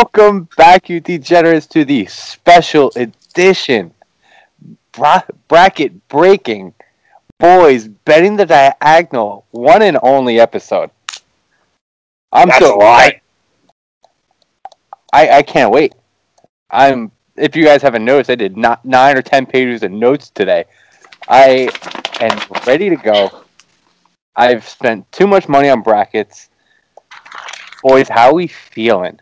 Welcome back, you degenerates, to the special edition bra- bracket breaking boys betting the diagonal one and only episode. I'm That's so lie. I, I can't wait. I'm if you guys haven't noticed, I did not nine or ten pages of notes today. I am ready to go. I've spent too much money on brackets. Boys, how we feeling?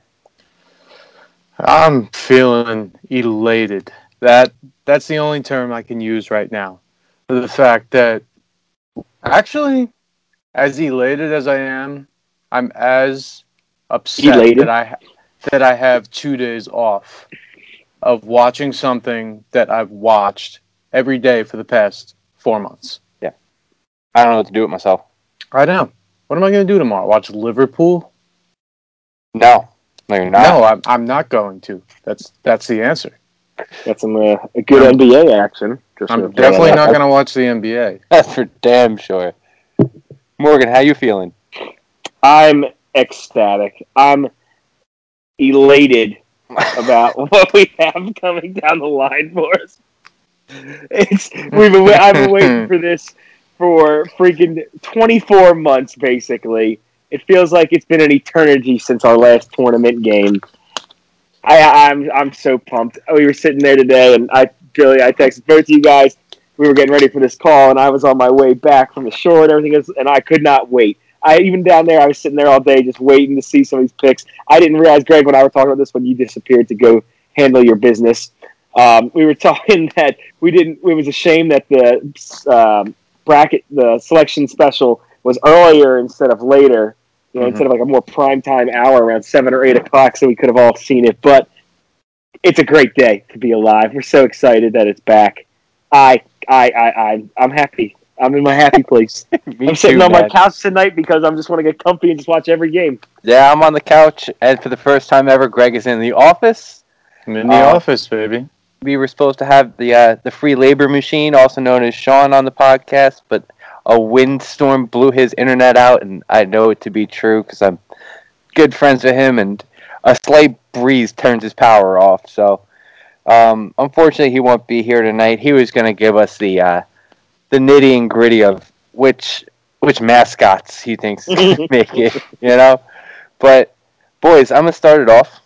I'm feeling elated. That that's the only term I can use right now. For the fact that actually, as elated as I am, I'm as upset Elated? that I that I have two days off of watching something that I've watched every day for the past four months. Yeah. I don't know what to do with myself. I know. What am I going to do tomorrow? Watch Liverpool? No, no, you're not. No, I'm, I'm not going to. That's that's the answer. That's some uh, a good NBA action. Just I'm definitely not going to watch the NBA. That's for damn sure. Morgan, how you feeling? I'm ecstatic. I'm elated about what we have coming down the line for us. It's we've been, I've been waiting for this for freaking 24 months, basically. It feels like it's been an eternity since our last tournament game. I, I'm I'm so pumped. We were sitting there today, and I Billy, I texted both of you guys. We were getting ready for this call, and I was on my way back from the shore and everything, else, and I could not wait. I even down there, I was sitting there all day just waiting to see some of these picks. I didn't realize, Greg, when I was talking about this, when you disappeared to go handle your business. Um, we were talking that we didn't. It was a shame that the um, bracket, the selection special, was earlier instead of later. You know, Mhm. instead of like a more prime time hour around seven or eight o'clock, so we could have all seen it. But it's a great day to be alive. We're so excited that it's back. I, I, I, I I'm happy. I'm in my happy place. Me I'm sitting too, on my couch tonight because I'm just want to get comfy and just watch every game. Yeah, I'm on the couch, and for the first time ever, Greg is in the office. I'm in the Uh, office, baby. We were supposed to have the uh, the free labor machine, also known as Sean, on the podcast, but a windstorm blew his internet out, and I know it to be true because I'm good friends with him, and a slight breeze turns his power off. So, um, unfortunately, he won't be here tonight. He was going to give us the uh, the nitty and gritty of which which mascots he thinks make it, you know. But boys, I'm gonna start it off.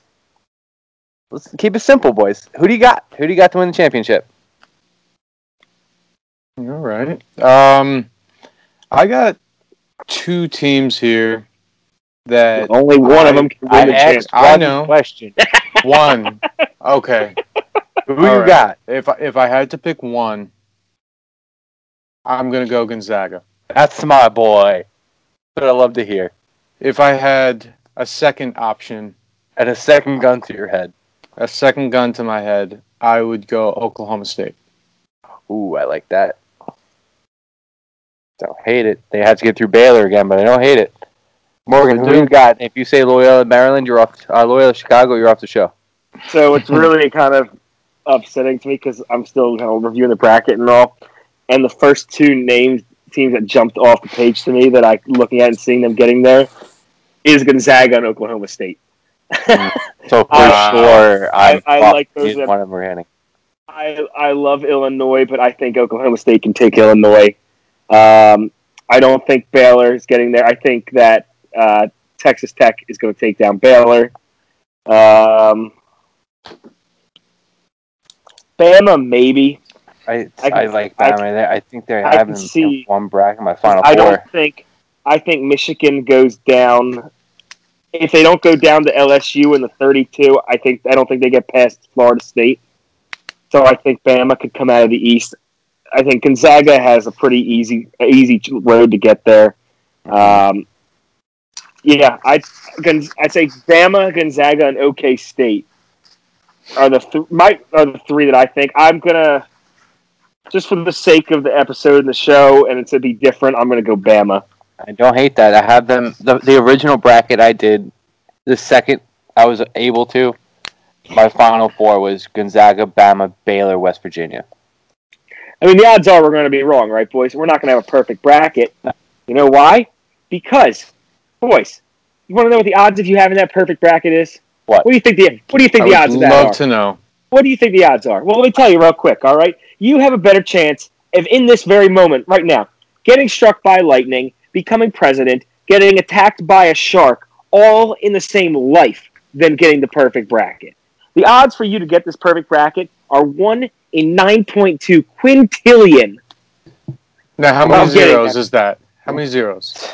Let's keep it simple, boys. Who do you got? Who do you got to win the championship? All right. Um, I got two teams here that Only one of them can I win the asked chance. I know. question. one. Okay. Who All you right. got? If I, if I had to pick one, I'm gonna go Gonzaga. That's my boy. What I love to hear. If I had a second option, And a second gun to your head. a second gun to my head, I would go Oklahoma State. Ooh, I like that. Don't hate it. They have to get through Baylor again, but I don't hate it. Morgan, who do. you got? If you say Loyola Maryland, you're off. Uh, Loyola Chicago, you're off the show. So it's really kind of upsetting to me because I'm still kind of reviewing the bracket and all. And the first two names teams that jumped off the page to me that I looking at and seeing them getting there is Gonzaga and Oklahoma State. So for Uh, sure, I- I'm I like those one of them. I I love Illinois, but I think Oklahoma State can take Illinois. Um, I don't think Baylor is getting there. I think that uh, Texas Tech is going to take down Baylor. Um, Bama, maybe. I, I I, can- like I that. I, I think they're I can having see- one bracket in my final I four. don't think. I think Michigan goes down. If they don't go down to LSU in the 32, I think I don't think they get past Florida State. So I think Bama could come out of the East. I think Gonzaga has a pretty easy easy road to get there. Um, yeah, I'd I'd say Bama, Gonzaga, and OK State are the th- might are the three that I think I'm gonna just for the sake of the episode and the show, and to be different. I'm gonna go Bama. I don't hate that. I have them. The, the original bracket I did, the second I was able to, my final four was Gonzaga, Bama, Baylor, West Virginia. I mean, the odds are we're going to be wrong, right, boys? We're not going to have a perfect bracket. You know why? Because, boys, you want to know what the odds of you having that perfect bracket is? What do you think the What do you think I the would odds of that love to know. What do you think the odds are? Well, let me tell you real quick. All right, you have a better chance of in this very moment, right now, getting struck by lightning, becoming president, getting attacked by a shark, all in the same life, than getting the perfect bracket. The odds for you to get this perfect bracket are one in nine point two quintillion. Now, how many zeros that. is that? How many zeros?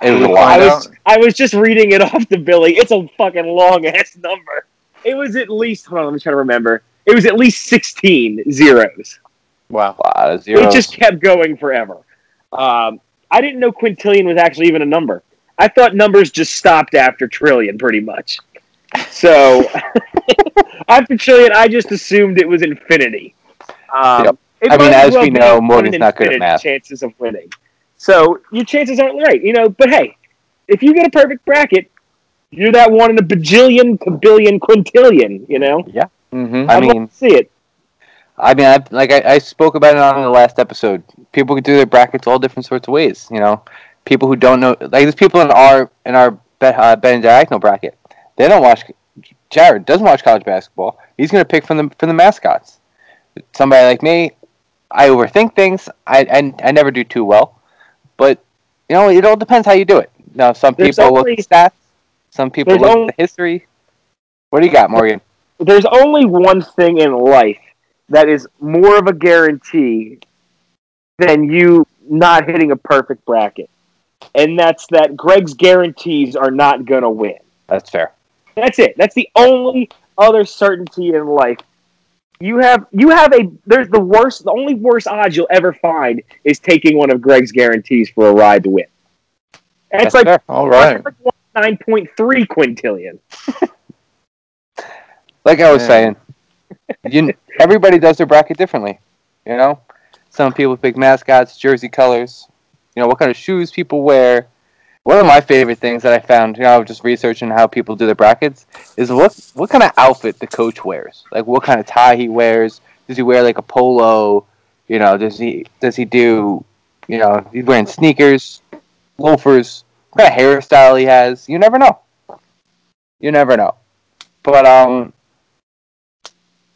It was a lot. I was I was just reading it off the Billy. It's a fucking long ass number. It was at least hold on, let me try to remember. It was at least sixteen zeros. Wow. A zeros. It just kept going forever. Um, I didn't know quintillion was actually even a number. I thought numbers just stopped after trillion, pretty much. So after trillion, I just assumed it was infinity. Um, Yep. I mean, as well we know, Morgan's not good at math. Chances of winning. So your chances aren't right, you know. But hey, if you get a perfect bracket, you're that one in a bajillion, billion, quintillion. You know, Mm-hmm. I mean, see it. I mean, I, like I, I spoke about it on the last episode. People can do their brackets all different sorts of ways. You know, people who don't know, like there's people in our in our bet, uh, bet and diagonal bracket. They don't watch. Jared doesn't watch college basketball. He's going to pick from the from the mascots. Somebody like me, I overthink things. I, I I never do too well, but you know, it all depends how you do it. Now, some There's people look at stats. Some people look only- at the history. What do you got, Morgan? there's only one thing in life that is more of a guarantee than you not hitting a perfect bracket. And that's that Greg's guarantees are not going to win. That's fair. That's it. That's the only other certainty in life. You have you have a there's the worst the only worst odds you'll ever find is taking one of Greg's guarantees for a ride to win. And it's That's like. All right. nine point three quintillion. Like I was Man. saying, you everybody does their bracket differently. You know, some people pick mascots, jersey colors. You know what kind of shoes people wear. One of my favorite things that I found, you know, I was just researching how people do their brackets, is what what kind of outfit the coach wears. Like what kind of tie he wears. Does he wear like a polo? You know, does he does he do? You know, he's wearing sneakers, loafers. What kind of hairstyle he has? You never know. You never know. But um,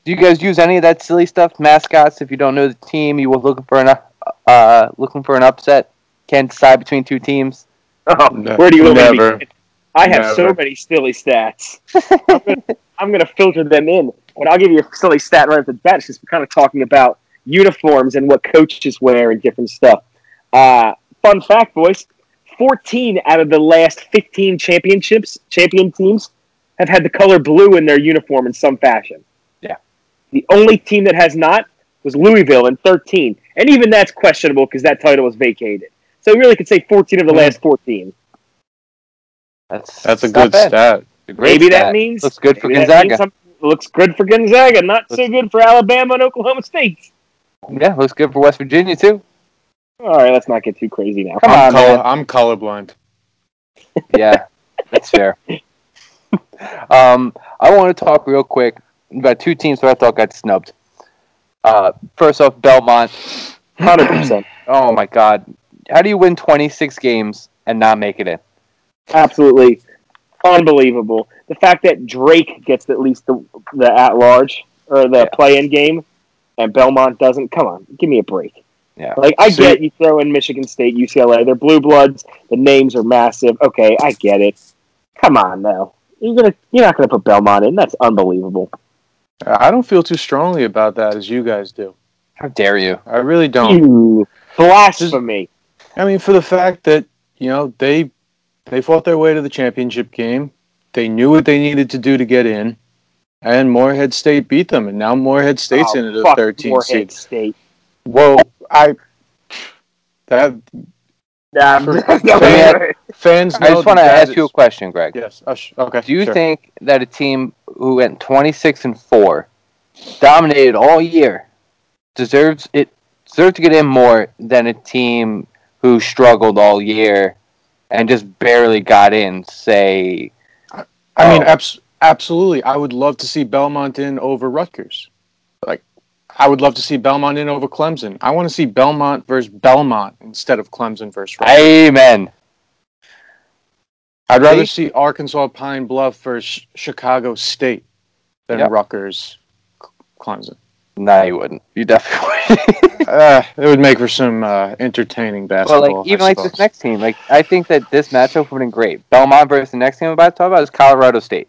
do you guys use any of that silly stuff? Mascots. If you don't know the team, you were looking for an uh looking for an upset. Can't decide between two teams. Oh, Ne- where do you want me to never. I have so many silly stats. I'm gonna, I'm gonna filter them in, but I'll give you a silly stat right off the bat because we're kind of talking about uniforms and what coaches wear and different stuff. Uh, fun fact, boys: 14 out of the last 15 championships, champion teams, have had the color blue in their uniform in some fashion. Yeah. The only team that has not was Louisville in 13, and even that's questionable because that title was vacated. So we really could say 14 of the Hmm. last 14. That's That's a good bad. stat. A great Maybe stat. that means looks good for Gonzaga. looks good for Gonzaga, not so good for Alabama and Oklahoma State. Yeah, looks good for West Virginia too. All right, let's not get too crazy now. Come I'm, on, color, man. I'm colorblind. Yeah, that's fair. um, I want to talk real quick about two teams that I thought got snubbed. Uh, first off, Belmont. Hundred percent, Oh my God, how do you win 26 games and not make it in? absolutely unbelievable. The fact that Drake gets at least the the at large or the Yeah. play in game, and Belmont doesn't. Come on, give me a break. Yeah. Like I See- get you throw in Michigan State, UCLA, they're blue bloods. The names are massive. Okay, I get it. Come on, though. You're gonna you're not gonna put Belmont in. That's unbelievable. I don't feel too strongly about that as you guys do. How dare you? I really don't. You blasphemy. I mean, for the fact that you know they they fought their way to the championship game, they knew what they needed to do to get in, and Morehead State beat them, and now Morehead State's Oh, in at a 13 Morehead seed. State. Whoa, I that Nah, For- no, fans. I just want to ask you a question, Greg. Yes. uh, sh- okay. Do you sure. think that a team who went 26 and four, dominated all year, deserves it deserves to get in more than a team who struggled all year and just barely got in? Say, I mean, Oh. abs- absolutely. I would love to see Belmont in over Rutgers. Like, I would love to see Belmont in over Clemson. I want to see Belmont versus Belmont instead of Clemson versus Rutgers. Amen. I'd rather See? see Arkansas Pine Bluff versus Chicago State than Yep. Rutgers Clemson. No, you wouldn't. You definitely. Uh, it would make for some uh, entertaining basketball. well, like even like this next team, like I think that this matchup would have been great. Belmont versus the next team I'm about to talk about is Colorado State.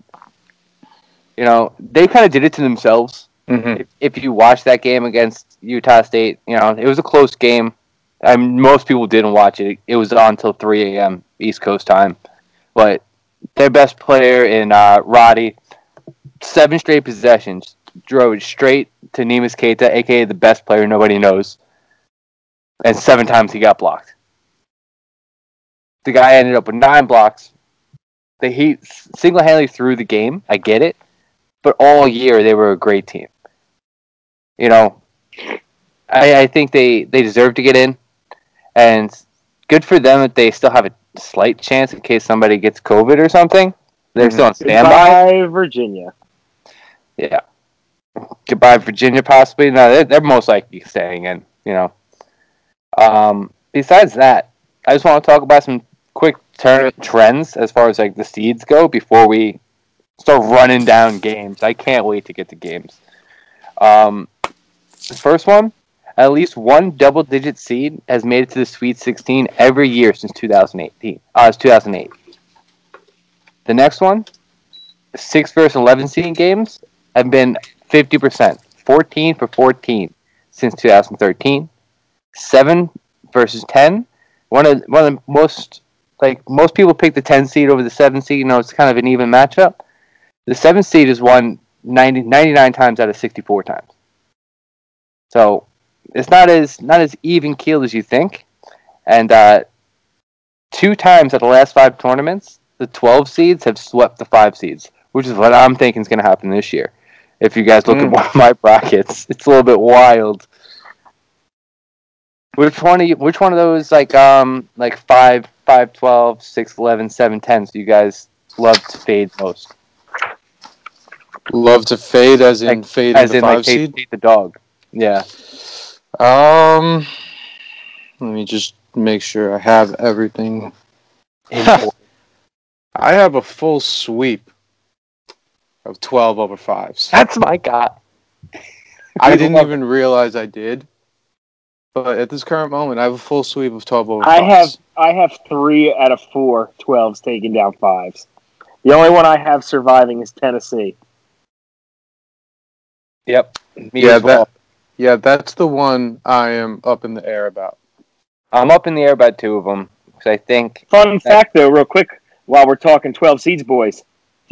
You know, they kind of did it to themselves. Mhm. if, if you watch that game against Utah State, you know it was a close game. I mean, most people didn't watch it. It was on until 3 a.m. East Coast time. But their best player in uh, Roddy, seven straight possessions, drove straight to Neemias Queta, aka the best player nobody knows, and seven times he got blocked. The guy ended up with nine blocks. The Heat single-handedly threw the game. I get it, but all year they were a great team you know, I, I think they, they deserve to get in, and good for them that they still have a slight chance in case somebody gets COVID or something. They're mm-hmm. still on standby. Goodbye, Virginia. Yeah. Goodbye, Virginia, possibly. No, they're, they're most likely staying in, you know. Um, besides that, I just want to talk about some quick trends as far as like the seeds go before we start running down games. I can't wait to get to games. Um, the first one, at least one double-digit seed has made it to the Sweet 16 every year since 2018. Uh, it's 2008. The next one, six versus 11 seed games have been 50%, 14 for 14 since 2013. Seven versus 10. One of one of the most like most people pick the 10 seed over the 7 seed. You know, it's kind of an even matchup. The 7 seed is won 90, 99 times out of 64 times. So it's not as not as even keeled as you think. And uh, two times at the last five tournaments, the 12 seeds have swept the five seeds, which is what I'm thinking is going to happen this year. If you guys look at Mm. one of my brackets, it's a little bit wild. Which one of you, which one of those like um like 5 5 12 6 11 7 10 do you guys love to fade most? Love to fade as in Like, fade As in five like seed. the dog. Yeah. Um, let me just make sure I have everything. I have a full sweep of twelve over fives. That's my guy. I I didn't even realize I did, but at this current moment, I have a full sweep of twelve over I fives. have I have three out of four 12s taking down fives. The only one I have surviving is Tennessee. Yep. Me Yeah, as well. that- Yeah, that's the one I am up in the air about. I'm up in the air about two of them because I think Fun fact, though, real quick, while we're talking 12 seeds, boys.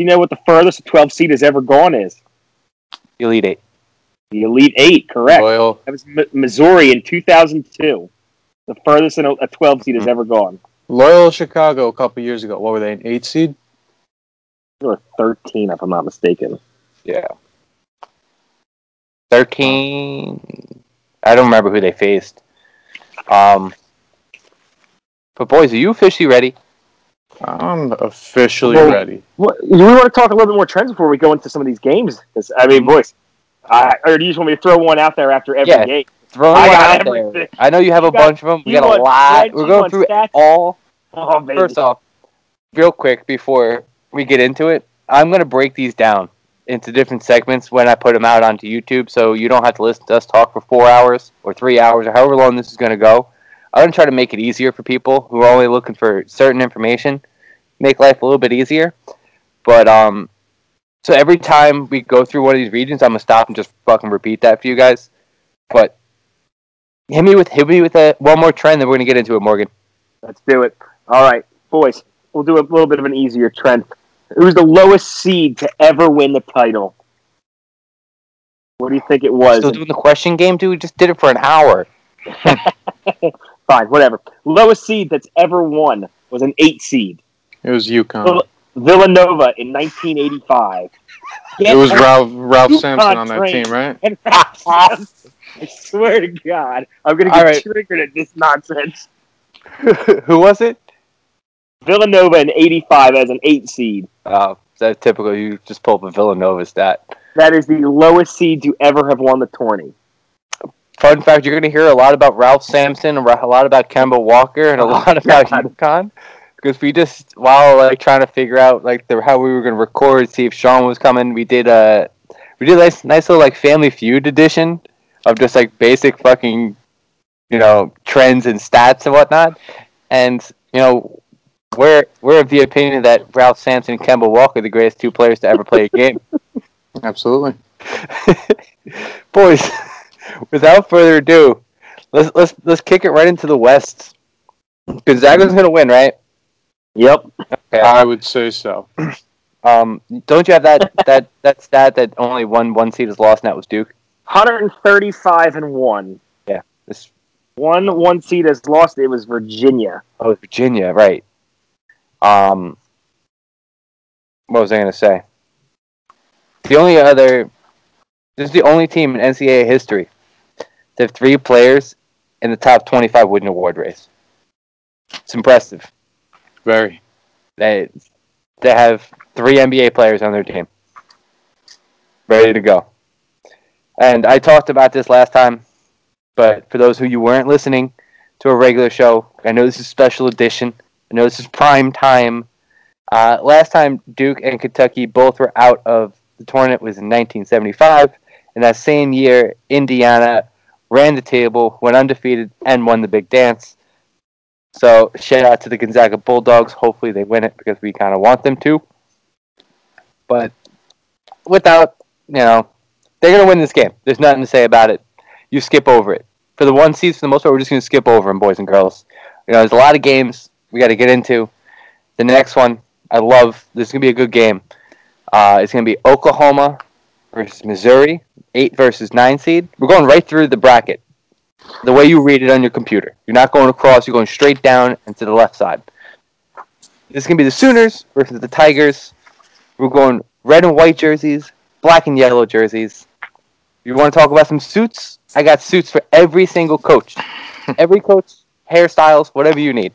Do you know what the furthest a 12 seed has ever gone is? Elite Eight. The Elite Eight, correct. Loyal. That was M- Missouri in 2002. The furthest a a 12 seed has ever gone. Loyola Chicago a couple years ago. What were they, an eight seed? They were 13, if I'm not mistaken. Yeah. Thirteen. I don't remember who they faced. Um. But boys, are you officially ready? I'm officially Well- ready. What, you want to talk a little bit more trends before we go into some of these games? 'Cause, I mean, boys, I, or do you just want me to throw one out there after every Yeah. game? Throw I one got out there. I know you have a got- bunch of them. We got a lot. We're going through stats? all. Oh. First off, real quick before we get into it, I'm gonna break these down into different segments when I put them out onto YouTube, so you don't have to listen to us talk for four hours or three hours or however long this is gonna go. I'm gonna try to make it easier for people who are only looking for certain information, make life a little bit easier. But um, so every time we go through one of these regions, I'm gonna stop and just fucking repeat that for you guys. But hit me with hit me with a, one more trend, then we're gonna get into it, Morgan. Let's do it. All right, boys, we'll do a little bit of an easier trend. Who's the lowest seed to ever win the title? What do you think it was? Still doing the question game, dude. We just did it for an hour. Fine, whatever. Lowest seed that's ever won was an eight seed. It was UConn. Well, Villanova in 1985. It was Ralph Ralph UConn Sampson on that team, right? And I swear to God, I'm going to get right. triggered at this nonsense. Who was it? Villanova in 85 as an eight seed. Oh, that's typical. You just pull up a Villanova stat. That is the lowest seed to ever have won the tourney. Fun fact: You're going to hear a lot about Ralph Sampson, a lot about Kemba Walker, and a Oh, lot about God. UConn. Because we just while like trying to figure out like the, how we were gonna record, see if Sean was coming, we did a we did a nice, nice little like Family Feud edition of just like basic fucking you know trends and stats and whatnot, and you know we're we're of the opinion that Ralph Sampson and Kemba Walker are the greatest two players to ever play a game. Absolutely. Boys, without further ado, let's let's let's kick it right into the West. Gonzaga's gonna win, right? Yep. Okay. I would say so. Um, don't you have that that that stat that only one one seed is lost, and that was Duke? 135 and one. Yeah, this One one seed has lost. It was Virginia. oh Virginia, right? Um, what was I gonna say? The only other, this is the only team in NCAA history to have three players in the top twenty-five Wooden Award race. It's impressive. Very. They they have three NBA players on their team, ready to go. And I talked about this last time, but for those who you weren't listening to a regular show, I know this is special edition. I know this is prime time. Uh, last time Duke and Kentucky both were out of the tournament was in 1975, and that same year Indiana ran the table, went undefeated, and won the big dance. So shout out to the Gonzaga Bulldogs. Hopefully they win it because we kind of want them to. But without, you know, they're gonna win this game. There's nothing to say about it. You skip over it. For the one seeds, for the most part, we're just gonna skip over them, boys and girls. You know, there's a lot of games we got to get into. The next one, I love. This is gonna be a good game. Uh, it's gonna be Oklahoma versus Missouri, eight versus nine seed. We're going right through the bracket the way you read it on your computer. You're not going across, you're going straight down and to the left side. This is going to be the Sooners versus the Tigers. We're going red and white jerseys, black and yellow jerseys. You want to talk about some suits? I got suits for every single coach. every coach, hairstyles, whatever you need.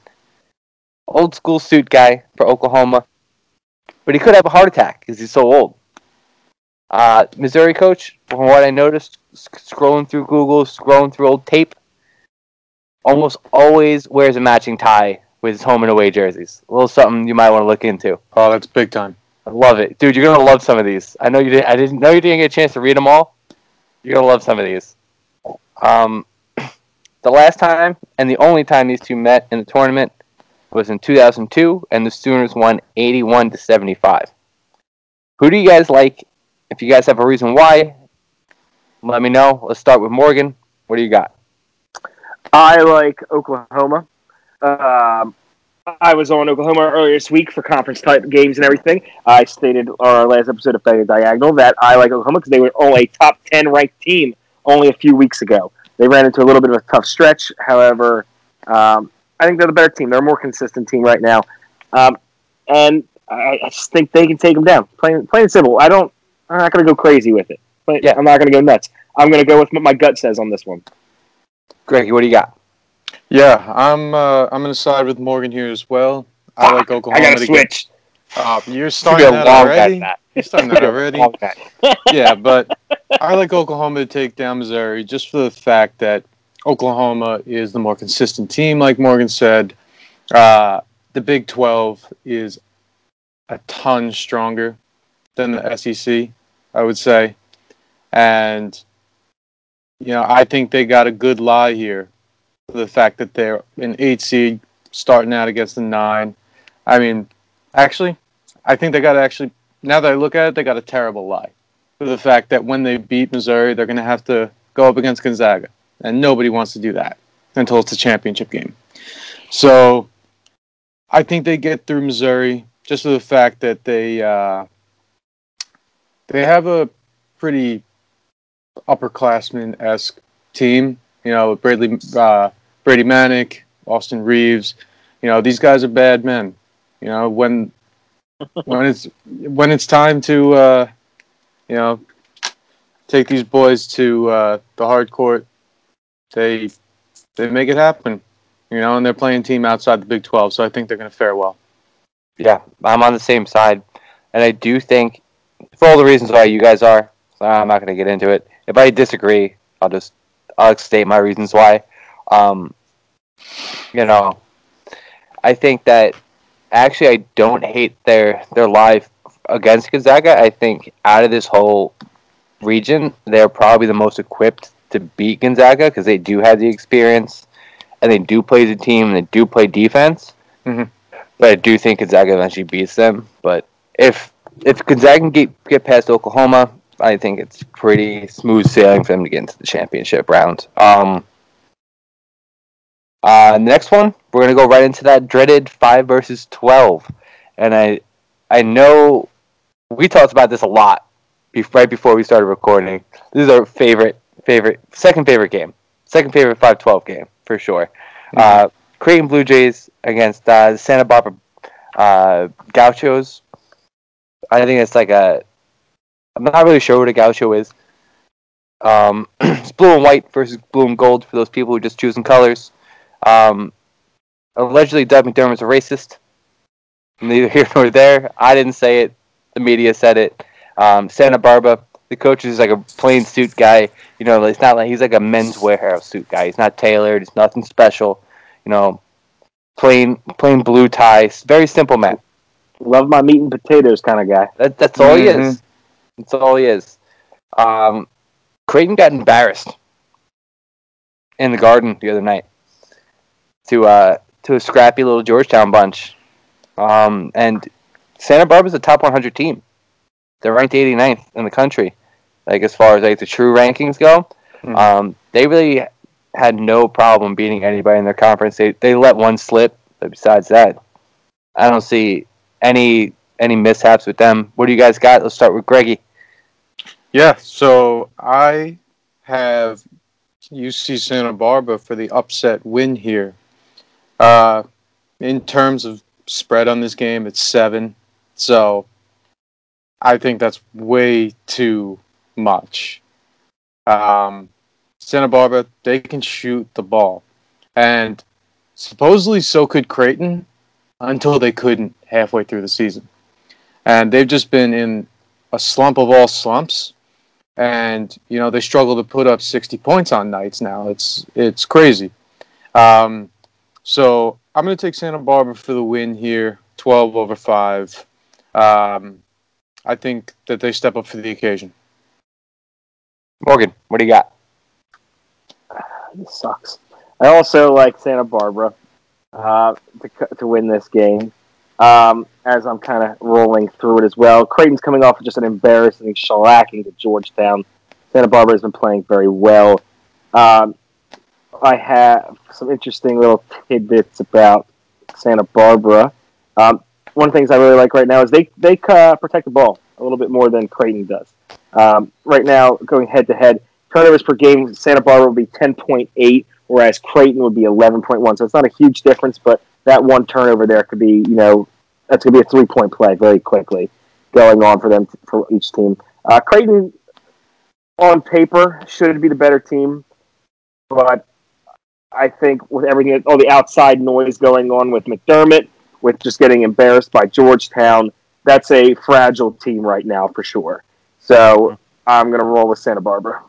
Old school suit guy for Oklahoma. But he could have a heart attack because he's so old. Uh, Missouri coach, from what I noticed, scrolling through Google, scrolling through old tape, almost always wears a matching tie with his home and away jerseys. A little something you might want to look into. Oh, that's big time. I love it, dude. You're gonna love some of these. I know you didn't. I didn't know you didn't get a chance to read them all. You're gonna love some of these. Um, the last time and the only time these two met in the tournament was in 2002, and the Sooners won 81 to 75. Who do you guys like? If you guys have a reason why, let me know. Let's start with Morgan. What do you got? I like Oklahoma. Um, I was on Oklahoma earlier this week for conference type games and everything. I stated on our last episode of Faggot Diagonal that I like Oklahoma because they were only a top 10 ranked team only a few weeks ago. They ran into a little bit of a tough stretch. However, um, I think they're the better team. They're a more consistent team right now. Um, and I, I just think they can take them down. Plain, plain and simple. I don't, I'm not going to go crazy with it. But Yeah. I'm not going to go nuts. I'm going to go with what my gut says on this one. Greggy, what do you got? Yeah, I'm. Uh, I'm going to side with Morgan here as well. I like Oklahoma. I got to to switch. Uh, you're It's gonna starting be that already. bet, You're starting that already. Yeah, but I like Oklahoma to take down Missouri just for the fact that Oklahoma is the more consistent team, like Morgan said. Uh, the Big 12 is a ton stronger than the SEC, I would say. And, you know, I think they got a good lie here for the fact that they're an eight seed starting out against the nine. I mean, actually, I think they got to actually, now that I look at it, they got a terrible lie for the fact that when they beat Missouri, they're going to have to go up against Gonzaga, and nobody wants to do that until it's a championship game. So, I think they get through Missouri just for the fact that they uh, they have a pretty upperclassman esque team. You know, Bradley uh, Brady Manek, Austin Reaves. You know, these guys are bad men. You know, when when it's when it's time to uh, you know take these boys to uh, the hard court, they they make it happen. You know, and they're playing team outside the Big Twelve, so I think they're going to fare well. Yeah, I'm on the same side, and I do think, for all the reasons why you guys are, so I'm not going to get into it. If I disagree, I'll just I'll state my reasons why. Um, you know, I think that actually I don't hate their their live against Gonzaga. I think out of this whole region, they're probably the most equipped to beat Gonzaga because they do have the experience and they do play as a team and they do play defense. Mhm. But I do think Gonzaga eventually beats them. But if if Gonzaga can get get past Oklahoma, I think it's pretty smooth sailing for them to get into the championship round. Um, uh, next one, we're gonna go right into that dreaded five versus twelve, and I I know we talked about this a lot be- right before we started recording. This is our favorite favorite second favorite game, second favorite five twelve game for sure. Uh, Creighton Blue Jays against uh, the Santa Barbara uh, Gauchos. I think it's like a. I'm not really sure what a Gaucho is. Um, it's blue and white versus blue and gold for those people who are just choosing colors. Um, allegedly, Doug McDermott's a racist. Neither here nor there. I didn't say it. The media said it. Um, Santa Barbara, the coach is like a plain suit guy. You know, it's not like he's like a Men's Wearhouse suit guy. He's not tailored. It's nothing special. You know, plain plain blue tie. Very simple man. Love my meat and potatoes kind of guy. That, that's all he Mhm. is. That's all he is. Um, Creighton got embarrassed in the garden the other night to uh, to a scrappy little Georgetown bunch. Um, and Santa Barbara's a top 100 team. They're ranked 89th in the country, like as far as like the true rankings go. Mhm. Um, they really had no problem beating anybody in their conference. They they let one slip, but besides that, I don't see any any mishaps with them. What do you guys got? Let's start with Greggy. Yeah, so I have UC Santa Barbara for the upset win here. Uh, in terms of spread on this game, it's seven. So I think that's way too much. Um, Santa Barbara, they can shoot the ball. And supposedly so could Creighton until they couldn't halfway through the season. And they've just been in a slump of all slumps and you know they struggle to put up 60 points on nights now it's it's crazy um, so i'm going to take santa barbara for the win here 12 over 5 um, i think that they step up for the occasion Morgan, what do you got? This sucks. I also like Santa Barbara uh, to to win this game. Um, as I'm kind of rolling through it as well. Creighton's coming off of just an embarrassing shellacking to Georgetown. Santa Barbara has been playing very well. Um, I have some interesting little tidbits about Santa Barbara. Um, one of the things I really like right now is they they uh, protect the ball a little bit more than Creighton does. Um, right now, going head to head, turnovers per game, Santa Barbara will be 10.8, whereas Creighton would be 11.1. So it's not a huge difference, but that one turnover there could be, you know, that's going to be a three point play very quickly going on for them, for each team. Uh, Creighton, on paper, should be the better team, but I think with everything, all the outside noise going on with McDermott, with just getting embarrassed by Georgetown, that's a fragile team right now for sure. So I'm going to roll with Santa Barbara.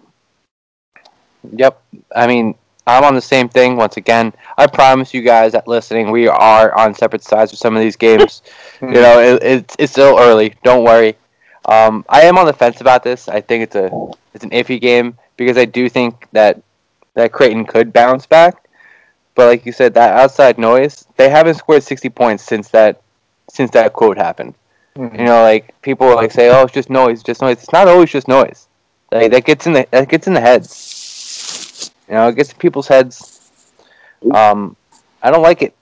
Yep. I mean, I'm on the same thing once again. I promise you guys that listening, we are on separate sides with some of these games. you know, it, it's it's still early. Don't worry. Um, I am on the fence about this. I think it's a it's an iffy game because I do think that that Creighton could bounce back. But like you said, that outside noise, they haven't scored 60 points since that since that quote happened. You know, like people like say, "Oh, it's just noise, just noise." It's not always just noise. Like that gets in the that gets in the heads. You know, it gets in people's heads. Um, I don't like it.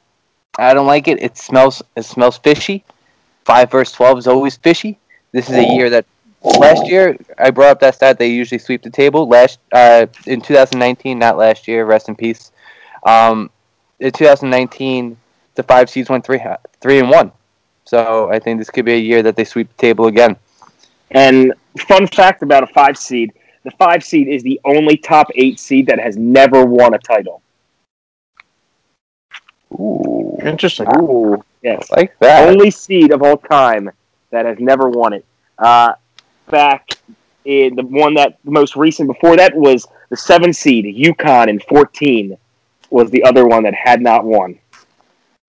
I don't like it. It smells. It smells fishy. Five verse twelve is always fishy. This is a year that last year I brought up that stat. They usually sweep the table. Last uh, in 2019, not last year. Rest in peace. Um, in 2019, the five seeds went three three and one. So I think this could be a year that they sweep the table again. And fun fact about a five seed: the five seed is the only top eight seed that has never won a title. Ooh, Interesting. Ooh, yes, like that. only seed of all time that has never won it. Uh, back in the one that the most recent before that was the seven seed UConn in fourteen was the other one that had not won.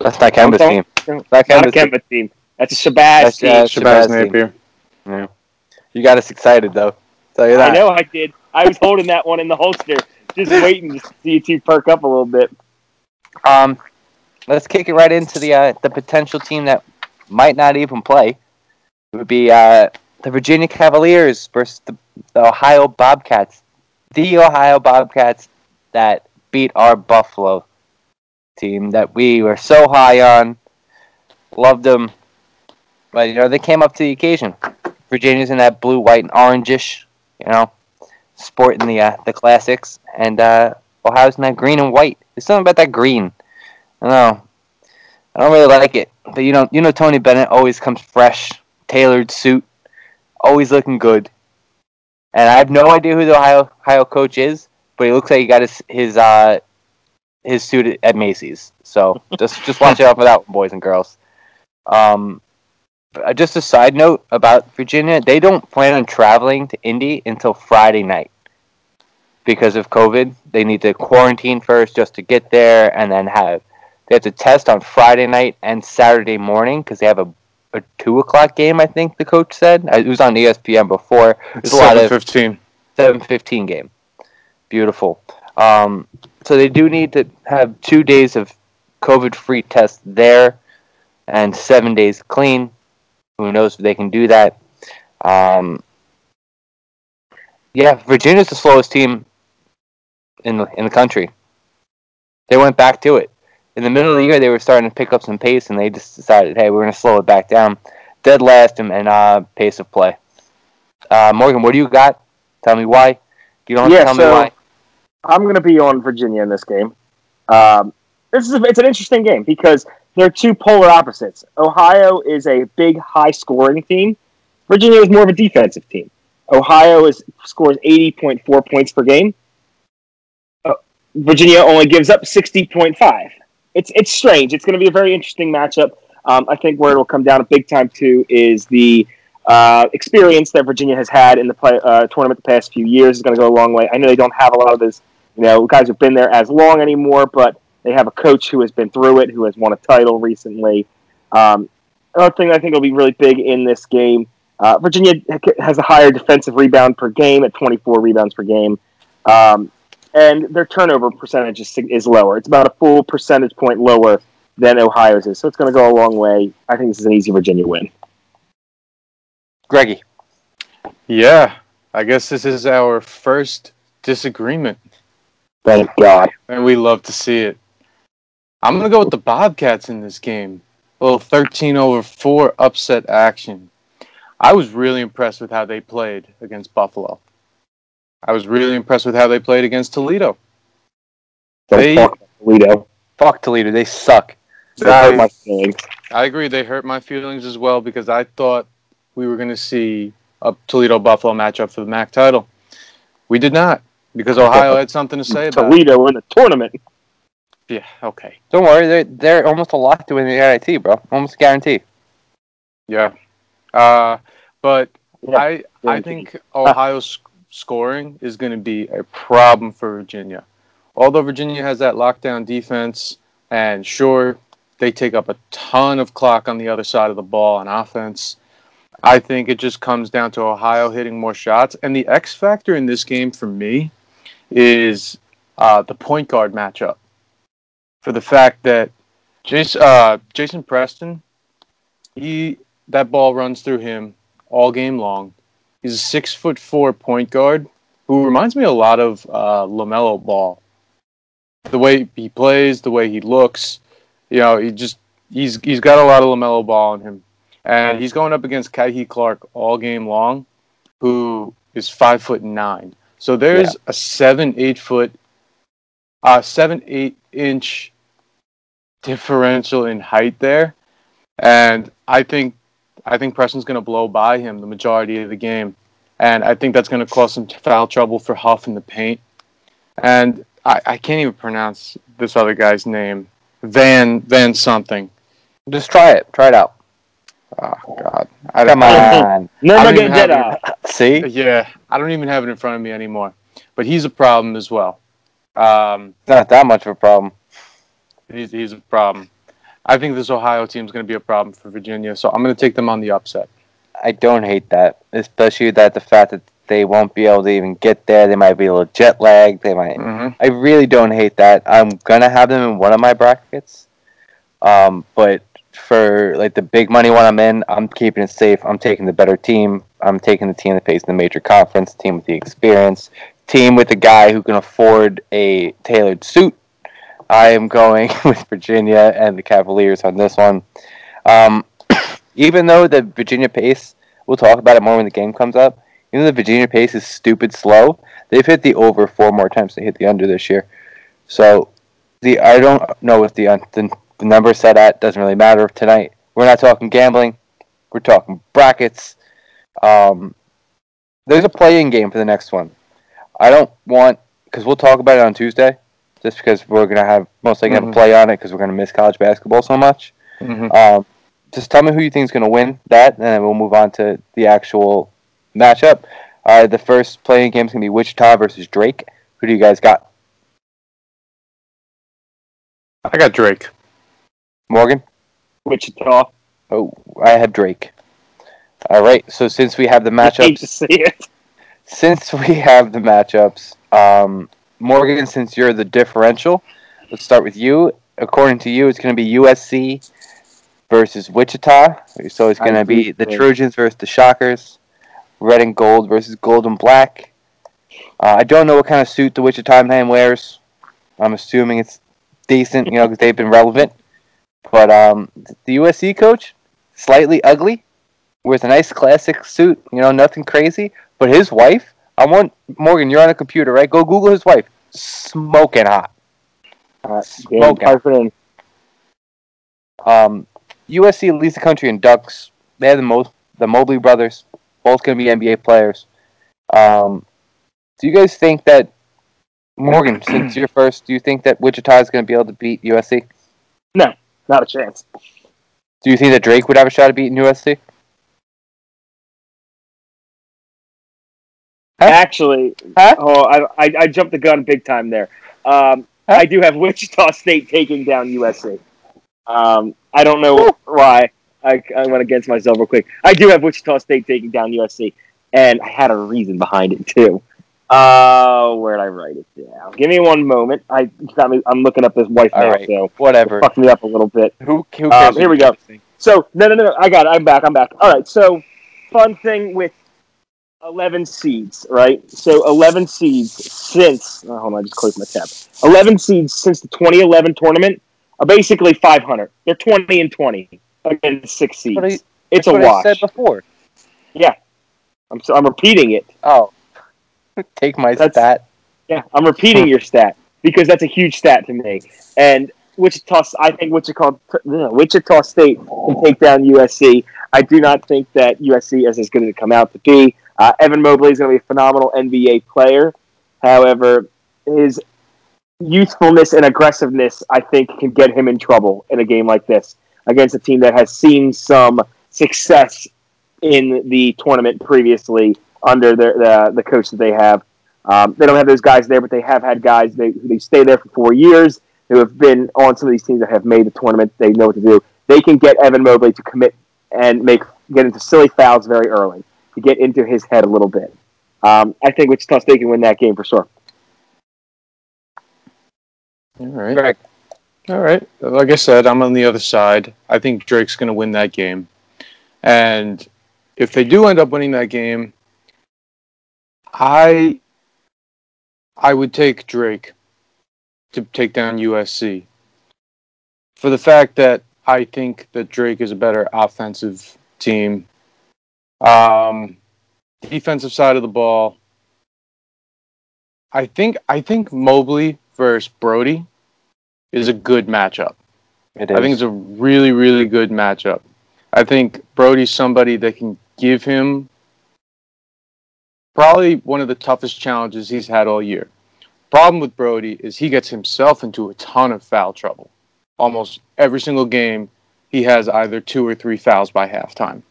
That's not Kemba's Okay. team. Not Not a Kemba's- Kemba team. That's a Shabazz That's, team. uh, Shabazz Shabazz Napier. Yeah. You got us excited though. Tell you that. I know I did. I was holding that one in the holster, just waiting to see you two perk up a little bit. Um, let's kick it right into the uh, the potential team that might not even play. It would be uh, the Virginia Cavaliers versus the, the Ohio Bobcats. The Ohio Bobcats that beat our Buffalo team that we were so high on. Loved them. But, you know, they came up to the occasion. Virginia's in that blue, white, and orangish, you know, sporting the uh, the classics. And uh, Ohio's that green and white. There's something about that green. I don't know. I don't really like it. But you know, you know, Tony Bennett always comes fresh, tailored suit, always looking good. And I have no idea who the Ohio Ohio coach is, but he looks like he got his his uh his suit at- at Macy's. So just just watch out for that, boys and girls. Um, uh, just a side note about Virginia: they don't plan on traveling to Indy until Friday night because of COVID. They need to quarantine first just to get there, and then have they have to test on Friday night and Saturday morning because they have a, a two o'clock game. I think the coach said it was on ESPN before. It's There's a lot seven fifteen. seven fifteen game. Beautiful. Um, so they do need to have two days of COVID free tests there, and seven days clean. Who knows if they can do that? Um, yeah, Virginia's the slowest team in the in the country. They went back to it in the middle of the year. They were starting to pick up some pace, and they just decided, hey, we're going to slow it back down. Dead last in, in uh, pace of play. Uh, Morgan, what do you got? Tell me why. You don't Yeah, to tell so- me why. I'm going to be on Virginia in this game. Um, this is a, it's an interesting game because they're two polar opposites. Ohio is a big, high scoring team. Virginia is more of a defensive team. Ohio is scores 80.4 points per game. Uh, Virginia only gives up 60.5. It's it's strange. It's going to be a very interesting matchup. Um, I think where it'll come down a big time to is the uh, experience that Virginia has had in the play, uh, tournament the past few years is going to go a long way. I know they don't have a lot of those, you know, guys who've been there as long anymore, but they have a coach who has been through it, who has won a title recently. Um, another thing I think will be really big in this game, uh, Virginia has a higher defensive rebound per game at 24 rebounds per game. Um, and their turnover percentage is, is lower. It's about a full percentage point lower than Ohio's is. So it's going to go a long way. I think this is an easy Virginia win. Greggy. Yeah, I guess this is our first disagreement, Thank God. and we love to see it. I'm gonna go with the Bobcats in this game. A little 13 over four upset action. I was really impressed with how they played against Buffalo. I was really impressed with how they played against Toledo. They- about Toledo. Fuck Toledo. They suck. They hurt I- my feelings. I agree. They hurt my feelings as well because I thought we were going to see a Toledo Buffalo matchup for the MAC title. We did not because Ohio had something to say about it. Toledo in the tournament. Yeah, okay. Don't worry. They're they're almost a lock to win the NIT, bro. Almost guarantee. Yeah. Uh, but Yeah, I I think Ohio's scoring is going to be a problem for Virginia. Although Virginia has that lockdown defense, and sure, they take up a ton of clock on the other side of the ball on offense. I think it just comes down to Ohio hitting more shots. And the X factor in this game for me is uh, the point guard matchup. For the fact that Jason, uh, Jason Preston, he that ball runs through him all game long. He's a six foot four point guard who reminds me a lot of uh, LaMelo Ball. The way he plays, the way he looks, you know, he just he's he's got a lot of LaMelo Ball in him, and he's going up against Kihei Clark all game long, who is five foot nine. So there's a seven eight foot, uh seven eight inch differential in height there, and I think I think Preston's going to blow by him the majority of the game, and I think that's going to cause some foul trouble for Huff in the paint. And I, I can't even pronounce this other guy's name, Van Van something. Just try it. Try it out. Oh God, I Come on. No, I no, don't even get have that. See? Yeah, I don't even have it in front of me anymore. But he's a problem as well. Um, not that much of a problem. He's, he's a problem. I think this Ohio team is going to be a problem for Virginia, so I'm going to take them on the upset. I don't hate that, especially that the fact that they won't be able to even get there. They might be a little jet lagged. They might. Mm-hmm. I really don't hate that. I'm gonna have them in one of my brackets, um, but for like the big money one I'm in, I'm keeping it safe. I'm taking the better team. I'm taking the team that plays in the major conference, team with the experience, team with the guy who can afford a tailored suit. I am going with Virginia and the Cavaliers on this one. Um, even though the Virginia pace, we'll talk about it more when the game comes up. Even though the Virginia pace is stupid slow, they've hit the over four more times they hit the under this year. So the I don't know if the the, the number set at doesn't really matter tonight. We're not talking gambling. We're talking brackets. Um, there's a play-in game for the next one. I don't want because we'll talk about it on Tuesday, just because we're gonna have most likely have a Mhm. play on it because we're gonna miss college basketball so much. Mm-hmm. Um, just tell me who you think is going to win that, and then we'll move on to the actual matchup. Uh, the first play-in game is going to be Wichita versus Drake. Who do you guys got? I got Drake. Morgan? Wichita. Oh, I have Drake. All right. So since we have the I hate matchups, to see it. since we have the matchups, um, Morgan, since you're the differential, let's start with you. According to you, it's going to be USC versus Wichita. So it's going to be the Trojans versus the Shockers. Red and gold versus gold and black. Uh, I don't know what kind of suit the Wichita man wears. I'm assuming it's decent, you know, because they've been relevant. But um, the USC coach, slightly ugly, wears a nice classic suit, you know, nothing crazy. But his wife, I want Morgan. You're on a computer, right? Go Google his wife. Smoking hot. Uh, Smoking. Um, USC leads the country in ducks. They have the most. The Mobley brothers, both going to be NBA players. Um, do you guys think that Morgan, since you're first, do you think that Wichita is going to be able to beat USC? No, not a chance. Do you think that Drake would have a shot at beating USC? Huh? Actually, Huh? oh, I, I, I jumped the gun big time there. Um, Huh? I do have Wichita State taking down USC. Um, I don't know why. I, I went against myself real quick. I do have Wichita State taking down USC, and I had a reason behind it too. Uh, where did I write it down? Give me one moment. I got me. I'm looking up his wife All now, right. so Whatever. fucked me up a little bit. Who, who Um, cares? here we go. So no, no, no, no. I got it. I'm back. I'm back. All right. So fun thing with eleven seeds, right? So eleven seeds since. Oh, hold on. I just closed my tab. Eleven seeds since the 2011 tournament are basically 500. They're 20 and 20 against six seeds. I- it's a That's what I wash. said before. Yeah. I'm so, I'm repeating it. Oh, take my That's- stat. Yeah, I'm repeating your stat because that's a huge stat to me. And Wichita, I think Wichita, Wichita State can take down USC. I do not think that USC is as good as it come out to be. Uh, Evan Mobley is going to be a phenomenal NBA player. However, his youthfulness and aggressiveness, I think, can get him in trouble in a game like this against a team that has seen some success in the tournament previously under the the, the coach that they have. Um, they don't have those guys there, but they have had guys they they stay there for four years who have been on some of these teams that have made the tournament. They know what to do. They can get Evan Mobley to commit and make get into silly fouls very early to get into his head a little bit. Um, I think Wichita State can win that game for sure. All right. Greg. All right. Like I said, I'm on the other side. I think Drake's going to win that game. And if they do end up winning that game, I I would take Drake to take down USC. For the fact that I think that Drake is a better offensive team. Um, defensive side of the ball. I think I think Mobley versus Brodie is a good matchup. It I think it's a really, really good matchup. I think Brodie's somebody that can give him probably one of the toughest challenges he's had all year. Problem with Brodie is he gets himself into a ton of foul trouble. Almost every single game, he has either two or three fouls by halftime.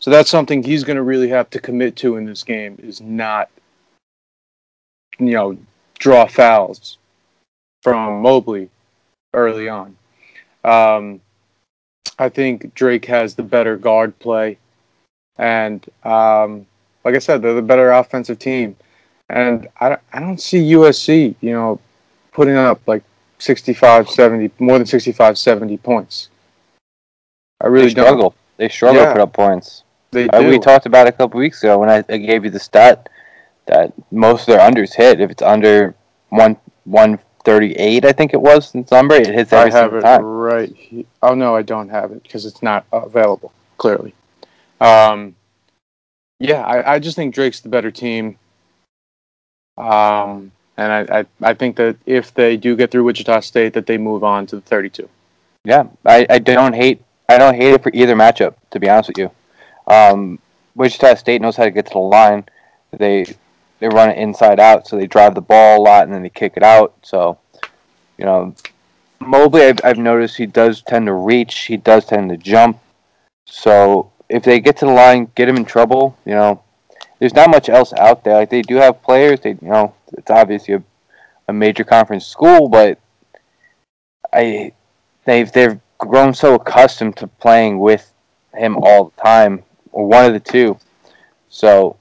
So that's something he's going to really have to commit to in this game is not, you know, draw fouls from Mobley early on. Um, I think Drake has the better guard play, and um, like I said, they're the better offensive team. And I, I don't see USC, you know, putting up like 65, 70, more than 65, 70 points. I really they struggle. don't. They struggle Yeah. to put up points. They Uh, do. we talked about a couple weeks ago when I, I gave you the stat that most of their unders hit. If it's under one one thirty eight, I think it was the number, it hits I have it time. right. He- oh no, I don't have it because it's not available. Clearly, um, yeah, I, I just think Drake's the better team. Um, and I, I, I think that if they do get through Wichita State, that they move on to the 32. Yeah, I, I don't hate I don't hate it for either matchup. To be honest with you, um, Wichita State knows how to get to the line. They they run it inside out, so they drive the ball a lot and then they kick it out. So, you know, Mobley, I've, I've noticed he does tend to reach. He does tend to jump. So if they get to the line, get him in trouble. You know, there's not much else out there. Like they do have players. They you know it's obviously a, a major conference school, but I they've they've grown so accustomed to playing with him all the time, or one of the two. So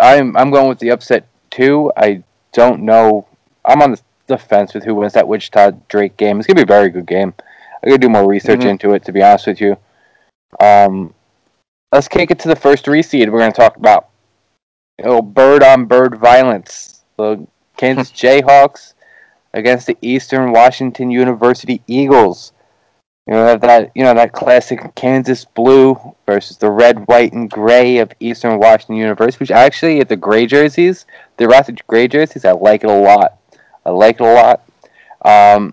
I'm I'm going with the upset too. I don't know. I'm on the, the fence with who wins that Wichita Drake game. It's gonna be a very good game. I gotta do more research Mhm. into it to be honest with you. Um, let's kick it to the first three seed. We're gonna talk about oh bird on bird violence. The Kansas Jayhawks against the Eastern Washington University Eagles. You know have that you know that classic Kansas blue versus the red, white, and gray of Eastern Washington University. Which actually, the gray jerseys, the the gray jerseys, I like it a lot. I like it a lot. Um,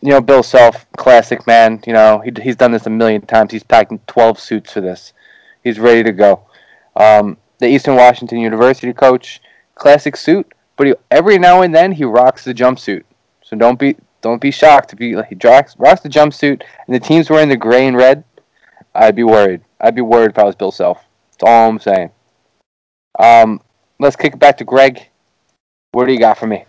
you know, Bill Self, classic man. You know, he, he's done this a million times. He's packing twelve suits for this. He's ready to go. Um, the Eastern Washington University coach, classic suit, but he, every now and then he rocks the jumpsuit. So don't be don't be shocked if he he rocks, the jumpsuit and the team's wearing the gray and red. I'd be worried. I'd be worried if I was Bill Self. That's all I'm saying. Um, let's kick it back to Greg. What do you got for me?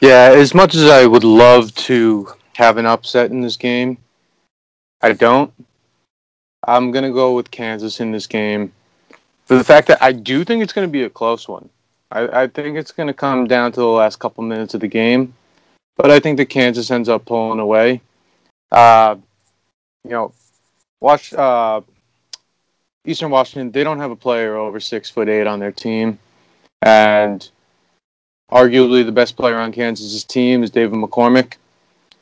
Yeah, as much as I would love to have an upset in this game, I don't. I'm going to go with Kansas in this game for the fact that I do think it's going to be a close one. I, I think it's going to come down to the last couple minutes of the game, but I think that Kansas ends up pulling away. Uh, you know, watch uh, Eastern Washington. They don't have a player over six foot eight on their team, and arguably the best player on Kansas's team is David McCormick,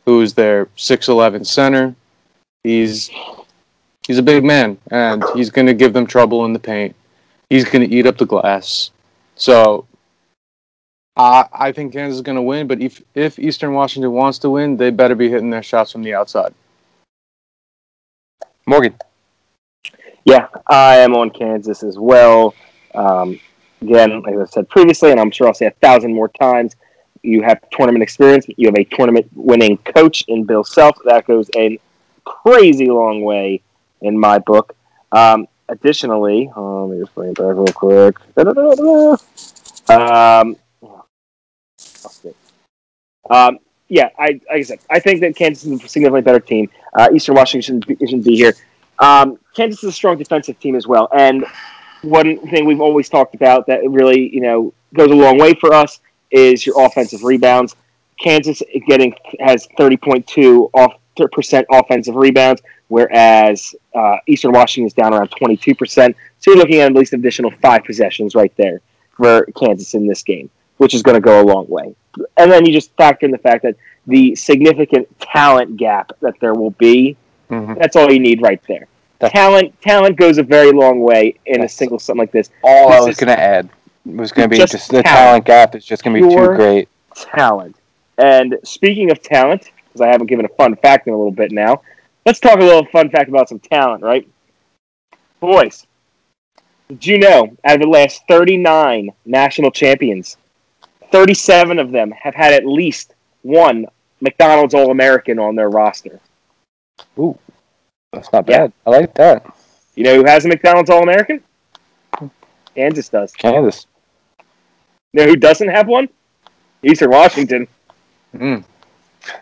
who is their six eleven center. He's he's a big man, and he's going to give them trouble in the paint. He's going to eat up the glass. So I I think Kansas is going to win, but if if Eastern Washington wants to win, they better be hitting their shots from the outside. Morgan. Yeah, I am on Kansas as well. Um, again, like I said previously, and I'm sure I'll say a thousand more times, you have tournament experience. You have a tournament winning coach in Bill Self. That goes a crazy long way in my book. Um, additionally, uh, let me just bring it back real quick. Um, um, yeah, I like I said, I think that Kansas is a significantly better team. Uh, Eastern Washington shouldn't be, shouldn't be here. Um, Kansas is a strong defensive team as well, and one thing we've always talked about that really you know goes a long way for us is your offensive rebounds. Kansas getting has thirty point two off percent offensive rebounds, whereas uh, Eastern Washington is down around twenty two percent. So you're looking at at least an additional five possessions right there for Kansas in this game, which is going to go a long way. And then you just factor in the fact that the significant talent gap that there will be. Mhm. That's all you need right there. That's- talent talent goes a very long way in a single something like this. All I was going to add was going to be just just, the talent. talent gap is just going to be too great. Talent. And speaking of talent, because I haven't given a fun fact in a little bit now, let's talk a little fun fact about some talent, right? Boys, did you know out of the last 39 national champions, 37 of them have had at least one McDonald's All American on their roster? Ooh, that's not Yeah. bad. I like that. You know who has a McDonald's All American? Kansas does. Kansas. You know who doesn't have one? Eastern Washington. Mm.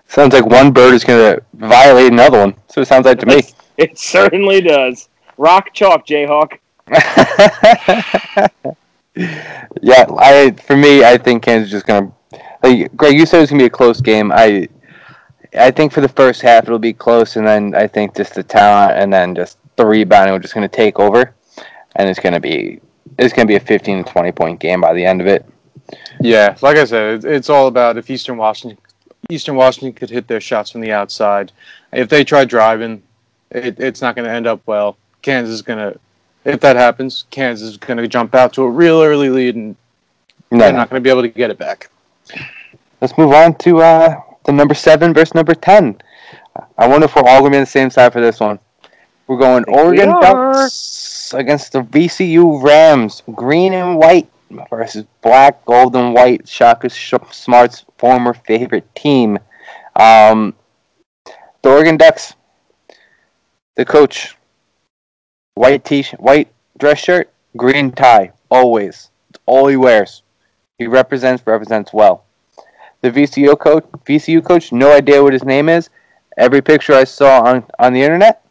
Sounds like one bird is going to violate another one. So it sounds like to me. It certainly does. Rock chalk, Jayhawk. yeah, I for me, I think Kansas is just gonna. Like Greg, you said it's gonna be a close game. I, I think for the first half it'll be close, and then I think just the talent and then just the rebounding we're just gonna take over, and it's gonna be it's gonna be a fifteen to twenty point game by the end of it. Yeah, like I said, it's, all about if Eastern Washington Eastern Washington could hit their shots from the outside. If they try driving, it, it's not going to end up well. Kansas is going to, if that happens, Kansas is going to jump out to a real early lead and No, they're no. not going to be able to get it back. Let's move on to uh, the number seven versus number ten. I wonder if we're all gonna be on the same side for this one. We're going Oregon. Ducks against the VCU Rams, green and white versus black, gold, and white. Shaka Smart's former favorite team. Um, the Oregon Ducks. The coach, white t white dress shirt, green tie, always. It's all he wears. He represents represents well. The VCU coach, VCU coach, no idea what his name is. Every picture I saw on, on the internet,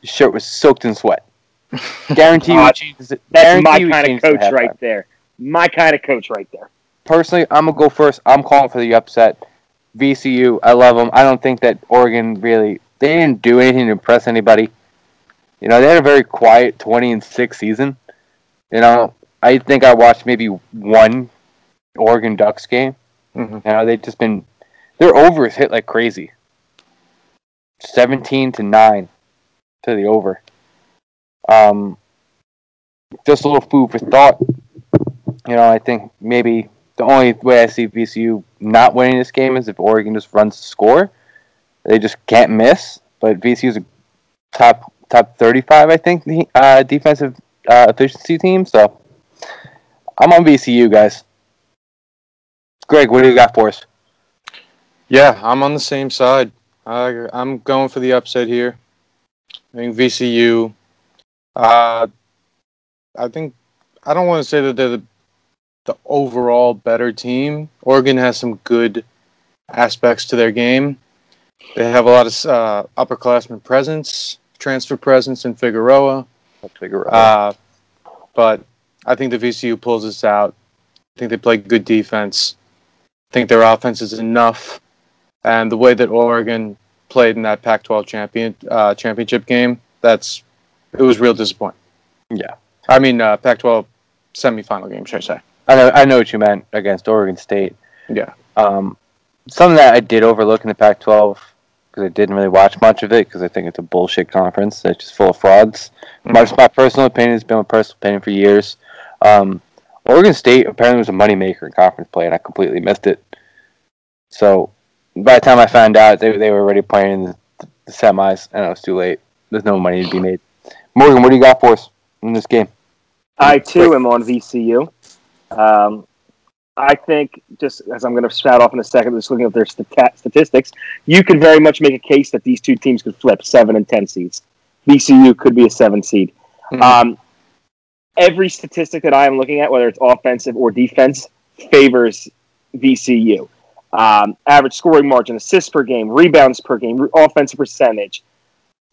his shirt was soaked in sweat. Guarantee you, changes it. That's Guarantee my you kind of coach halftime. right there. My kind of coach right there. Personally, I'm gonna go first. I'm calling for the upset. VCU, I love them. I don't think that Oregon really they didn't do anything to impress anybody. You know, they had a very quiet 20 and six season. You know, I think I watched maybe one Oregon Ducks game. Mhm. You know, they've just been their overs hit like crazy. Seventeen to nine to the over. Um, just a little food for thought. You know, I think maybe the only way I see VCU not winning this game is if Oregon just runs the score. They just can't miss. But VCU's a top top thirty five, I think, uh, defensive uh, efficiency team. So I'm on VCU, guys. Greg, what do you got for us? Yeah, I'm on the same side. I, I'm going for the upset here. I think VCU. Uh, I think I don't want to say that they're the, the overall better team. Oregon has some good aspects to their game. They have a lot of uh, upperclassmen presence, transfer presence in Figueroa. Uh, but I think the VCU pulls this out. I think they play good defense. I think their offense is enough. And the way that Oregon played in that Pac-12 champion uh, championship game, that's it was real disappointing. Yeah. I mean uh, Pac-12 semifinal game, should I say? I know I know what you meant against Oregon State. Yeah. Um, something that I did overlook in the Pac-12 because I didn't really watch much of it because I think it's a bullshit conference. It's just full of frauds. Mhm. My, my personal opinion has been my personal opinion for years. Um, Oregon State apparently was a moneymaker in conference play, and I completely missed it. So by the time I found out, they, they were already playing in the, the semis, and it was too late. There's no money to be made. Morgan, what do you got for us in this game? I too am on VCU. Um, I think just as I'm going to spout off in a second, just looking at their statistics, you could very much make a case that these two teams could flip seven and ten seeds. VCU could be a seven seed. Mhm. Um, every statistic that I am looking at, whether it's offensive or defense, favors VCU. Um, average scoring margin, assists per game, rebounds per game, re- offensive percentage.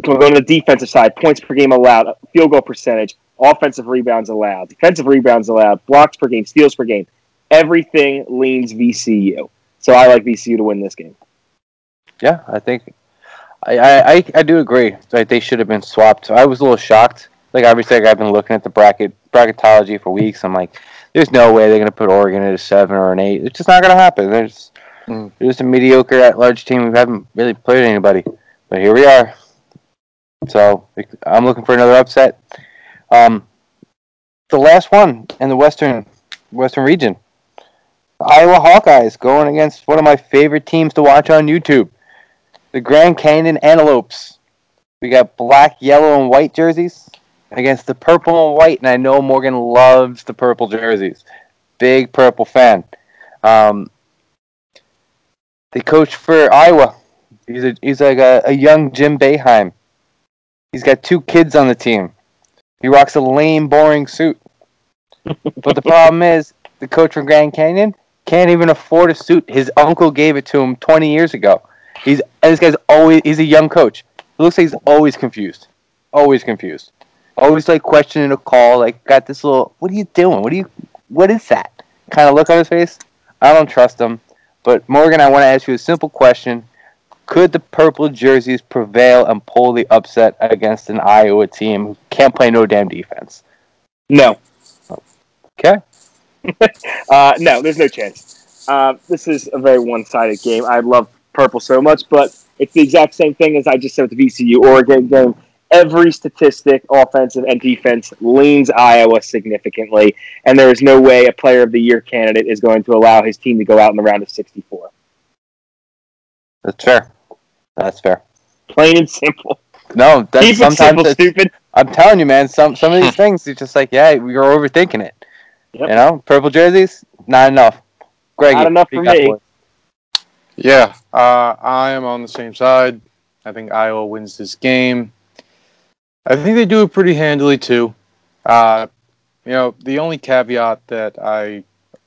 We'll go to the defensive side, points per game allowed, field goal percentage, offensive rebounds allowed, defensive rebounds allowed, blocks per game, steals per game. Everything leans VCU. So I like VCU to win this game. Yeah, I think I I, I, I do agree. Like they should have been swapped. I was a little shocked. Like obviously, like, I've been looking at the bracket bracketology for weeks. I'm like, there's no way they're gonna put Oregon at a seven or an eight. It's just not gonna happen. There's Mm. they're just a mediocre at large team who haven't really played anybody. But here we are. So I'm looking for another upset. Um, the last one in the western western region. Iowa Hawkeyes going against one of my favorite teams to watch on YouTube, the Grand Canyon Antelopes. We got black, yellow, and white jerseys against the purple and white, and I know Morgan loves the purple jerseys. Big purple fan. Um, the coach for Iowa, he's a, he's like a, a young Jim Boeheim. He's got two kids on the team. He rocks a lame, boring suit. but the problem is, the coach from Grand Canyon, can't even afford a suit. His uncle gave it to him 20 years ago. He's and this guy's always he's a young coach. It looks like he's always confused, always confused, always like questioning a call. Like got this little, what are you doing? What are you? What is that? Kind of look on his face. I don't trust him. But Morgan, I want to ask you a simple question: Could the purple jerseys prevail and pull the upset against an Iowa team who can't play no damn defense? No. Okay. Uh, no, there's no chance. Uh, this is a very one-sided game. I love purple so much, but it's the exact same thing as I just said with the VCU Oregon game. Every statistic, offensive and defense, leans Iowa significantly, and there is no way a Player of the Year candidate is going to allow his team to go out in the round of 64. That's fair. That's fair. Plain and simple. No, that's Keep sometimes simple, stupid. I'm telling you, man. Some some of these things, it's just like, yeah, you're overthinking it. Yep. You know, purple jerseys, not enough. Greg, Not enough for me. Yeah, uh, I am on the same side. I think Iowa wins this game. I think they do it pretty handily too. Uh, you know, the only caveat that I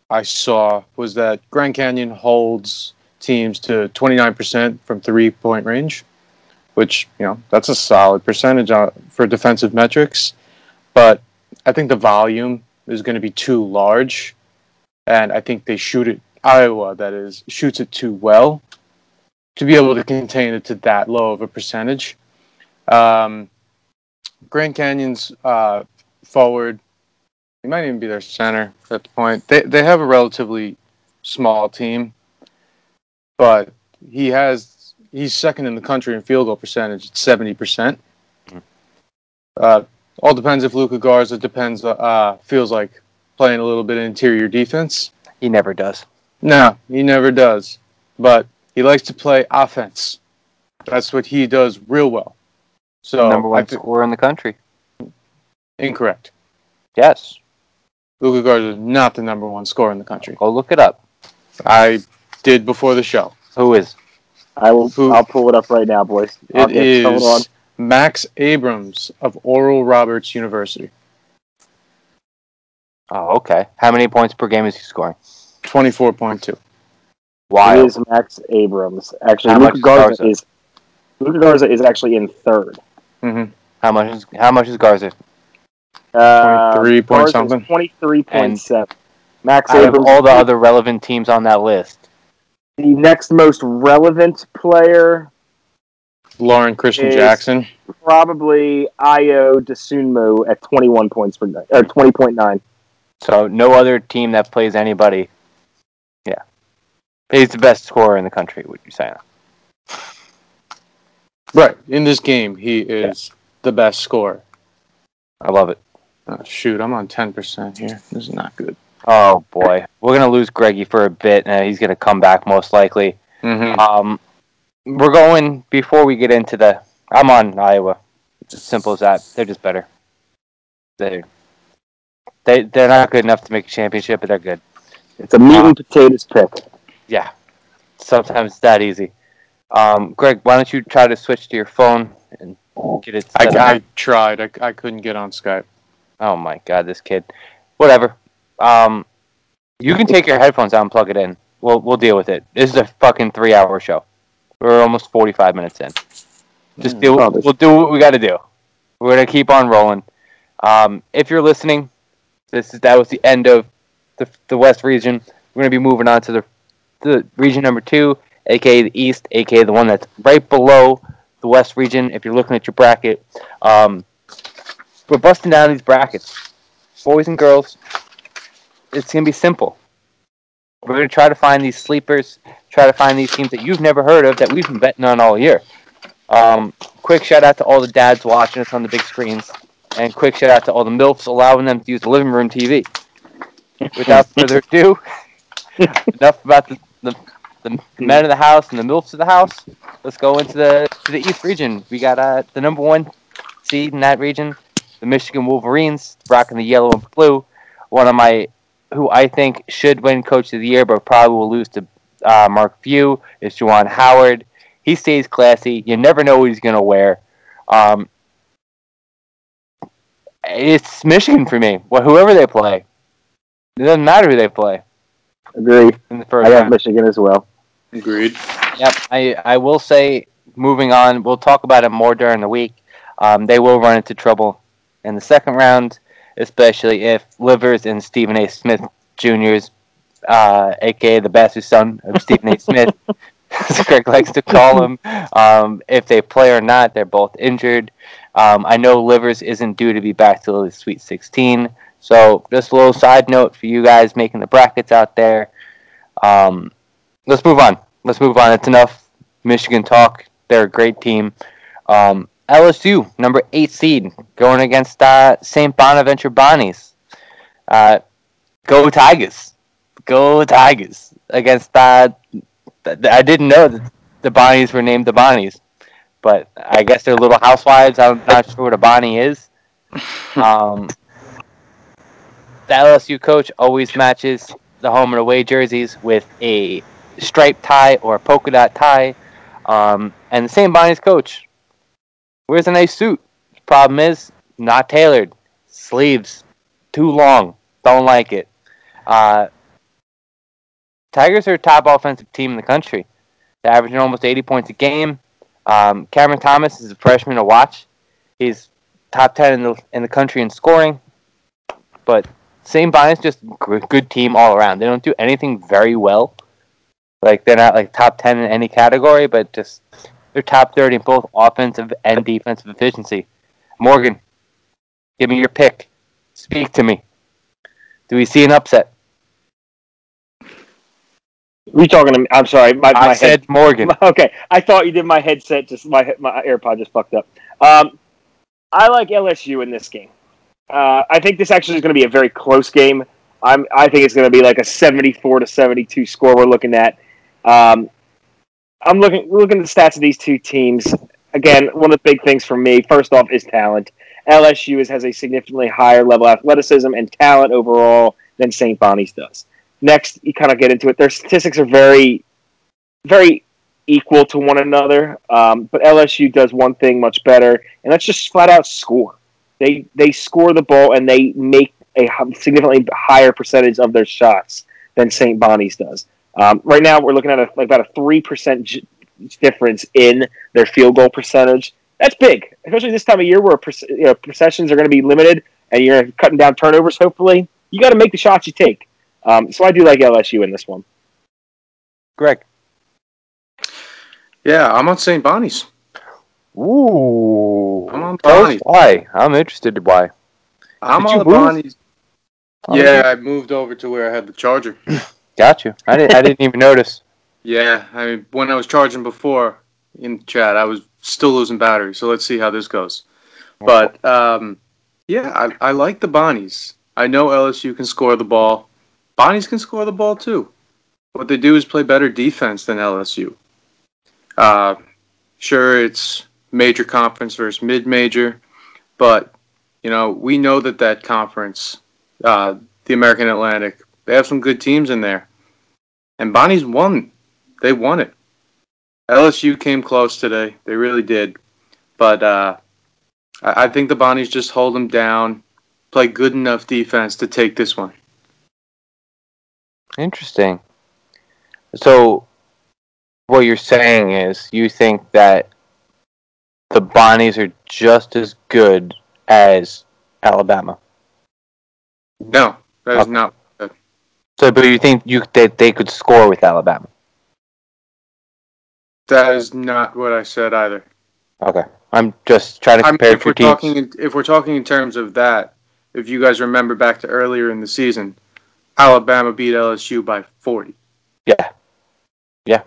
I saw was that Grand Canyon holds teams to 29% from three point range, which you know that's a solid percentage for defensive metrics. But I think the volume is going to be too large, and I think they shoot it Iowa that is shoots it too well to be able to contain it to that low of a percentage. Um, Grand Canyon's uh, forward, he might even be their center at the point. They they have a relatively small team, but he has he's second in the country in field goal percentage at seventy percent. Uh, all depends if Luka Garza depends uh, feels like playing a little bit of interior defense. He never does. No, he never does. But he likes to play offense. That's what he does real well. So Number one thi- scorer in the country. incorrect. Yes. Luka Garza is not the number one scorer in the country. Go look it up. I did before the show. Who is? I will. Who- I'll pull it up right now, boys. It Okay, hold on. is Max Abrams of Oral Roberts University. Oh, okay. How many points per game is he scoring? Twenty-four point two. Why is Max Abrams. Actually, How much Garza Garza? is Luka Garza is actually in third. Mm-hmm. How much is how much is Garza? Uh, 23 point Garza something. Twenty-three point And seven. Max Out of Abrams. all the other relevant teams on that list, the next most relevant player, Lauren Christian Is- Jackson. probably Ayo Dosunmu at twenty-one points per night, or twenty point nine. so no other team that plays anybody. Yeah, he's the best scorer in the country. would you saying? Right. In this game, he is the best scorer. I love it. Oh, shoot, I'm on ten percent here. This is not good. Oh boy, we're gonna lose Greggy for a bit, and he's gonna come back most likely. Mm-hmm. Um, we're going before we get into the. I'm on Iowa. It's as simple as that. They're just better. They they they're not good enough to make a championship, but they're good. It's a meat Uh, and potatoes pick. Yeah, sometimes it's that easy. Um, Greg, why don't you try to switch to your phone and get it I, up? I tried. I, I couldn't get on Skype. Oh my god, this kid. Whatever. Um, you can take your headphones out and plug it in. We'll we'll deal with it. This is a fucking three hour show. We're almost forty five minutes in. Just do Oh, we'll do what we got to do. We're gonna keep on rolling. Um, if you're listening, this is that was the end of the the West region. We're gonna be moving on to the the region number two, aka the East, aka the one that's right below the West region. If you're looking at your bracket, um, we're busting down these brackets, boys and girls. It's gonna be simple. We're gonna try to find these sleepers, try to find these teams that you've never heard of that we've been betting on all year. Um, quick shout out to all the dads watching us on the big screens, and quick shout out to all the milfs allowing them to use the living room TV. Without further ado, enough about the, the, the men of the house and the milfs of the house. Let's go into the to the East region. We got uh, the number one seed in that region, the Michigan Wolverines, rocking the yellow and blue. One of my, who I think should win Coach of the Year, but probably will lose to uh, Mark Few, is Juwan Howard. He stays classy. You never know what he's going to wear. Um, it's Michigan for me. Well, whoever they play, it doesn't matter who they play. Agree. in the I first have round. Michigan as well. Agreed. Yep, I, I will say, moving on, we'll talk about it more during the week. Um, they will run into trouble in the second round, especially if Livers and Stephen A. Smith Jr.'s, uh, aka the bastard son of Stephen A. Smith, as Greg likes to call him, um, if they play or not, they're both injured. Um, I know Livers isn't due to be back till the Sweet 16, so just a little side note for you guys making the brackets out there. Um, let's move on. Let's move on. It's enough Michigan talk. They're a great team. Um, LSU, number eight seed, going against uh, St. Bonaventure Bonnies. Uh, go Tigers. Go Tigers. Against that. I didn't know that the Bonnies were named the Bonnies, but I guess they're little housewives. I'm not sure what a Bonnie is. Um, the LSU coach always matches the home and away jerseys with a striped tie or a polka dot tie. Um, and the same Bonnie's coach wears a nice suit. Problem is, not tailored. Sleeves too long. Don't like it. Uh, Tigers are a top offensive team in the country. They're averaging almost 80 points a game. Um, Cameron Thomas is a freshman to watch. He's top 10 in the in the country in scoring. But St. Bonnie's just good, good team all around. They don't do anything very well. Like they're not like top 10 in any category, but just they're top 30 in both offensive and defensive efficiency. Morgan, give me your pick. Speak to me. Do we see an upset? We talking to me? I'm sorry. My, my I head said Morgan. Okay, I thought you did my headset. Just my my AirPod just fucked up. Um, I like LSU in this game. Uh, I think this actually is going to be a very close game. I'm I think it's going to be like a 74 to 72 score. We're looking at. Um, I'm looking looking at the stats of these two teams. Again, one of the big things for me, first off, is talent. LSU is, has a significantly higher level of athleticism and talent overall than St. Bonnie's does. Next, you kind of get into it. Their statistics are very, very equal to one another. Um, but LSU does one thing much better, and that's just flat out score. They they score the ball and they make a significantly higher percentage of their shots than St. Bonnie's does. Um, right now, we're looking at a, like about a three percent difference in their field goal percentage. That's big, especially this time of year where you know, possessions are going to be limited and you're cutting down turnovers. Hopefully, you got to make the shots you take. Um, so I do like LSU in this one. Greg. Yeah, I'm on St. Bonnie's. Ooh. I'm on Tell us Bonnie's. why? I'm interested to why. I'm Did on you the move? Bonnies. Yeah, I moved over to where I had the charger. Got you. I didn't. I didn't even notice. Yeah, I mean, when I was charging before in chat, I was still losing battery. So let's see how this goes. But um, yeah, I, I like the Bonnies. I know LSU can score the ball. Bonnies can score the ball too. What they do is play better defense than LSU. Uh, sure, it's major conference versus mid-major, but you know we know that that conference, uh, the American Atlantic, they have some good teams in there, and Bonnie's won. They won it. LSU came close today. They really did, but uh, I, I think the Bonnies just hold them down, play good enough defense to take this one. Interesting. So, what you're saying is you think that the Bonnies are just as good as Alabama. No, that is Okay. not. So, but you think you that they could score with Alabama? That is not what I said either. Okay, I'm just trying to I mean, compare if two we're teams. talking, in, if we're talking in terms of that, if you guys remember back to earlier in the season, Alabama beat LSU by forty. Yeah, yeah,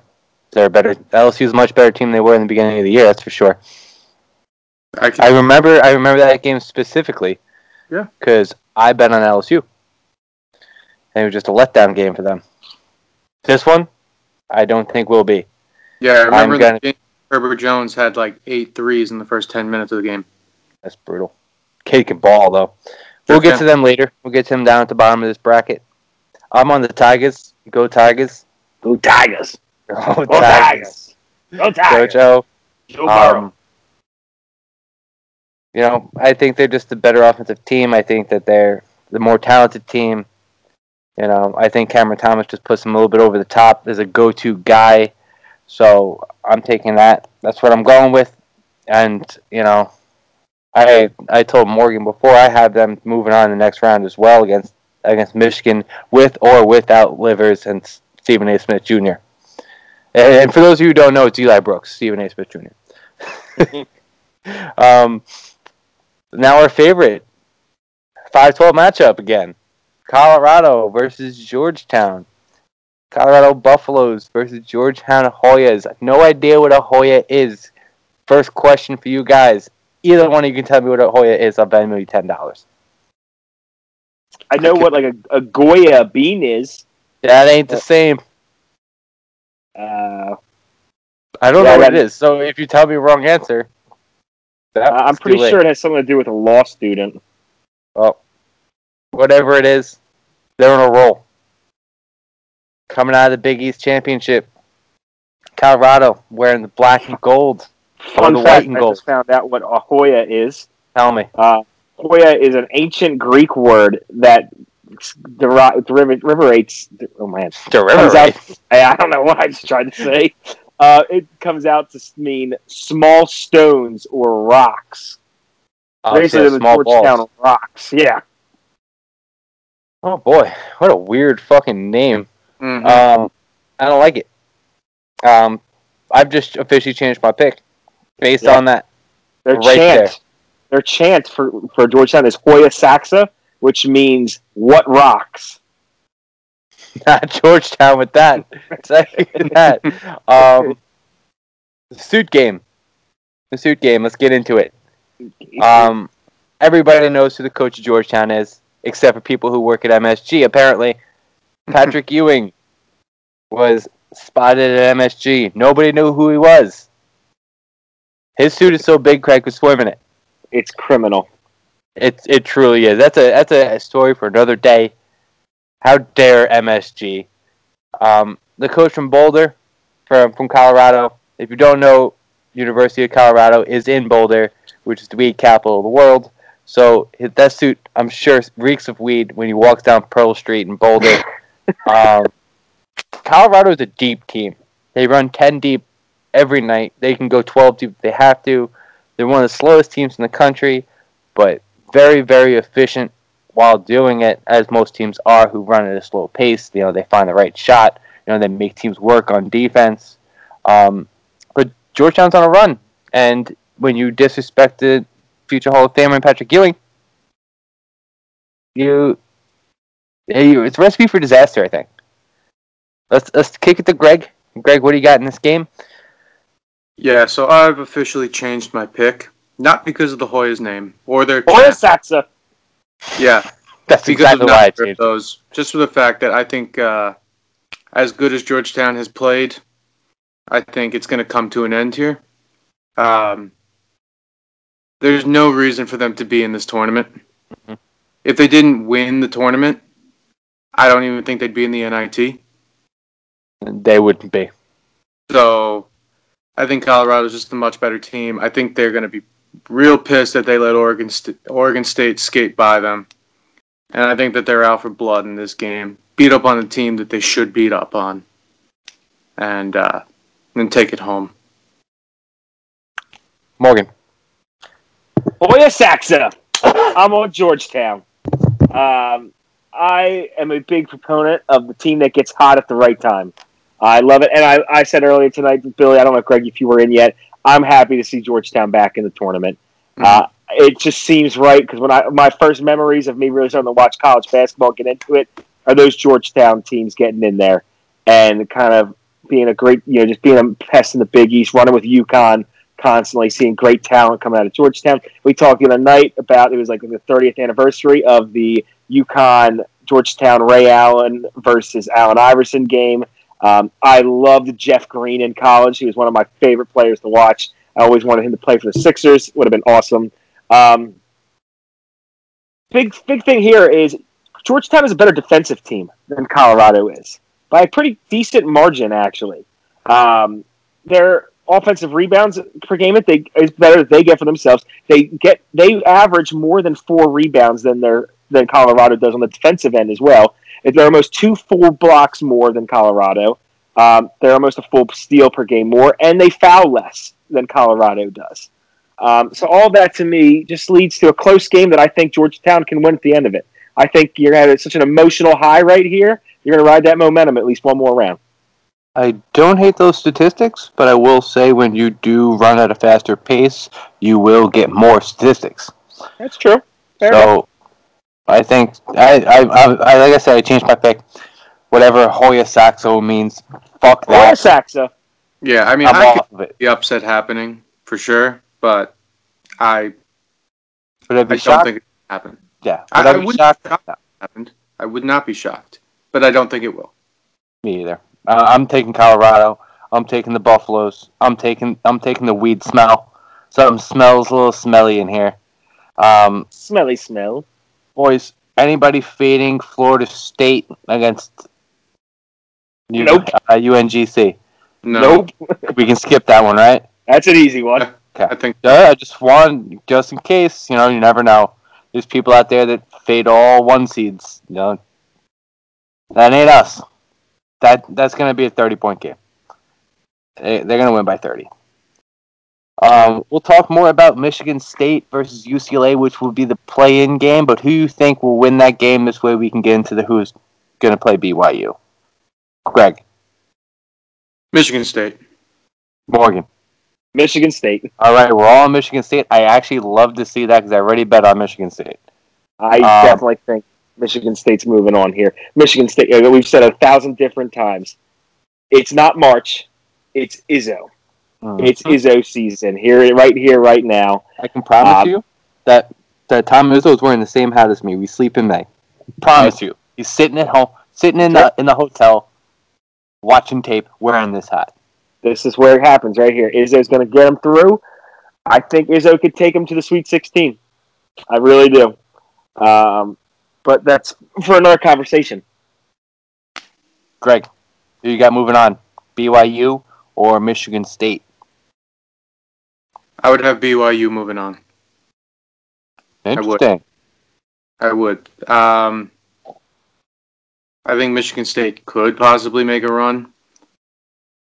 they're better. LSU's a much better team than they were in the beginning of the year. That's for sure. I can, I remember. I remember that game specifically. Yeah. Because I bet on LSU. And it was just a letdown game for them. This one, I don't think will be. yeah, I remember gonna- that game. Herbert Jones had like eight threes in the first ten minutes of the game. That's brutal. Kid can ball though. We'll get to them later. We'll get to them down at the bottom of this bracket. I'm on the Tigers. Go Tigers. Go Tigers! Go Go Tigers! Go Tigers! Joe. Joe Burrow. Um, you know, I think they're just a better offensive team. I think that they're the more talented team You know, I think Cameron Thomas just puts him a little bit over the top as a go-to guy. So I'm taking that. That's what I'm going with. And you know, I I told Morgan before I have them moving on in the next round as well against against Michigan with or without Livers and Stephen A. Smith Jr. And, and for those of you who don't know, it's Eli Brooks, Stephen A. Smith Jr. um, now our favorite 5-12 matchup again. Colorado versus Georgetown. Colorado Buffaloes versus Georgetown Hoyas. No idea what a Hoya is. First question for you guys. Either one of you can tell me what a Hoya is. I'll bet you ten dollars. I know what like a, a Goya bean is. That ain't the same. Uh, I don't Yeah, know what it is. So if you tell me the wrong answer, I'm pretty late. sure it has something to do with a law student. Well, whatever it is, they're on a roll. Coming out of the Big East Championship, Colorado wearing the black and gold. Fun the white fact: and I gold. just found out what a Hoya is. Tell me. Uh, Hoya is an ancient Greek word that deri- derivates. Oh man, comes. I don't know what I just trying to say. Uh, it comes out to mean small stones or rocks. Oh, Basically, so the small Georgetown balls. rocks. Yeah. Oh boy, what a weird fucking name. Mhm. Um, I don't like it. Um, I've just officially changed my pick based Yeah. on that. Their Right chant, their chant for for Georgetown is Hoya Saxa, which means what rocks. Not Georgetown with that. Second that. Um, the suit game. The suit game. Let's get into it. Um, everybody knows who the coach of Georgetown is, except for people who work at MSG. Apparently, Patrick Ewing was spotted at MSG. Nobody knew who he was. His suit is so big, Craig could swim in it. It's criminal. It it truly is. That's a that's a story for another day. How dare MSG? Um, the coach from Boulder, from from Colorado. If you don't know, University of Colorado is in Boulder, which is the weed capital of the world. So that suit, I'm sure, reeks of weed when he walks down Pearl Street in Boulder. um, Colorado is a deep team. They run ten deep every night. They can go twelve deep if they have to. They're one of the slowest teams in the country, but very, very efficient while doing it, as most teams are who run at a slow pace. You know, they find the right shot. You know, they make teams work on defense. Um, but Georgetown's on a run, and when you disrespect disrespected future Hall of Famer Patrick Ewing, you, you it's a recipe for disaster. I think. Let's let's kick it to Greg. Greg, what do you got in this game? Yeah, so I've officially changed my pick. Not because of the Hoya's name or their Hoya chant. Saxa. Yeah, That's because exactly of why I changed. those. Just for the fact that I think, uh, as good as Georgetown has played, I think it's going to come to an end here. Um, there's no reason for them to be in this tournament. Mhm. If they didn't win the tournament, I don't even think they'd be in the NIT. They wouldn't be. So I think Colorado's just a much better team. I think they're going to be real pissed that they let Oregon St- Oregon State skate by them. And I think that they're out for blood in this game. Beat up on a team that they should beat up on. And uh, then take it home. Morgan. Hoya Saxa. I'm on Georgetown. Um, I am a big proponent of the team that gets hot at the right time. I love it. And I, I said earlier tonight, Billy, I don't know, Greg, if you were in yet, I'm happy to see Georgetown back in the tournament. Uh, it just seems right because when I my first memories of me really starting to watch college basketball, get into it, are those Georgetown teams getting in there and kind of being a great, you know, just being a pest in the Big East, running with UConn constantly, seeing great talent coming out of Georgetown. We talked the other night about it was like the 30th anniversary of the UConn Georgetown Ray Allen versus Allen Iverson game. Um, I loved Jeff Green in college. He was one of my favorite players to watch. I always wanted him to play for the Sixers. Would have been awesome. Um, big big thing here is Georgetown is a better defensive team than Colorado is by a pretty decent margin, actually. Um, their offensive rebounds per game they is better they get for themselves. They get they average more than four rebounds than their than Colorado does on the defensive end as well. They're almost two full blocks more than Colorado. Um, they're almost a full steal per game more, and they foul less than Colorado does. Um, so all that to me just leads to a close game that I think Georgetown can win at the end of it. I think you're have such an emotional high right here. You're going to ride that momentum at least one more round. I don't hate those statistics, but I will say when you do run at a faster pace, you will get more statistics. That's true. Fair so enough. I think I, I, I, I like I said I changed my pick. Whatever Hoya Saxo means, fuck Or that. Saxa. Yeah, I mean, I'm I could of it. see upset happening for sure, but I Would I I be don't shocked? think it will happen. yeah. I- Would I, I be wouldn't shocked? be shocked. No, Happened. I would not be shocked, but I don't think it will. me either. Uh, I'm taking Colorado. I'm taking the Buffaloes. I'm taking I'm taking the weed smell. Something smells a little smelly in here. Um, Smelly smell. Boys, anybody fading Florida State against U- Nope. uh, UNCG? No, Nope. We can skip that one, right? That's an easy one. I think Yeah, I just want just in case. You know, you never know. There's people out there that fade all one seeds. You know, that ain't us. That that's gonna be a thirty point game. They, they're gonna win by thirty. Um, we'll talk more about Michigan State versus UCLA, which will be the play-in game. But who you think will win that game? This way, we can get into the who's gonna play BYU. Greg Michigan State. Morgan. Michigan State. All right, we're all on Michigan State. I actually love to see that because I already bet on Michigan State. I Um, definitely think Michigan State's moving on here. Michigan State, we've said a thousand different times. It's not March. It's Izzo. Mm. It's Izzo season here, right here, right now. I can promise Um, you that that Tom Izzo is wearing the same hat as me. We sleep in May. Promise you. He's sitting at home, sitting in the in the hotel, watching tape, wearing this hat. This is where it happens right here. Izzo's going to get him through. I think Izzo could take him to the Sweet 16. I really do. Um, but that's for another conversation. Greg, who you got moving on? BYU or Michigan State? I would have BYU moving on. I would. I would. Um, I think Michigan State could possibly make a run,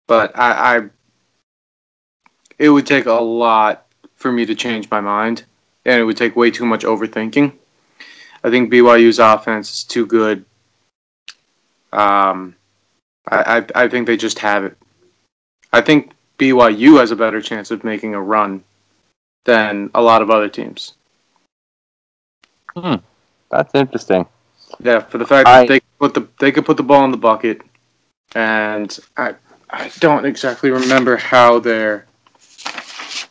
but I, I it would take a lot for me to change my mind, and it would take way too much overthinking. I think BYU's offense is too good. Um, I, I I think they just have it. I think BYU has a better chance of making a run than a lot of other teams. Hmm. That's interesting. Yeah, for the fact I- that they could put the they could put the ball in the bucket, and I I don't exactly remember how they're.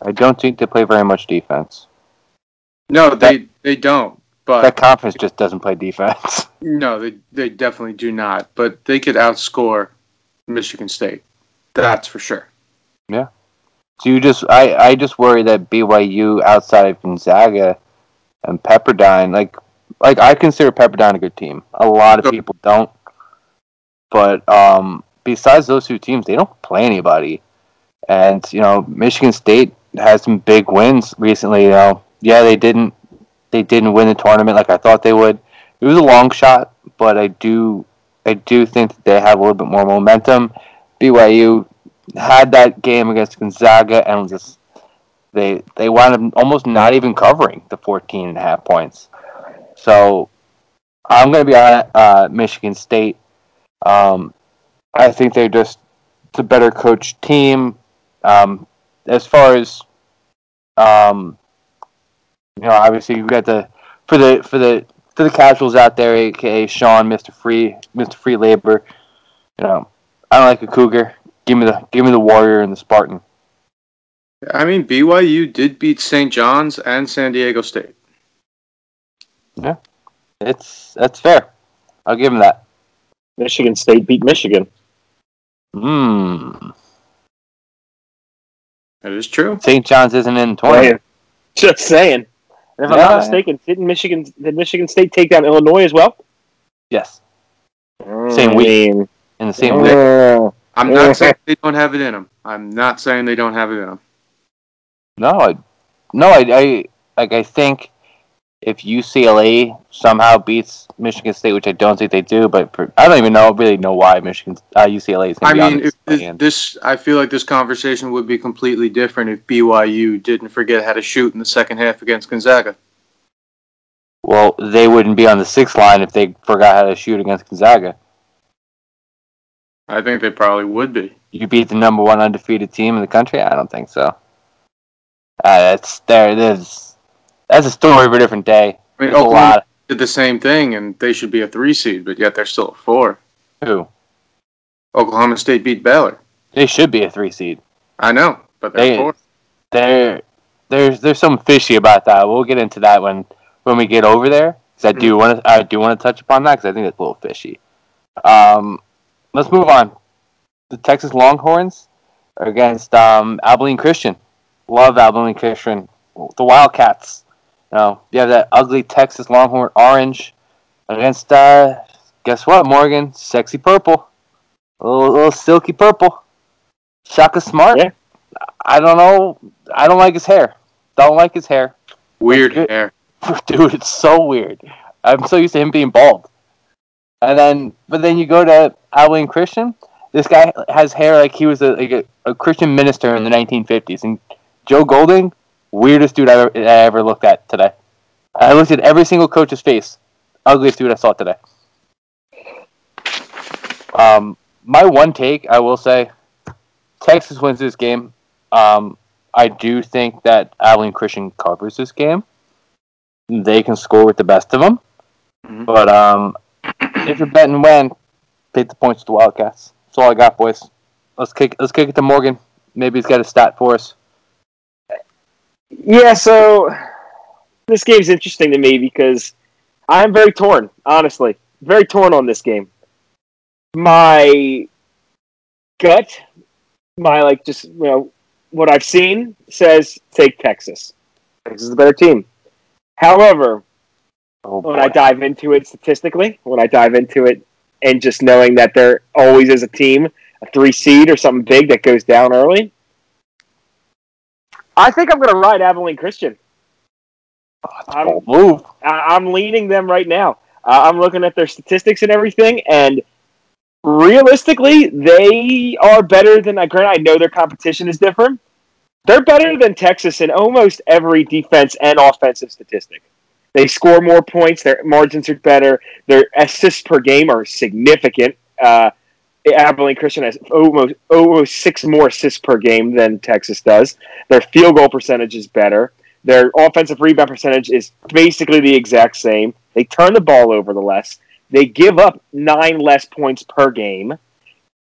I don't think they play very much defense. No, they they don't. But That conference just doesn't play defense. no, they they definitely do not. But they could outscore Michigan State. That's for sure. So you just, I, I just worry that BYU outside of Gonzaga and Pepperdine, like, like I consider Pepperdine a good team. A lot of people don't, but um, besides those two teams, they don't play anybody. And you know, Michigan State has some big wins recently. You know, yeah, they didn't, they didn't win the tournament like I thought they would. It was a long shot, but I do, I do think that they have a little bit more momentum. BYU had that game against Gonzaga and just they they wound up almost not even covering the 14 and a half points. So I'm going to be on uh, Michigan State. Um, I think they're just the better coached team. Um, as far as um, you know, obviously you got the for the for the for the casuals out there, aka Sean, Mister Free, Mister Free Labor. You know, I don't like a cougar. Give me the give me the warrior and the Spartan. I mean, BYU did beat St. John's and San Diego State. Yeah, it's that's fair. I'll give him that. Michigan State beat Michigan. Hmm. That is true. St. John's isn't in the tournament. Just saying. And if I'm not mistaken, didn't Michigan did Michigan State take down Illinois as well? Yes, Same I week. mean, in the same week. I'm not saying they don't have it in them. I'm not saying they don't have it in them. No, I, no, I, I like. I think if UCLA somehow beats Michigan State, which I don't think they do, but I don't even know really know why Michigan uh, UCLA is. I Going to mean, if this, this, I feel like this conversation would be completely different if BYU didn't forget how to shoot in the second half against Gonzaga. well, they wouldn't be on the sixth line if they forgot how to shoot against Gonzaga. I think they probably would be. You beat the number one undefeated team in the country? I don't think so. Uh, that's there. It is. that's a story for a different day. I mean, There's Oklahoma lot. did the same thing, and they should be a three seed, but yet they're still a four. Who Oklahoma State beat Baylor. they should be a three seed. I know, but they're They- four. There, there's there's some fishy about that. We'll get into that when when we get over there. Because I do want to I do want to touch upon that because I think it's a little fishy. Um, let's move on. The Texas Longhorns against um, Abilene Christian. Love Abilene Christian. The Wildcats. You know, you have that ugly Texas Longhorn orange against uh, guess what, Morgan? Sexy purple. A little, little silky purple. Shaka Smart. Yeah. I don't know. I don't like his hair. Don't like his hair. Weird hair. Dude, it's so weird. I'm so used to him being bald. And then, but then you go to Abilene Christian. This guy has hair like he was a, like a, a Christian minister in the 1950s. And Joe Golding, weirdest dude I ever, I ever looked at today. I looked at every single coach's face. Ugliest dude I saw today. Um, my one take, I will say, Texas wins this game. Um, I do think that Abilene Christian covers this game. They can score with the best of them. Mhm. But um, if you're betting when, take the points to the Wildcats. That's all I got, boys. Let's kick. Let's kick it to Morgan. Maybe he's got a stat for us. Yeah, so this game's interesting to me because I'm very torn, honestly. Very torn on this game. My gut, my like just you know what I've seen says take Texas. Texas is the better team. However, Oh when I dive into it statistically, when I dive into it and just knowing that there always is a team, a three seed or something big that goes down early, I think I'm going to ride Abilene Christian. I'm, Bold move. I- I'm leaning them right now. Uh, I'm looking at their statistics and everything, and realistically, they are better than. uh, Granted, I know their competition is different. They're better than Texas in almost every defense and offensive statistic. They score more points. Their margins are better. Their assists per game are significant. Uh, Abilene Christian has almost almost six more assists per game than Texas does. Their field goal percentage is better. Their offensive rebound percentage is basically the exact same. They turn the ball over the less. They give up nine less points per game.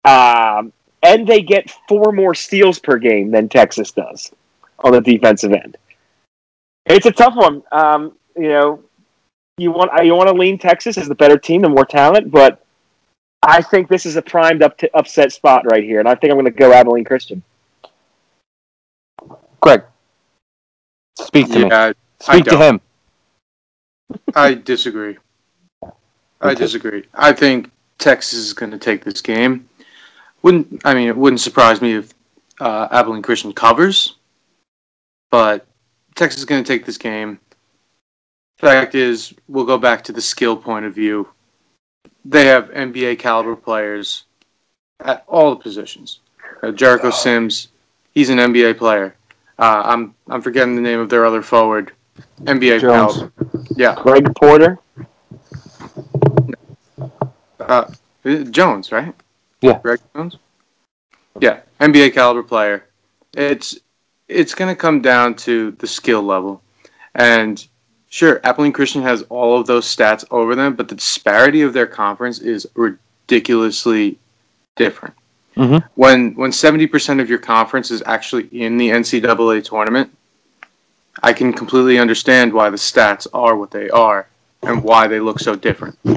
Um, and they get four more steals per game than Texas does on the defensive end. It's a tough one. Um, you know, you want you want to lean Texas as the better team, the more talent, but I think this is a primed up to upset spot right here, and I think I'm going to go Abilene Christian. Greg, speak to me. Speak to him. I disagree. I disagree. I think Texas is going to take this game. Wouldn't I mean it wouldn't surprise me if uh, Abilene Christian covers, but Texas is going to take this game. Fact is, we'll go back to the skill point of view. They have NBA caliber players at all the positions. Uh, Jericho Sims, he's an NBA player. Uh, I'm I'm forgetting the name of their other forward. NBA Jones. caliber. Yeah, Greg Porter, uh, Jones, right? Yeah. Greg Jones. Yeah, NBA caliber player. It's it's going to come down to the skill level, and sure, Abilene Christian has all of those stats over them, but the disparity of their conference is ridiculously different. Mhm. When when seventy percent of your conference is actually in the NCAA tournament, I can completely understand why the stats are what they are and why they look so different. You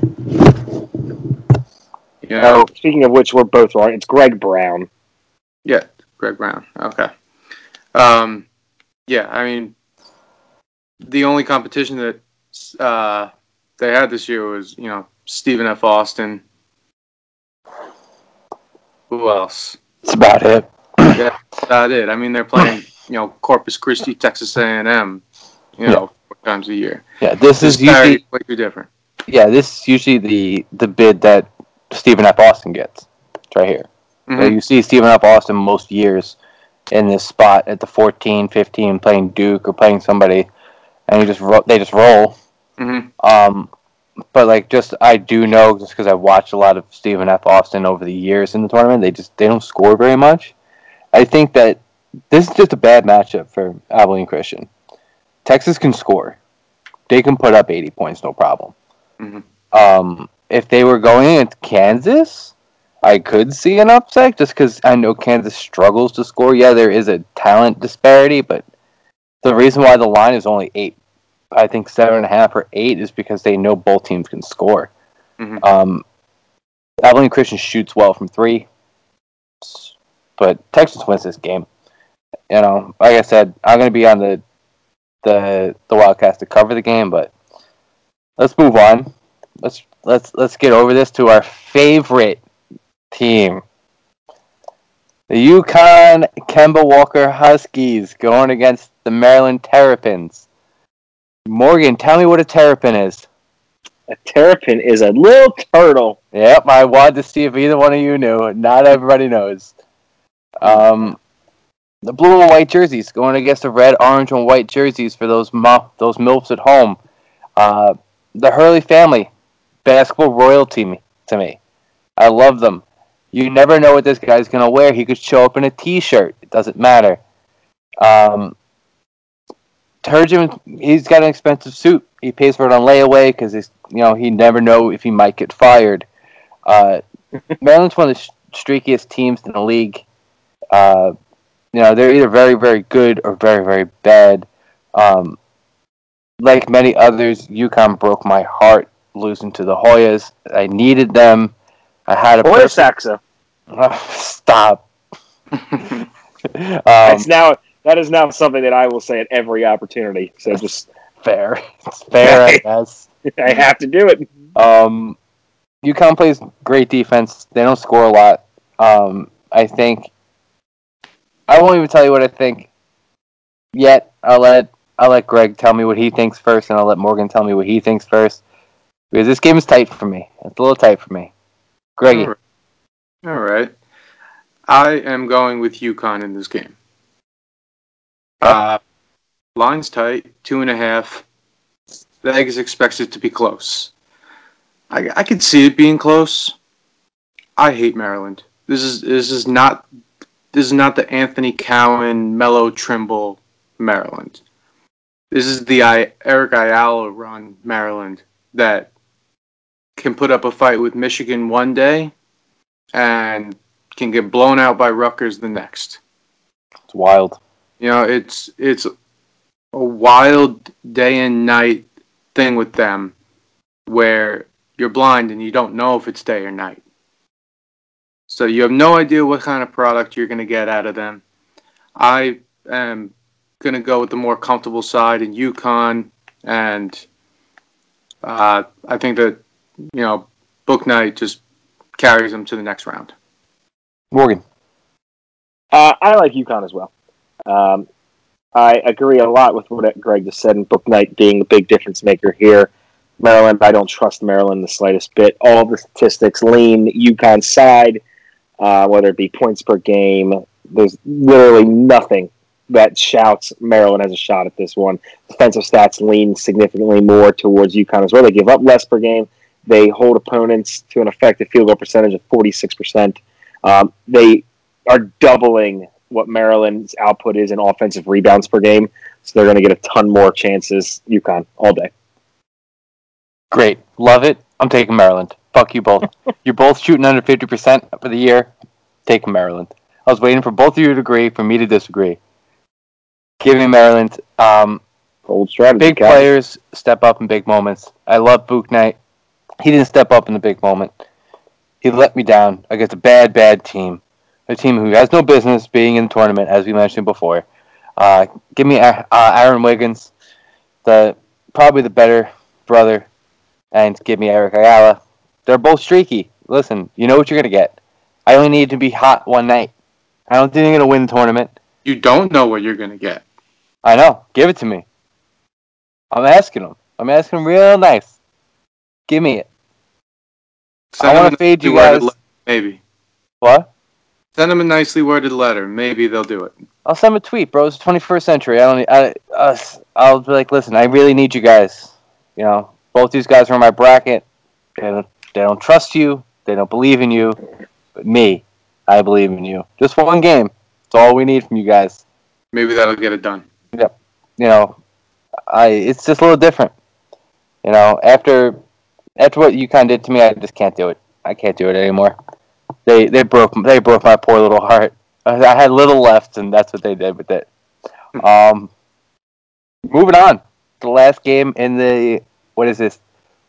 know, Oh, speaking of which, we're both wrong. It's Greg Brown. yeah, Greg Brown. Okay. Um, yeah, I mean, the only competition that uh, they had this year was, you know, Stephen F. Austin. Who else? That's about it. That's about it. I mean, they're playing, you know, Corpus Christi, Texas A&M, you know, times a year. Yeah, this This is usually completely different. yeah, this is usually the the bid that Stephen F. Austin gets. It's right here. Mhm. So you see Stephen F. Austin most years in this spot at the 14, 15, playing Duke or playing somebody, and you just ro- they just roll. Mhm. Um, but like just I do know just because I've watched a lot of Stephen F. Austin over the years in the tournament, they just they don't score very much. I think that this is just a bad matchup for Abilene Christian. Texas can score; they can put up eighty points, no problem. Mhm. Um, if they were going into Kansas, I could see an upset just because I know Kansas struggles to score. Yeah, there is a talent disparity, but the reason why the line is only eight, I think seven and a half or eight, is because they know both teams can score. Mhm. Um, Abilene Christian shoots well from three, but Texas wins this game. You know, like I said, I'm going to be on the the the Wildcats to cover the game, but let's move on. Let's let's let's get over this to our favorite team. The UConn Kemba Walker Huskies going against the Maryland Terrapins. Morgan, tell me what a terrapin is. A terrapin is a little turtle. Yep, I wanted to see if either one of you knew. Not everybody knows. Um, the blue and white jerseys going against the red, orange, and white jerseys for those mo- those milfs at home. Uh, the Hurley family, basketball royalty me- to me. I love them. You never know what this guy's gonna wear. He could show up in a T-shirt. It doesn't matter. Um, Turgeon, he's got an expensive suit. He pays for it on layaway because he's, you know, he never know if he might get fired. Uh, Maryland's one of the sh- streakiest teams in the league. Uh, you know, they're either very, very good or very, very bad. Um, like many others, UConn broke my heart losing to the Hoyas. I needed them. I had a Or perfect- Saxa. stop. um, That's now that is now something that I will say at every opportunity. So just fair. It's fair, I guess. I have to do it. Um, UConn plays great defense. They don't score a lot. Um, I think. I won't even tell you what I think yet. I'll let I'll let Greg tell me what he thinks first, and I'll let Morgan tell me what he thinks first. Because this game is tight for me. It's a little tight for me. Greggy, All All right. I am going with UConn in this game. Uh, line's tight, two and a half. Vegas expects it to be close. I, I see it being close. I hate Maryland. This is this is not this is not the Anthony Cowan, Melo Trimble Maryland. This is the I, Eric Ayala run Maryland that can put up a fight with Michigan one day and can get blown out by Rutgers the next. it's wild. You know, it's it's a wild day and night thing with them where you're blind and you don't know if it's day or night. So you have no idea what kind of product you're going to get out of them. I am going to go with the more comfortable side in UConn, and uh, I think that you know Bouknight just carries them to the next round. Morgan, Uh, I like UConn as well. Um, I agree a lot with what Greg just said, and Bouknight being the big difference maker here. Maryland, I don't trust Maryland the slightest bit. All the statistics lean UConn's side, uh, whether it be points per game. There's literally nothing that shouts Maryland has a shot at this one. Defensive stats lean significantly more towards UConn as well. They give up less per game. They hold opponents to an effective field goal percentage of 46%. Um, they are doubling what Maryland's output is in offensive rebounds per game. So they're going to get a ton more chances. UConn all day. great, love it. I'm taking Maryland. Fuck you both. You're both shooting under fifty percent for the year. Taking Maryland. I was waiting for both of you to agree, for me to disagree. Give me Maryland. Um, Bold strategy. big guys. players step up in big moments. I love Bouknight. He didn't step up in the big moment. He let me down against a bad, bad team. A team who has no business being in the tournament, as we mentioned before. Uh, give me uh, Aaron Wiggins, the probably the better brother, and give me Eric Ayala. They're both streaky. Listen, you know what you're gonna get. I only need to be hot one night. I don't think I'm gonna win the tournament. You don't know what you're going to get. I know. Give it to me. I'm asking him. I'm asking him real nice. Give me it. Send I want to fade you guys. Maybe. What? Send them a nicely worded letter. Maybe they'll do it. I'll send them a tweet, bro. It's the 21st century. I don't. I, us. I'll be like, listen. I really need you guys. You know, both these guys are in my bracket. They don't. They don't trust you. They don't believe in you. But me, I believe in you. Just one game. It's all we need from you guys. Maybe that'll get it done. Yep. You know, I it's just a little different. You know, after after what you kind of did to me, I just can't do it. I can't do it anymore. They they broke they broke my poor little heart. I I had little left, and that's what they did with it. Um, moving on. The last game in the what is this?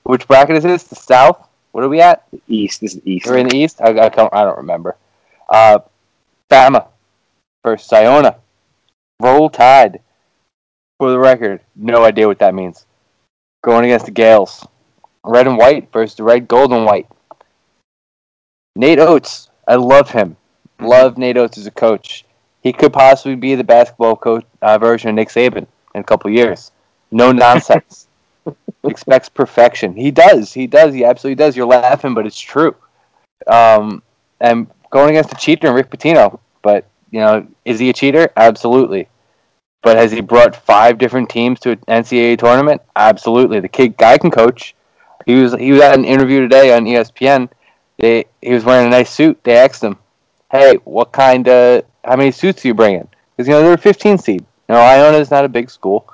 Which bracket is this? The South. What are we at? East. This is East. We're in the East. I, I don't I don't remember. Uh, Bama versus Iona. Roll Tide. For the record, no idea what that means. Going against the Gales. Red and white versus the red, gold, and white. Nate Oats. I love him. Love Nate Oats as a coach. He could possibly be the basketball coach uh, version of Nick Saban in a couple years. No nonsense. Expects perfection. He does. He does. He absolutely does. You're laughing, but it's true. Um, and going against a cheater, and Rick Pitino. But you know, is he a cheater? Absolutely. But has he brought five different teams to an NCAA tournament? Absolutely. The kid guy can coach. He was he was at an interview today on ESPN. They he was wearing a nice suit. They asked him, "Hey, what kind of how many suits do you bring in?" Because you know they're a 15 seed. You know, Iona is not a big school.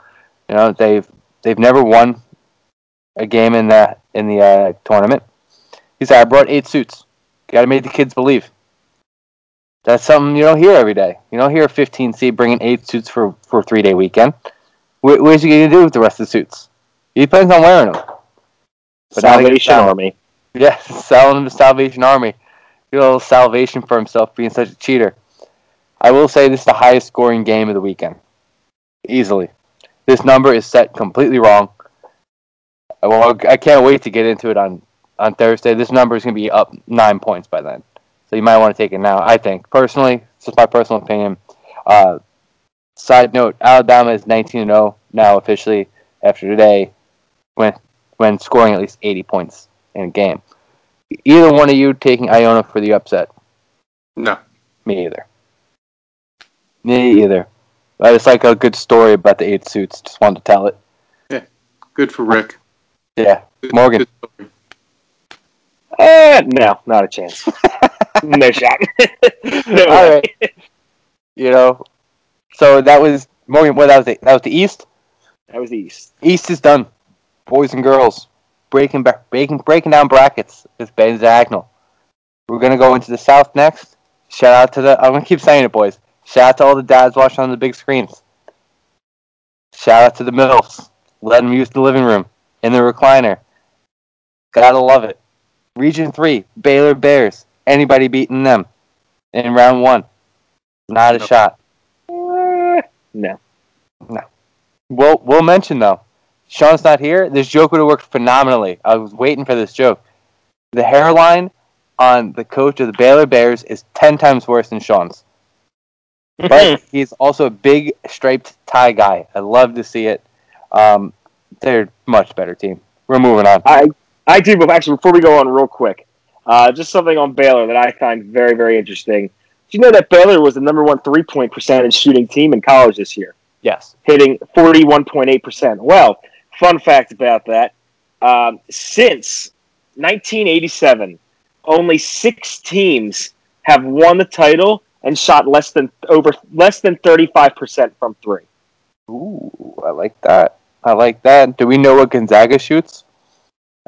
You know they've they've never won a game in the in the uh, tournament. He said, "I brought eight suits. Got to make the kids believe." That's something you don't hear every day. You don't hear a 15 seed bringing eight suits for for a three day weekend. What, what's he going to do with the rest of the suits? He plans on wearing them. But Salvation. Army. Yeah, selling him to Salvation Army. A little salvation for himself being such a cheater. I will say this is the highest scoring game of the weekend. Easily. This number is set completely wrong. I, well, I can't wait to get into it on, on Thursday. This number is going to be up nine points by then. So you might want to take it now, I think. Personally, it's just my personal opinion. Uh, side note, Alabama is 19 0 now officially after today when, when scoring at least 80 points in a game. Either one of you taking Iona for the upset? No. Me either. Me either. I just like a good story about the eight suits. Just wanted to tell it. Yeah. Good for Rick. Yeah. Good- Morgan. good story. Eh, no, not a chance. no shot. no All way. right. You know, so that was Morgan. What that was? The, that was the East. That was the East. East is done. Boys and girls, breaking back, breaking, breaking down brackets with Ben Zagnall. We're gonna go into the South next. Shout out to the. I'm gonna keep saying it, boys. Shout out to all the dads watching on the big screens. Shout out to the milfs. Let them use the living room in the recliner. Gotta love it. Region three, Baylor Bears. Anybody beating them in round one? Not a Nope. shot. No. no. We'll we'll mention though. Sean's not here. This joke would have worked phenomenally. I was waiting for this joke. The hairline on the coach of the Baylor Bears is ten times worse than Sean's. But he's also a big striped tie guy. I love to see it. Um, they're a much better team. We're moving on. I I do, but actually, before we go on, real quick, uh, just something on Baylor that I find very, very interesting. Do you know that Baylor was the number one three point percentage shooting team in college this year, Yes. hitting forty one point eight percent? Well, fun fact about that: um, since nineteen eighty seven, only six teams have won the title and shot less than over less than thirty five percent from three. Ooh, I like that. I like that. Do we know what Gonzaga shoots?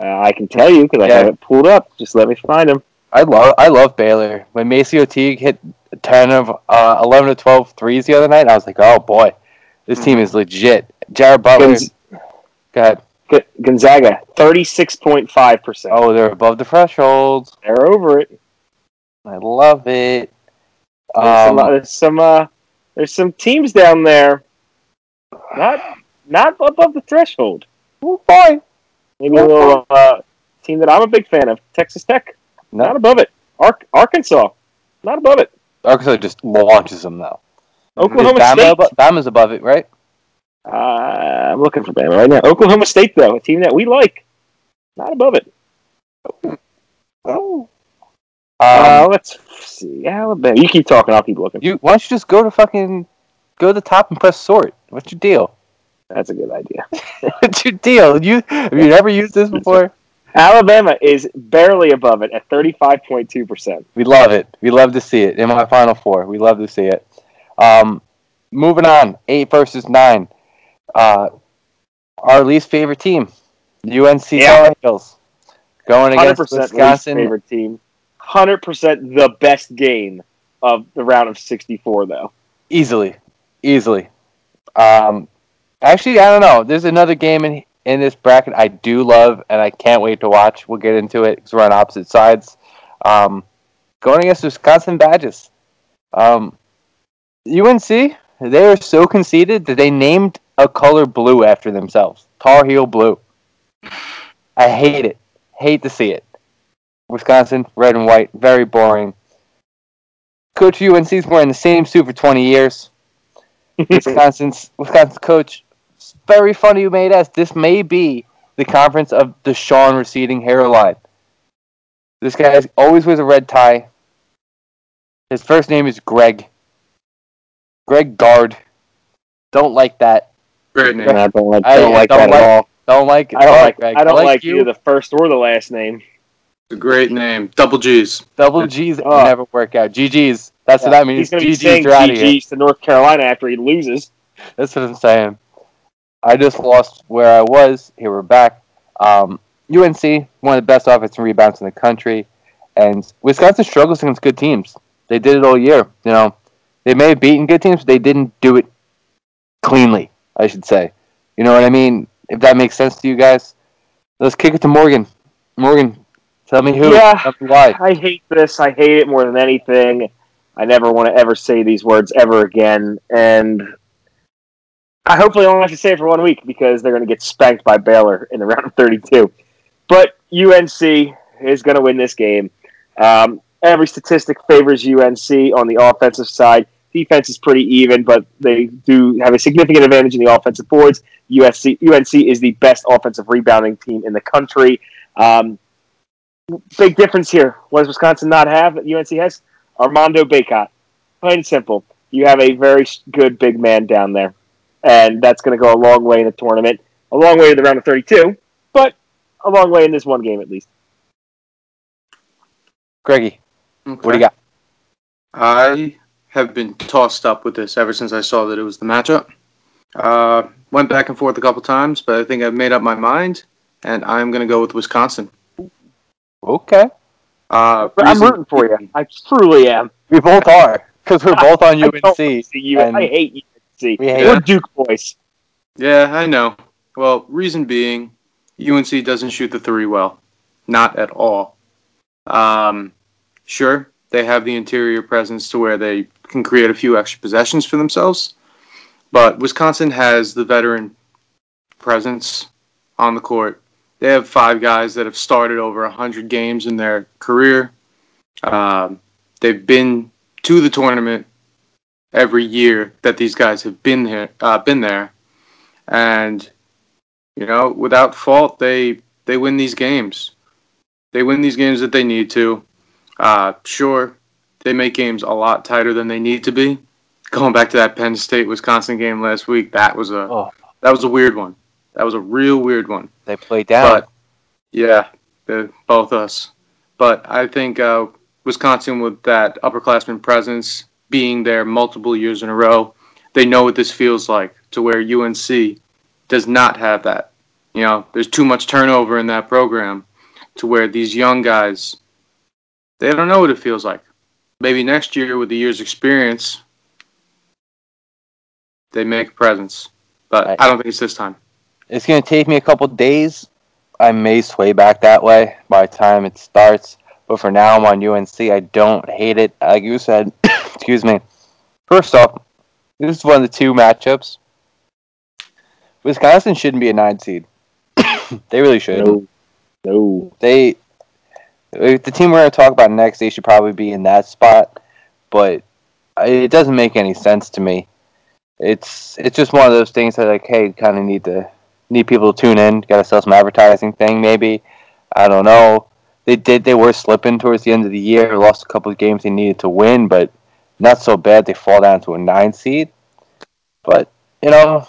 Uh, I can tell you because I have it pulled up. Just let me find them. I love I love Baylor. When MaCio Teague hit ten of uh, eleven to 12 threes the other night, I was like, oh boy, this team is legit. Jared Butler. Gonz- Go ahead. G- Gonzaga, thirty-six point five percent. Oh, they're above the threshold. They're over it. I love it. There's, some, Um, there's some. Uh, there's some teams down there, not not above the threshold. oh, boy. Maybe a little uh, team that I'm a big fan of, Texas Tech, not No, above it. Ark Arkansas, not above it. Arkansas just launches them though. Oklahoma Bama State, abo- Bama's above it, right? Uh, I'm looking for Bama right now. Oklahoma State, though, a team that we like, not above it. Oh. Uh, Um, let's see. Alabama. You keep talking. I'll keep looking. you why don't you just go to fucking go to the top and press sort? What's your deal? That's a good idea. What's your deal? You have you never used this before? Alabama is barely above it at 35.2 percent. We love it. We love to see it in my final four. We love to see it. Um, moving on, eight versus nine. Uh, our least favorite team, UNC Yeah. Tar Heels, going against Wisconsin. favorite team. Hundred percent the best game of the round of 64, though. Easily, easily. Um, actually, I don't know. There's another game in in this bracket I do love, and I can't wait to watch. We'll get into it because we're on opposite sides. Um, going against Wisconsin Badgers. Um, UNC, they are so conceited that they named a color blue after themselves. Tar Heel blue. I hate it. Hate to see it. Wisconsin, red and white, very boring. Coach UNC's wearing the same suit for 20 years. Wisconsin's Wisconsin's coach. Very funny you made us. This may be the conference of the Sean receding hairline. This guy always wears a red tie. His first name is Greg. Greg Gard. Don't like that. Great name. I don't like, I- don't I like don't that like- at all. Don't like. I don't like. Greg. I don't like, you. either the first or the last name. It's a great name. Double G's. Double G's Oh. never work out. GG's. That's what that means. He's going to be GG's saying are out. GG's to North Carolina after he loses. That's what I'm saying. I just lost where I was. Here we're back. Um, UNC, one of the best offensive rebounds in the country, and Wisconsin struggles against good teams. They did it all year. You know, they may have beaten good teams, but they didn't do it cleanly. I should say. You know what I mean? If that makes sense to you guys, let's kick it to Morgan. Morgan, tell me who. Yeah. Tell me why. I hate this. I hate it more than anything. I never want to ever say these words ever again. And I hopefully only have to say it for one week because they're going to get spanked by Baylor in the round of 32. But UNC is going to win this game. Um, every statistic favors UNC on the offensive side. Defense is pretty even, but they do have a significant advantage in the offensive boards. USC, UNC is the best offensive rebounding team in the country. Um, big difference here. What does Wisconsin not have that UNC has? Armando Bacot. Plain and simple. You have a very good big man down there. And that's going to go a long way in the tournament. A long way to the round of 32, but a long way in this one game at least. Greggy, what do you got? I have been tossed up with this ever since I saw that it was the matchup. Uh, went back and forth a couple times, but I think I've made up my mind, and I'm going to go with Wisconsin. Okay. Uh, I'm reason- rooting for you. I truly am. We both are because we're both on I don't UNC. see you. and I hate UNC. we hate We're. Duke boys. Yeah, I know. Well, reason being, UNC doesn't shoot the three well, not at all. Um, sure, they have the interior presence to where they can create a few extra possessions for themselves, but Wisconsin has the veteran presence on the court. They have five guys that have started over hundred games in their career. Um, they've been to the tournament every year that these guys have been here, uh, been there, and you know, without fault, they they win these games. They win these games that they need to. Uh, sure, they make games a lot tighter than they need to be. Going back to that Penn State Wisconsin game last week, that was a Oh, that was a weird one. That was a real weird one. they played down. But yeah, both of us. But I think uh, Wisconsin, with that upperclassman presence, being there multiple years in a row, they know what this feels like. To where UNC does not have that. You know, there's too much turnover in that program. To where these young guys, they don't know what it feels like. Maybe next year, with the year's experience, they make a presence. But Right. I don't think it's this time. It's going to take me a couple days. I may sway back that way by the time it starts. But for now, I'm on UNC. I don't hate it. Like you said, excuse me. First off, this is one of the two matchups. Wisconsin shouldn't be a nine seed. they really should. No. No. They, if the team we're going to talk about next, they should probably be in that spot. But it doesn't make any sense to me. it's it's just one of those things that like, hey, kind of need to need people to tune in. Got to sell some advertising thing, maybe. I don't know. They did. They were slipping towards the end of the year. Lost a couple of games they needed to win, but not so bad. They fall down to a nine seed. But you know,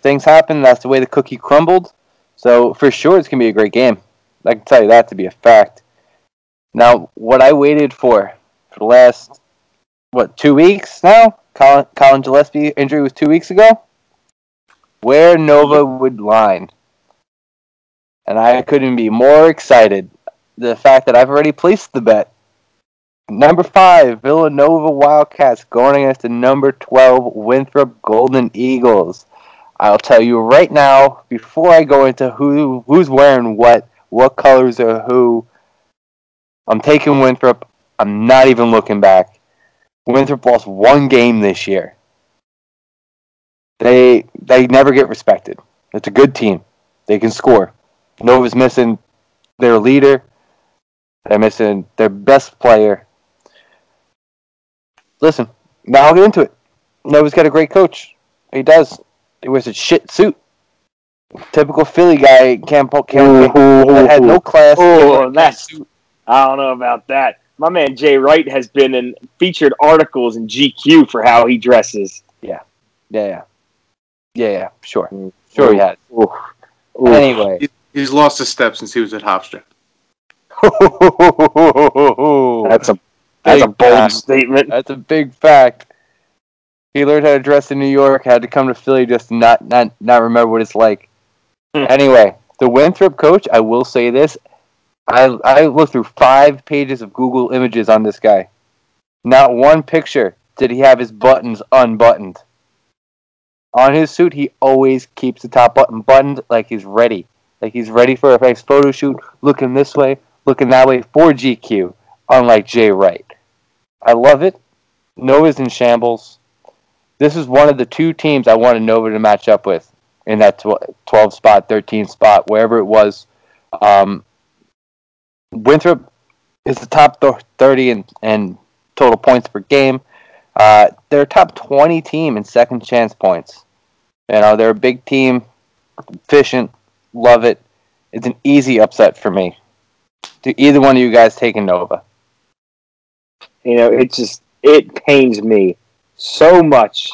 things happen. That's the way the cookie crumbled. So for sure, it's gonna be a great game. I can tell you that to be a fact. Now, what I waited for for the last what two weeks now? Colin, Collin Gillespie injury was two weeks ago. Where Nova would line, and I couldn't be more excited. The fact that I've already placed the bet. Number five, Villanova Wildcats going against the number twelve Winthrop Golden Eagles. I'll tell you right now, before I go into who who's wearing what, what colors are who. I'm taking Winthrop. I'm not even looking back. Winthrop lost one game this year. They they never get respected. It's a good team. They can score. Nova's missing their leader. They're missing their best player. Listen, now I'll get into it. Nova's got a great coach. He does. He wears a shit suit. Typical Philly guy. Can't, can't, can't had no class. Oh, that's. I don't know about that. My man Jay Wright has been in featured articles in GQ for how he dresses. Yeah, yeah, yeah, yeah, yeah. Sure, sure he has. Ooh. Ooh. Anyway, He's, he's lost a step since he was at Hofstra. That's a that's a bold fact. statement. That's a big fact. He learned how to dress in New York, had to come to Philly just to not not not remember what it's like. Hmm. anyway, the Winthrop coach, I will say this. I I looked through five pages of Google images on this guy. Not one picture did he have his buttons unbuttoned. On his suit, he always keeps the top button buttoned like he's ready. Like he's ready for a nice photo shoot, looking this way, looking that way for GQ, unlike Jay Wright. I love it. Nova's in shambles. This is one of the two teams I wanted Nova to match up with in that 12 spot, 13 spot, wherever it was. Um, Winthrop is the top 30 in, in total points per game. Uh, they're a top 20 team in second chance points. You know, they're a big team, efficient, love it. It's an easy upset for me. Do either one of you guys taking Nova? You know, it just it pains me so much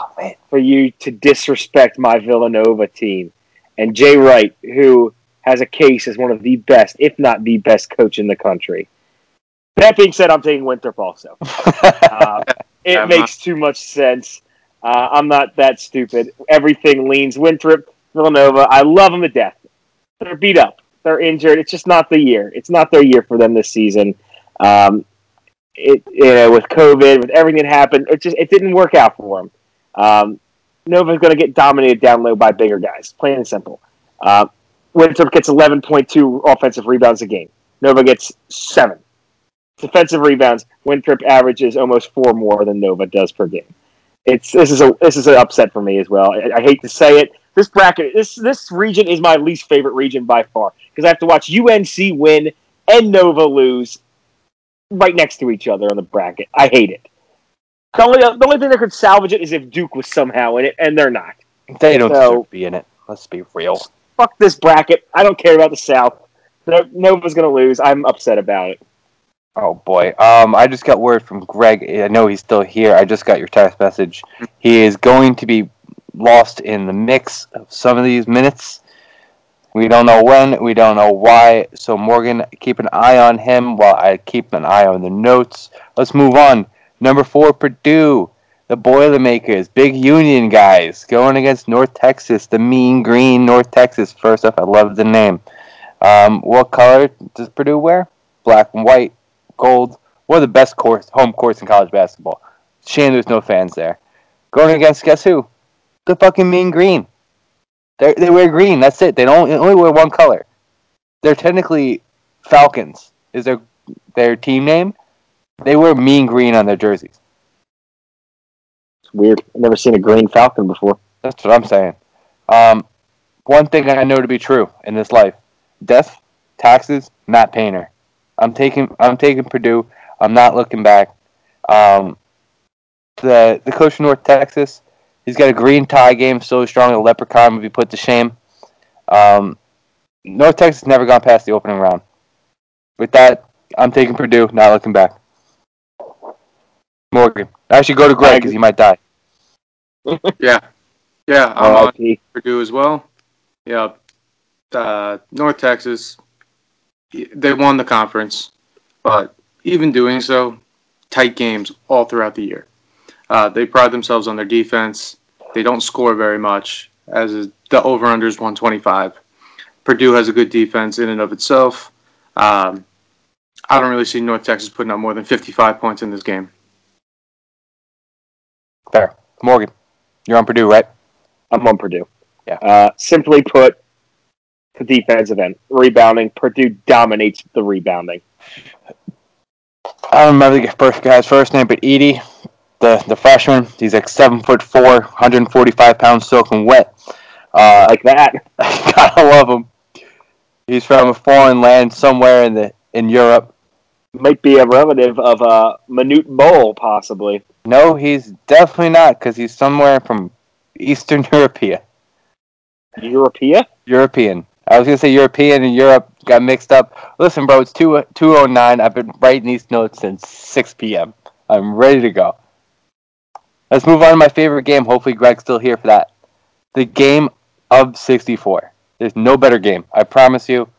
for you to disrespect my Villanova team and Jay Wright, who has a case as one of the best, if not the best coach in the country. That being said, I'm taking Winthrop also. Uh, it I'm makes too much sense. Uh, I'm not that stupid. Everything leans Winthrop, Villanova. I love them to death. They're beat up. They're injured. It's just not the year. It's not their year for them this season. Um, it you know with COVID, with everything that happened, it just it didn't work out for them. Um, Nova's going to get dominated down low by bigger guys, plain and simple. Uh, Winthrop gets 11.2 offensive rebounds a game. Nova gets seven defensive rebounds. Winthrop averages almost four more than Nova does per game. It's this is a this is an upset for me as well. I, I hate to say it. This bracket, this this region is my least favorite region by far because I have to watch UNC win and Nova lose right next to each other on the bracket. I hate it. The only, the only thing that could salvage it is if Duke was somehow in it, and they're not. They don't So- deserve to be in it. Let's be real. Fuck this bracket. I don't care about the South. No- Nova's to lose. I'm upset about it. Oh boy. Um, I just got word from Greg. I know he's still here. I just got your text message. He is going to be lost in the mix of some of these minutes. We don't know when. We don't know why. So Morgan, keep an eye on him while I keep an eye on the notes. Let's move on. Number four, Purdue, the Boilermakers, big Union guys, going against North Texas, the Mean Green North Texas. First off, I love the name. Um, what color does Purdue wear? Black and white gold. One of the best course, home courts in college basketball. Shame there's no fans there. Going against guess who? The fucking mean green. They they wear green. That's it. They don't they only wear one color. They're technically Falcons. Is their their team name? They wear mean green on their jerseys. Weird. I've never seen a green falcon before. That's what I'm saying. Um, one thing I know to be true in this life: death, taxes, Matt Painter. I'm taking I'm taking Purdue. I'm not looking back. Um, the the coach of North Texas, He's got a green tie game so strong a leprechaun would be put to shame. Um, North Texas never gone past the opening round. With that, I'm taking Purdue, not looking back. Morgan. I should go to Greg because he might die. Yeah, yeah. I'm on R.I.P. Purdue as well. Yeah, uh, North Texas. They won the conference, but even doing so, tight games all throughout the year. Uh, they pride themselves on their defense. They don't score very much, as is, the over under is 125. Purdue has a good defense in and of itself. Um, I don't really see North Texas putting up more than 55 points in this game. Fair. Morgan, you're on Purdue, right? I'm on Purdue. Yeah. Uh, simply put, the defensive end rebounding. Purdue dominates the rebounding. I don't remember the first guy's first name, but Edey, the the freshman, he's like seven foot four, 145 pounds, soaking wet. Uh, Like that. gotta love him. He's from a foreign land somewhere in the in Europe. Might be a relative of uh, Manute Bol, possibly. No, he's definitely not, because he's somewhere from Eastern Europea. Europea? European. I was gonna say European and Europe got mixed up. Listen, bro, it's two two oh nine. I've been writing these notes since six p.m. I'm ready to go. Let's move on to my favorite game. Hopefully, Greg's still here for that. The game of sixty four. There's no better game. I promise you.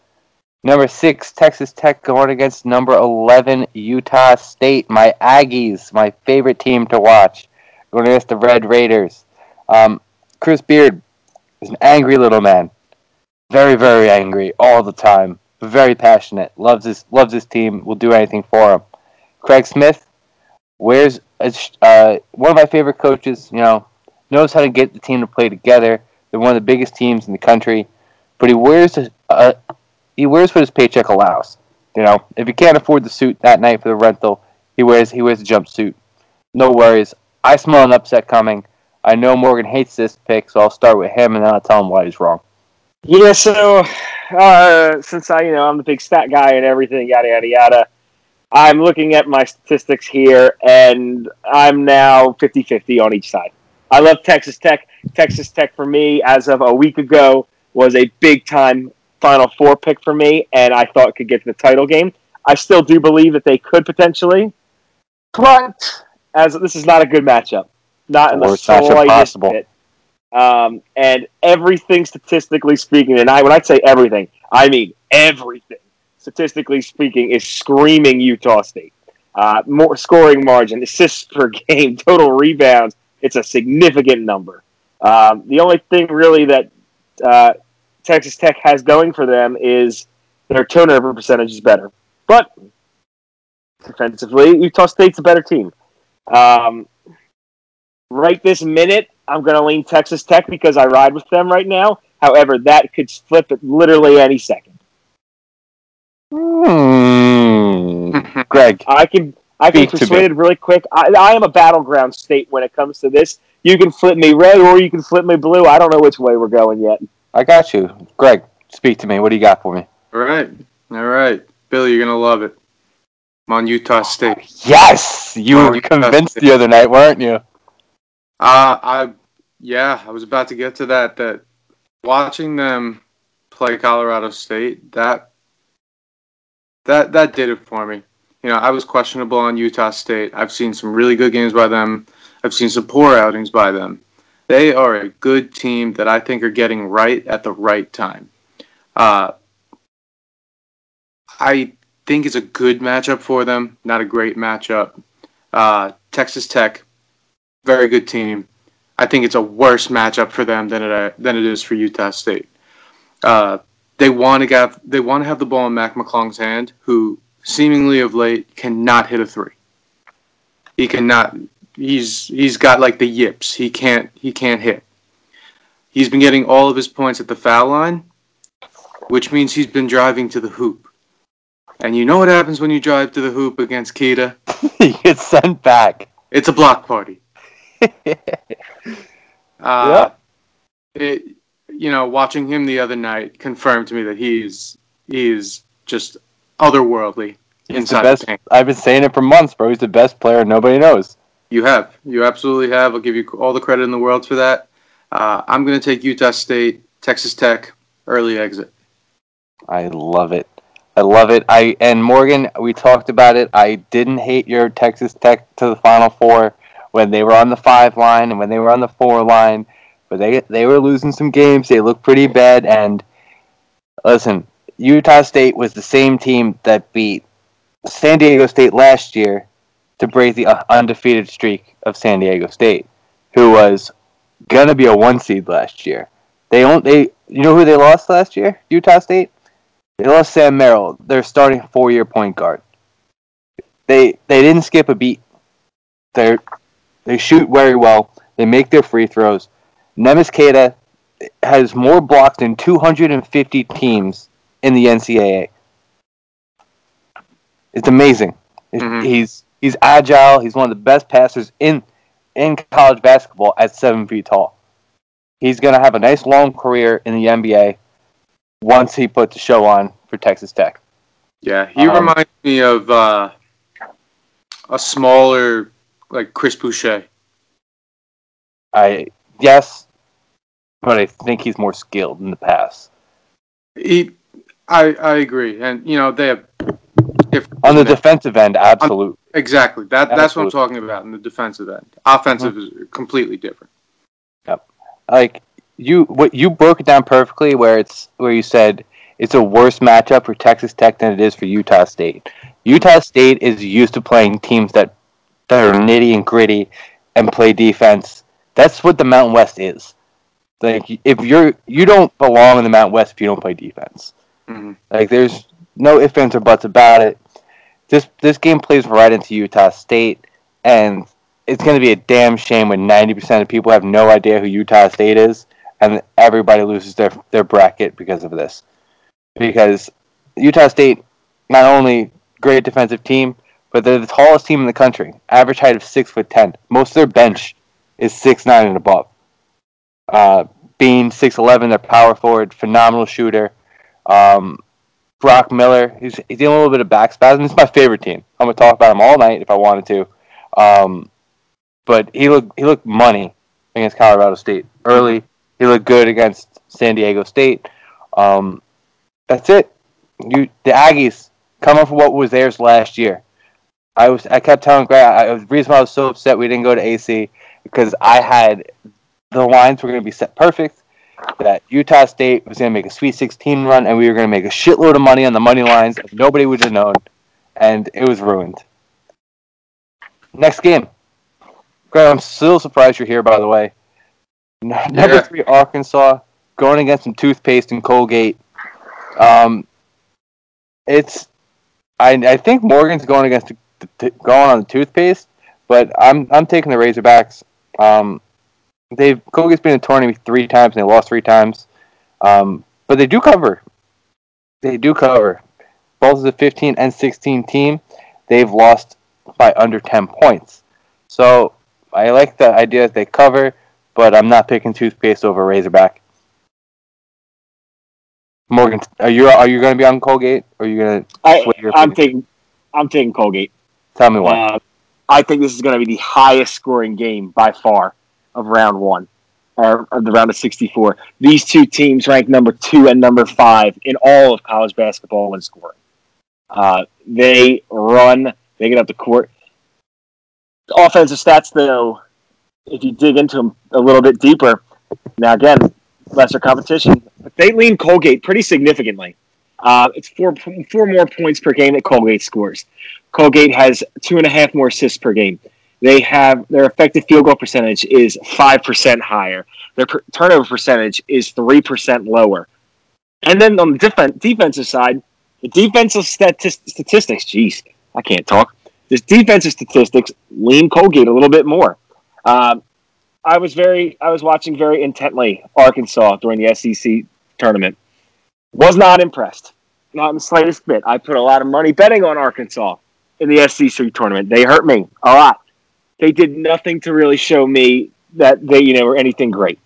Number six, Texas Tech going against number eleven, Utah State. My Aggies, my favorite team to watch, going against the Red Raiders. Um, Chris Beard is an angry little man. Very very angry all the time. Very passionate. Loves his loves his team. Will do anything for him. Craig smith wears a, uh, one of my favorite coaches you know knows how to get the team to play together. They're one of the biggest teams in the country. But he wears a, a he wears what his paycheck allows. You know if he can't afford the suit that night for the rental he wears he wears a jumpsuit. No worries. I smell an upset coming. I know morgan hates this pick so i'll start with him and then i'll tell him why he's wrong. Yeah, so uh, since I, you know, I'm the big stat guy and everything, yada yada yada, I'm looking at my statistics here, and I'm now 50-50 on each side. I love Texas Tech. Texas Tech for me, as of a week ago, was a big time Final Four pick for me, and I thought could get to the title game. I still do believe that they could potentially, but as this is not a good matchup, not in the slightest possible. bit. Um, and everything statistically speaking, and I when I say everything, I mean everything. Statistically speaking, is screaming Utah State. Uh, more scoring margin, assists per game, total rebounds. It's a significant number. Um, the only thing really that uh, Texas Tech has going for them is their turnover percentage is better, but defensively, Utah State's a better team. Um, right this minute, I'm going to lean Texas Tech because I ride with them right now. However, that could flip at literally any second. Hmm. Greg, I can I can Speak to me. persuade it really quick. I, I am a battleground state when it comes to this. You can flip me red or you can flip me blue. I don't know which way we're going yet. I got you. Greg, speak to me. What do you got for me? All right, all right, Billy, you're gonna love it. I'm on Utah State. Yes, you were convinced the other night, weren't you? Uh, I yeah, I was about to get to that. That watching them play Colorado State, that that that did it for me. You know, I was questionable on Utah State. I've seen some really good games by them. I've seen some poor outings by them. They are a good team that I think are getting right at the right time. Uh, I think it's a good matchup for them, not a great matchup. Uh, Texas Tech, very good team. I think it's a worse matchup for them than it than it is for Utah State. Uh, they want to get they want to have the ball in Mac McClung's hand, who seemingly of late cannot hit a three. He cannot. He's he's got like the yips. He can't he can't hit. He's been getting all of his points at the foul line, which means he's been driving to the hoop. And you know what happens when you drive to the hoop against Queta? you get sent back. It's a block party. Uh, it, you know, watching him the other night confirmed to me that he's he's just otherworldly He's the best. the. I've been saying it for months, bro. He's the best player nobody knows. You have. You absolutely have. I'll give you all the credit in the world for that. Uh, I'm going to take Utah State, Texas Tech, early exit. I love it. I love it. I and Morgan, we talked about it. I didn't hate your Texas Tech to the Final Four when they were on the five line and when they were on the four line, but they they were losing some games. They looked pretty bad. And listen, Utah State was the same team that beat San Diego State last year to break the uh, undefeated streak of San Diego State, who was gonna be a one seed last year. They don't. They you know who they lost last year? Utah State. They lost Sam Merrill, their starting four year point guard. They they didn't skip a beat. They they shoot very well. They make their free throws. Neemias Queta has more blocks than 250 teams in the NCAA. It's amazing. Mhm. He's he's agile. He's one of the best passers in in college basketball at seven feet tall. He's gonna have a nice long career in the NBA once he puts the show on for Texas Tech. Yeah, he Um, reminds me of uh, a smaller, like Chris Boucher. I yes, but I think he's more skilled in the pass. He, I, I agree, and you know they have On the defensive end, absolute. Exactly that. That's what I'm talking about in the defensive end. Offensive is completely different. Yep. Like you what you broke it down perfectly where it's where you said it's a worse matchup for Texas Tech than it is for Utah State. Utah State is used to playing teams that that are nitty and gritty and play defense. That's what the Mountain West is. Like if you're you don't belong in the Mountain West if you don't play defense. Mhm. Like there's no ifs ands or buts about it. This this game plays right into Utah State, and it's going to be a damn shame when ninety percent of people have no idea who Utah State is, and everybody loses their their bracket because of this. Because Utah State, not only great defensive team, but they're the tallest team in the country. Average height of six foot ten. Most of their bench is six nine and above. Uh, Bean six eleven, their power forward, phenomenal shooter. Um, Brock Miller, he's, he's dealing a little bit of back spasm. This is my favorite team. I'm gonna talk about him all night if I wanted to. Um, but he looked he looked money against Colorado State early. He looked good against San Diego State. Um, that's it. You the Aggies coming for what was theirs last year. I was I kept telling Greg I, the reason why I was so upset we didn't go to AC because I had the lines were going to be set perfect. That Utah State was going to make a Sweet 16 run, and we were going to make a shitload of money on the money lines. Nobody would have known, and it was ruined. Next game, Greg. I'm still surprised you're here. By the way, number Yeah. three Arkansas going against some toothpaste and Colgate. Um, it's I I think Morgan's going against the, the- going on the toothpaste, but I'm I'm taking the Razorbacks. Um, they've Colgate's been in the tournament three times and they lost three times, um, but they do cover. They do cover. Both as a 15 and 16 team, they've lost by under 10 points. So I like the idea that they cover, but I'm not picking toothpaste over Razorback. Morgan, are you are you going to be on Colgate? Or are you going to I, I'm taking I'm taking Colgate. tell me why? Uh, I think this is going to be the highest scoring game by far of round one, or, or the round of 64. These two teams rank number two and number five in all of college basketball when scoring. Uh, they run, they get up the court. Offensive stats, though, if you dig into them a little bit deeper, now again, lesser competition, but they lean Colgate pretty significantly. Uh, it's four four more points per game that Colgate scores. Colgate has two and a half more assists per game. They have their effective field goal percentage is five percent higher. Their per- turnover percentage is three percent lower. And then on the defen- defensive side, the defensive statis- statistics. Jeez, I can't talk. This defensive statistics lean Colgate a little bit more. Um, I was very, I was watching very intently Arkansas during the SEC tournament. Was not impressed, not in the slightest bit. I put a lot of money betting on Arkansas in the SEC tournament. They hurt me a lot. They did nothing to really show me that they, you know, were anything great.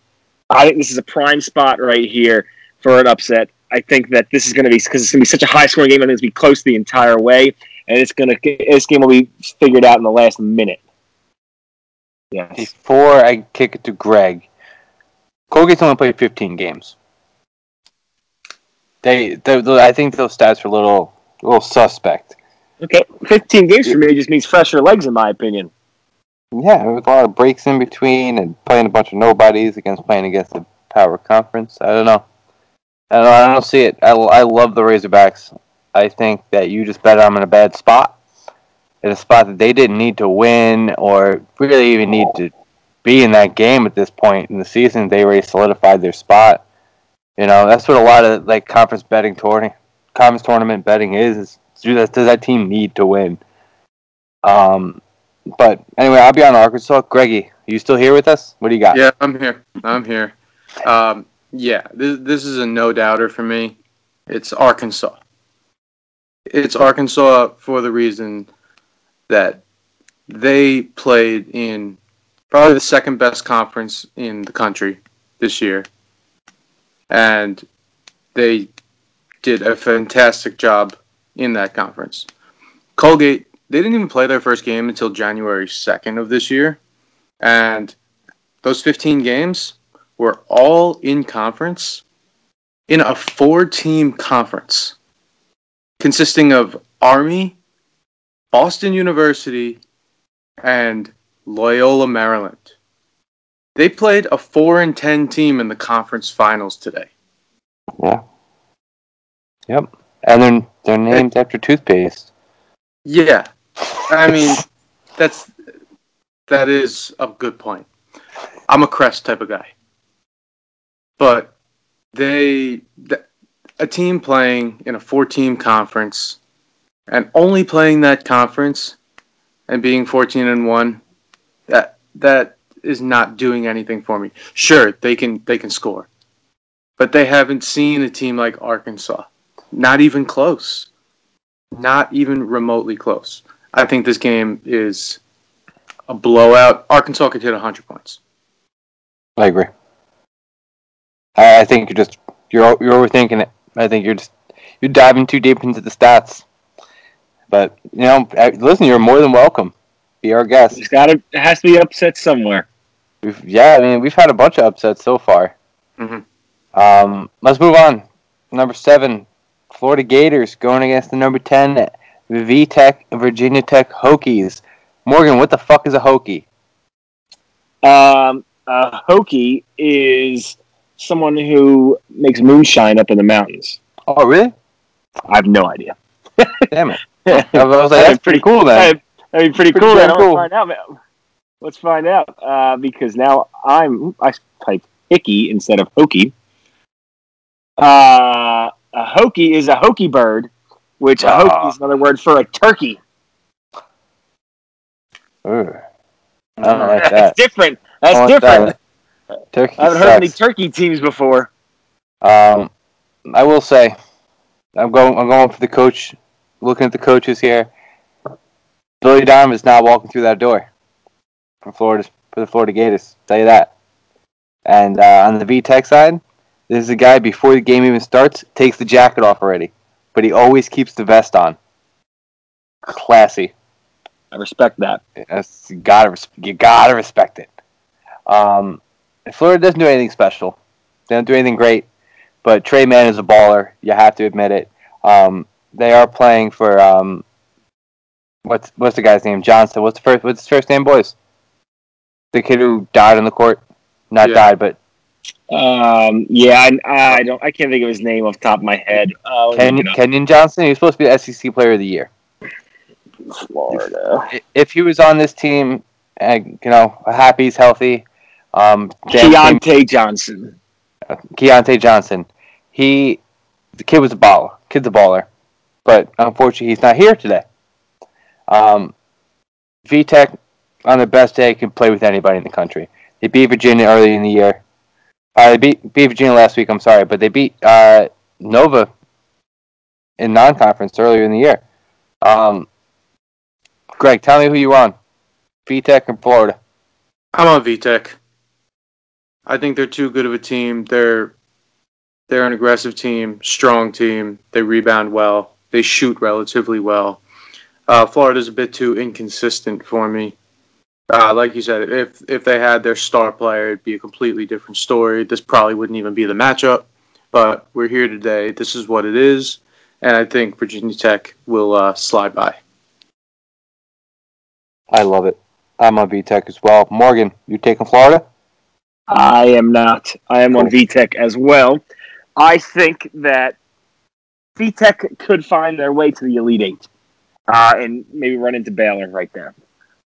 I think this is a prime spot right here for an upset. I think that this is going to be because it's going to be such a high scoring game. I think it's going to be close the entire way, and it's going to this game will be figured out in the last minute. Yes. before I kick it to Greg, Colgate's only played 15 games. They, they, I think those stats are a little, a little suspect. Okay. 15 games for me just means fresher legs, in my opinion. Yeah, there was a lot of breaks in between and playing a bunch of nobodies against playing against the power conference. I don't know. I don't, I don't see it. I, I love the Razorbacks. I think that you just bet I'm in a bad spot. In a spot that they didn't need to win or really even need to be in that game at this point in the season. They already solidified their spot. You know, that's what a lot of like conference betting tournament, conference tournament betting is. is do that, does that team need to win? Um, but anyway, I'll be on Arkansas. Greggy, you still here with us? What do you got? Yeah, I'm here. I'm here. Um, yeah, this, this is a no doubter for me. It's Arkansas. It's Arkansas for the reason that they played in probably the second best conference in the country this year. And they did a fantastic job in that conference. Colgate, they didn't even play their first game until January 2nd of this year. And those 15 games were all in conference in a four team conference consisting of Army, Boston University, and Loyola, Maryland. They played a 4 and 10 team in the conference finals today. Yeah. Yep. And they're, they're named after toothpaste. Yeah. I mean, that's that is a good point. I'm a Crest type of guy. But they th- a team playing in a four team conference and only playing that conference and being 14 and 1 that that is not doing anything for me. Sure, they can they can score. But they haven't seen a team like Arkansas. Not even close. Not even remotely close. I think this game is a blowout. Arkansas could hit 100 points. I agree. I, I think you're just you're you're overthinking it. I think you're just you're diving too deep into the stats. But you know, I- listen, you're more than welcome. Be our guest. There's got to it has to be upset somewhere. We've, yeah, I mean, we've had a bunch of upsets so far. Mhm. Um, let's move on. Number seven, Florida Gators going against the number ten, V Tech Virginia Tech Hokies. Morgan, what the fuck is a Hokie? Um, a Hokie is someone who makes moonshine up in the mountains. Oh, really? I have no idea. Damn it! I was like, that's pretty cool, man. That'd, be pretty, Pretty cool. Then. cool. Let's find out. Man. Let's find out uh, because now I'm I type hickey instead of hokey. Uh, a hokey is a hokey bird, which a Ah. hokey is another word for a turkey. Ugh. I don't like That's different. That's like different. that. Turkey I haven't heard any turkey teams before. Um, I will say, I'm going. I'm going for the coach. Looking at the coaches here, Billy Donovan is not walking through that door for Florida for the Florida Gators. Tell you that. And uh, on the V Tech side, this is a guy before the game even starts takes the jacket off already, but he always keeps the vest on. Classy. I respect that. That's, you gotta res- you gotta respect it. Um, Florida doesn't do anything special. They don't do anything great, but Tre Mann is a baller. You have to admit it. Um, they are playing for um, what's what's the guy's name? Johnson. What's the first? What's his first name, boys? The kid who died on the court. Not Yeah. died, but Um, yeah, I, I don't. I can't think of his name off the top of my head. Uh, Ken. Kenyon Johnson. He was supposed to be the SEC Player of the Year. Florida. I- If he was on this team, and you know, happy he's healthy. Um, came- Keyontae Johnson. Keyontae Johnson. He, the kid was a baller. Kid's a baller, but unfortunately, he's not here today. Um, VTech on the best day can play with anybody in the country. They beat Virginia early in the year. Uh, they beat beat Virginia last week. I'm sorry, but they beat uh, Nova in non-conference earlier in the year. Um, Greg, tell me who you on. VTech in Florida. I'm on VTech. I think they're too good of a team. They're they're an aggressive team, strong team. They rebound well. They shoot relatively well. Uh, Florida's a bit too inconsistent for me. Uh, like you said, if if they had their star player, it'd be a completely different story. This probably wouldn't even be the matchup. But we're here today. This is what it is, and I think Virginia Tech will uh, slide by. I love it. I'm on VTech as well. Morgan, you taking Florida? I am not. I am on VTech as well. I think that VTech could find their way to the Elite Eight uh, and maybe run into Baylor right there.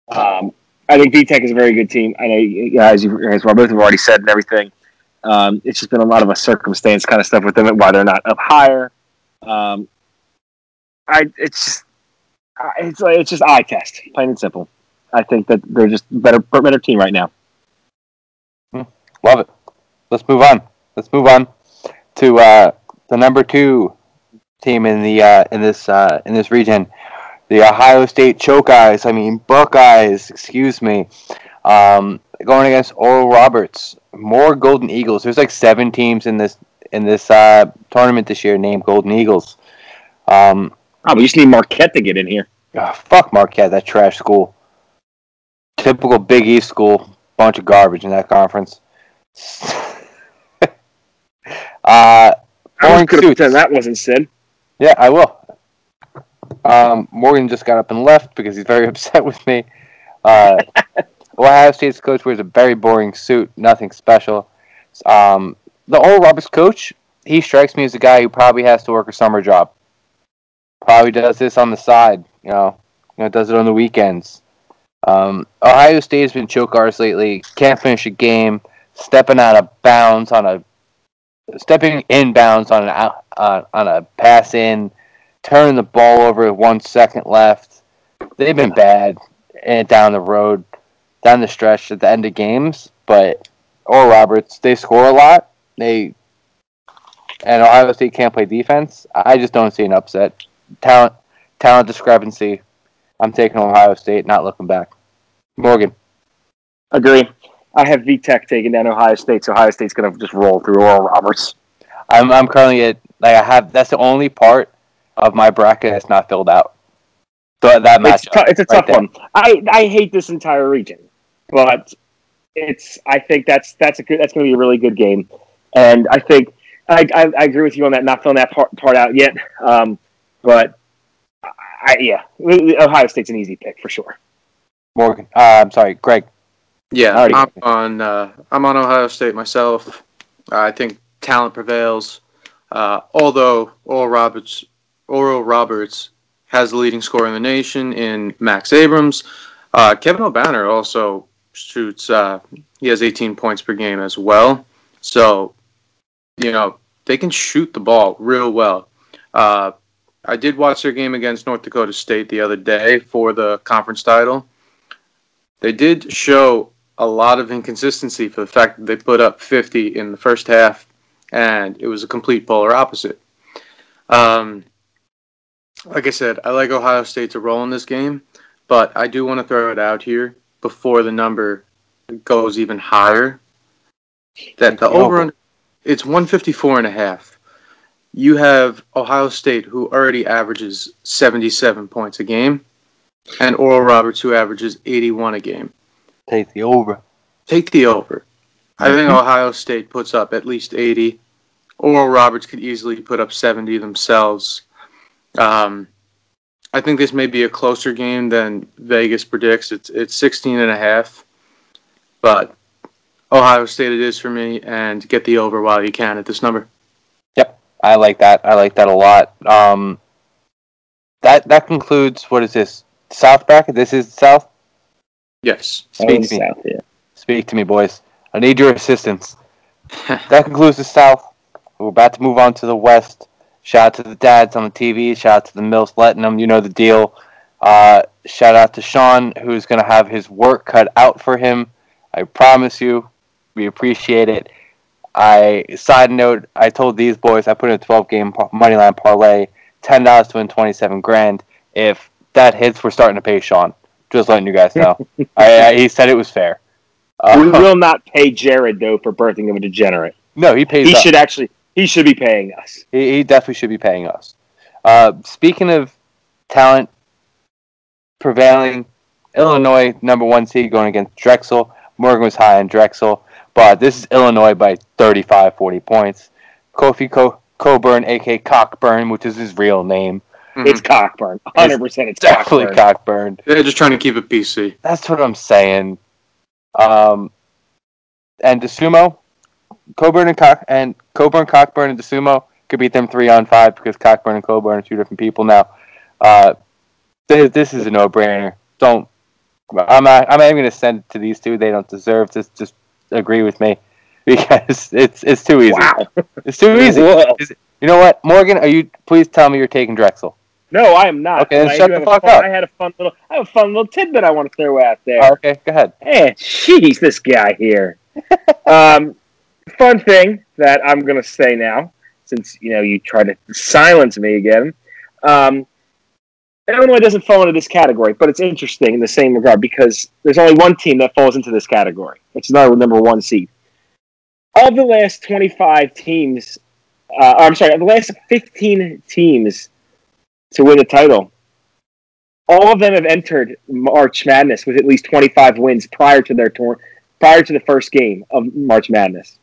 Um, I think VTech is a very good team. I know, you guys, you guys both have already said and everything. Um, it's just been a lot of a circumstance kind of stuff with them, and why they're not up higher. Um, I it's just it's it's just eye test, plain and simple. I think that they're just better better team right now. Love it. Let's move on. Let's move on to uh, the number two team in the uh, in this uh, in this region, the Ohio State Chokeyes. I mean Buckeyes. Excuse me. Um, going against Oral Roberts. More Golden Eagles. There's like seven teams in this in this uh, tournament this year named Golden Eagles. Um, Oh, we just need Marquette to get in here. ah, fuck Marquette, that trash school. Typical Big East school. Bunch of garbage in that conference. uh, I could have that wasn't said. Yeah, I will. Um, Morgan just got up and left because he's very upset with me. Uh, Ohio State's coach wears a very boring suit, nothing special. Um, the Oral Roberts coach, he strikes me as a guy who probably has to work a summer job. Probably does this on the side, you know, you know, does it on the weekends. Um, Ohio State has been choke artists lately. Can't finish a game. Stepping out of bounds on a stepping in bounds on an out, uh, on a pass in, turning the ball over with one second left. They've been bad and down the road, down the stretch at the end of games. But or Roberts, they score a lot. They and Ohio State can't play defense. I just don't see an upset. Talent, talent discrepancy. I'm taking Ohio State, not looking back. Morgan, Agree. I have VTech taking down Ohio State, so Ohio State's going to just roll through Oral Roberts. I'm I'm currently at like I have. That's the only part of my bracket that's not filled out. So that It's, matchup. tou- it's a right tough there. one. I, I hate this entire region, but it's I think that's that's a good that's going to be a really good game, and I think I, I, I agree with you on that. Not filling that part, part out yet, um, but I, yeah, Ohio State's an easy pick for sure. Morgan. Uh, I'm sorry, Greg. Yeah, Alrighty. I'm on. Uh, I'm on Ohio State myself. I think talent prevails. Uh, although Oral Roberts, Oral Roberts has the leading scorer in the nation in Max Abmas. Uh, Kevin Obanor also shoots. Uh, he has 18 points per game as well. So, you know, they can shoot the ball real well. Uh, I did watch their game against North Dakota State the other day for the conference title. They did show a lot of inconsistency for the fact that they put up 50 in the first half, and it was a complete polar opposite. Um, like I said, I like Ohio State to roll in this game, but I do want to throw it out here before the number goes even higher. That the over. over under, it's 154 and a half. You have Ohio State who already averages 77 points a game, and Oral Roberts who averages 81 a game Take the over. take the over. I think mm-hmm. Ohio State puts up at least 80. Oral Roberts could easily put up 70 themselves. Um, I think this may be a closer game than Vegas predicts. It's it's 16 and a half. But Ohio State it is for me and get the over while you can at this number. Yep, I like that. I like that a lot. Um, that that concludes. What is this? South bracket. This is South. Yes. Speak to me. South, yeah. Speak to me, boys. I need your assistance. That concludes the South. We're about to move on to the West. Shout out to the dads on the TV. Shout out to the Mills letting them. You know the deal. Uh, shout out to Sean, who's going to have his work cut out for him. I promise you, we appreciate it. I side note, I told these boys I put in a 12 game par- money line parlay, ten dollars to win 27 grand. If that hits, we're starting to pay Sean. Just letting you guys know. I, I, he said it was fair. Uh, we will not pay Jared though for birthing him a degenerate. no, he pays. He us. should actually he should be paying us. He, he definitely should be paying us. Uh, speaking of talent prevailing Illinois, number one seed, going against Drexel. Morgan was high on Drexel, but this is Illinois by 35, 40 points. Kofi Co- Coburn, aka Cockburn, which is his real name. Mhm. It's Cockburn. 100% it's Definitely Cockburn. Cockburn. They're just trying to keep it PC. That's what I'm saying. Um, and Dosunmu, Coburn and Cock and Coburn, Cockburn, and Dosunmu could beat them three on five because Cockburn and Coburn are two different people now. Uh, this, this is a no-brainer. Don't. I'm not. I'm not even gonna send it to these two. They don't deserve to just agree with me because it's it's too easy. Wow. It's too easy. Whoa. You know what, Morgan? Are you? Please tell me you're taking Drexel. No, I am not. Okay, then I shut the fuck fun- up. I had a fun little, I have a fun little tidbit I want to throw out there. Oh, okay, go ahead. Eh, jeez, this guy here. um, fun thing that I'm going to say now, since you know you tried to silence me again. Um, Illinois doesn't fall into this category, but it's interesting in the same regard because there's only one team that falls into this category. It's not a number one seed. Of the last 25 teams, uh, I'm sorry, of the last 15 teams to win the title, all of them have entered March Madness with at least 25 wins prior to their tour, prior to the first game of March Madness.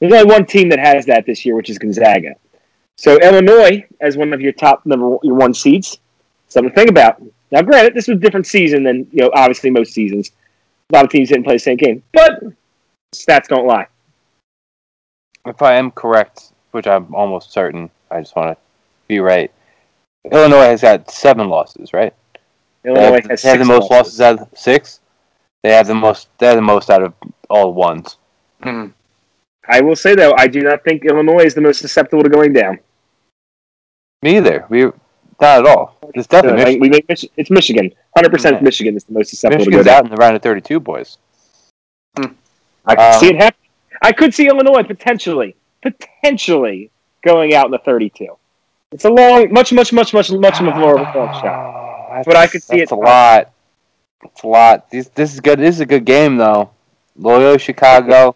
There's only one team that has that this year, which is Gonzaga. So Illinois, as one of your top number your one seeds, something to think about. Now, granted, this was a different season than you know, obviously most seasons. A lot of teams didn't play the same game, but stats don't lie. if I am correct, which I'm almost certain, I just want to be right. Illinois has got seven losses, right? They Illinois have, has they have the most losses out of six. They have the most. They have the most out of all ones. Mhm. I will say though, I do not think Illinois is the most susceptible to going down. Me either. We not at all. It's definitely we make Mich- it's Michigan. Hundred percent Michigan is the most susceptible to go down. out in the round of thirty-two, boys. I could Um, see it happen. I could see Illinois potentially, potentially going out in the 32. It's a long, much, much, much, much, much more of a long shot. That's, But I could see that's it- a lot. It's a lot. This, this is good. This is a good game though. Loyola Chicago,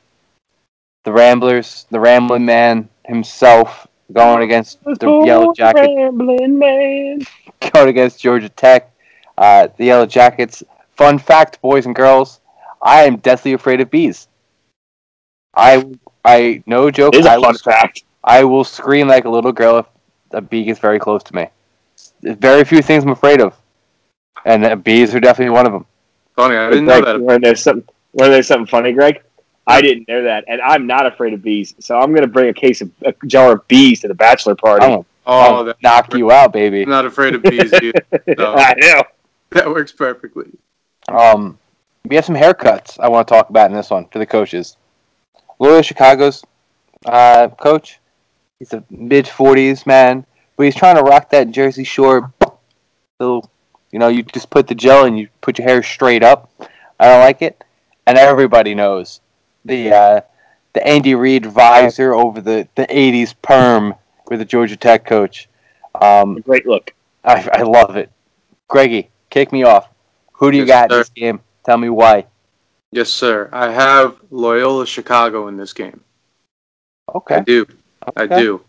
the Ramblers, the Rambling Man himself going against the Yellow Jackets. Rambling man. going against Georgia Tech. Uh, the Yellow Jackets. Fun fact, boys and girls, I am deathly afraid of bees. I, I, no joke. It is I a will, fun fact. I will scream like a little girl if a bee gets very close to me. There's very few things I'm afraid of, and uh, bees are definitely one of them. Funny, I didn't know Greg, that. you wanna know something? Want to know something funny, Greg? I didn't know that, and I'm not afraid of bees. So I'm going to bring a case of a jar of bees to the bachelor party. I'm Oh, that, knock you out, baby. I'm not afraid of bees. Either. No. I know. That works perfectly. Um, we have some haircuts I want to talk about in this one for the coaches. Loyola Chicago's uh, coach, he's a mid forties man, but he's trying to rock that Jersey Shore little. You know, you just put the gel and you put your hair straight up. I don't like it, and everybody knows the uh, the Andy Reid visor over the the '80s perm with the Georgia Tech coach. Um, Great look. I, I love it. Greggy, kick me off. Who do you Yes, got in this game? Tell me why. Yes, sir. I have Loyola Chicago in this game. I Okay. I okay. do.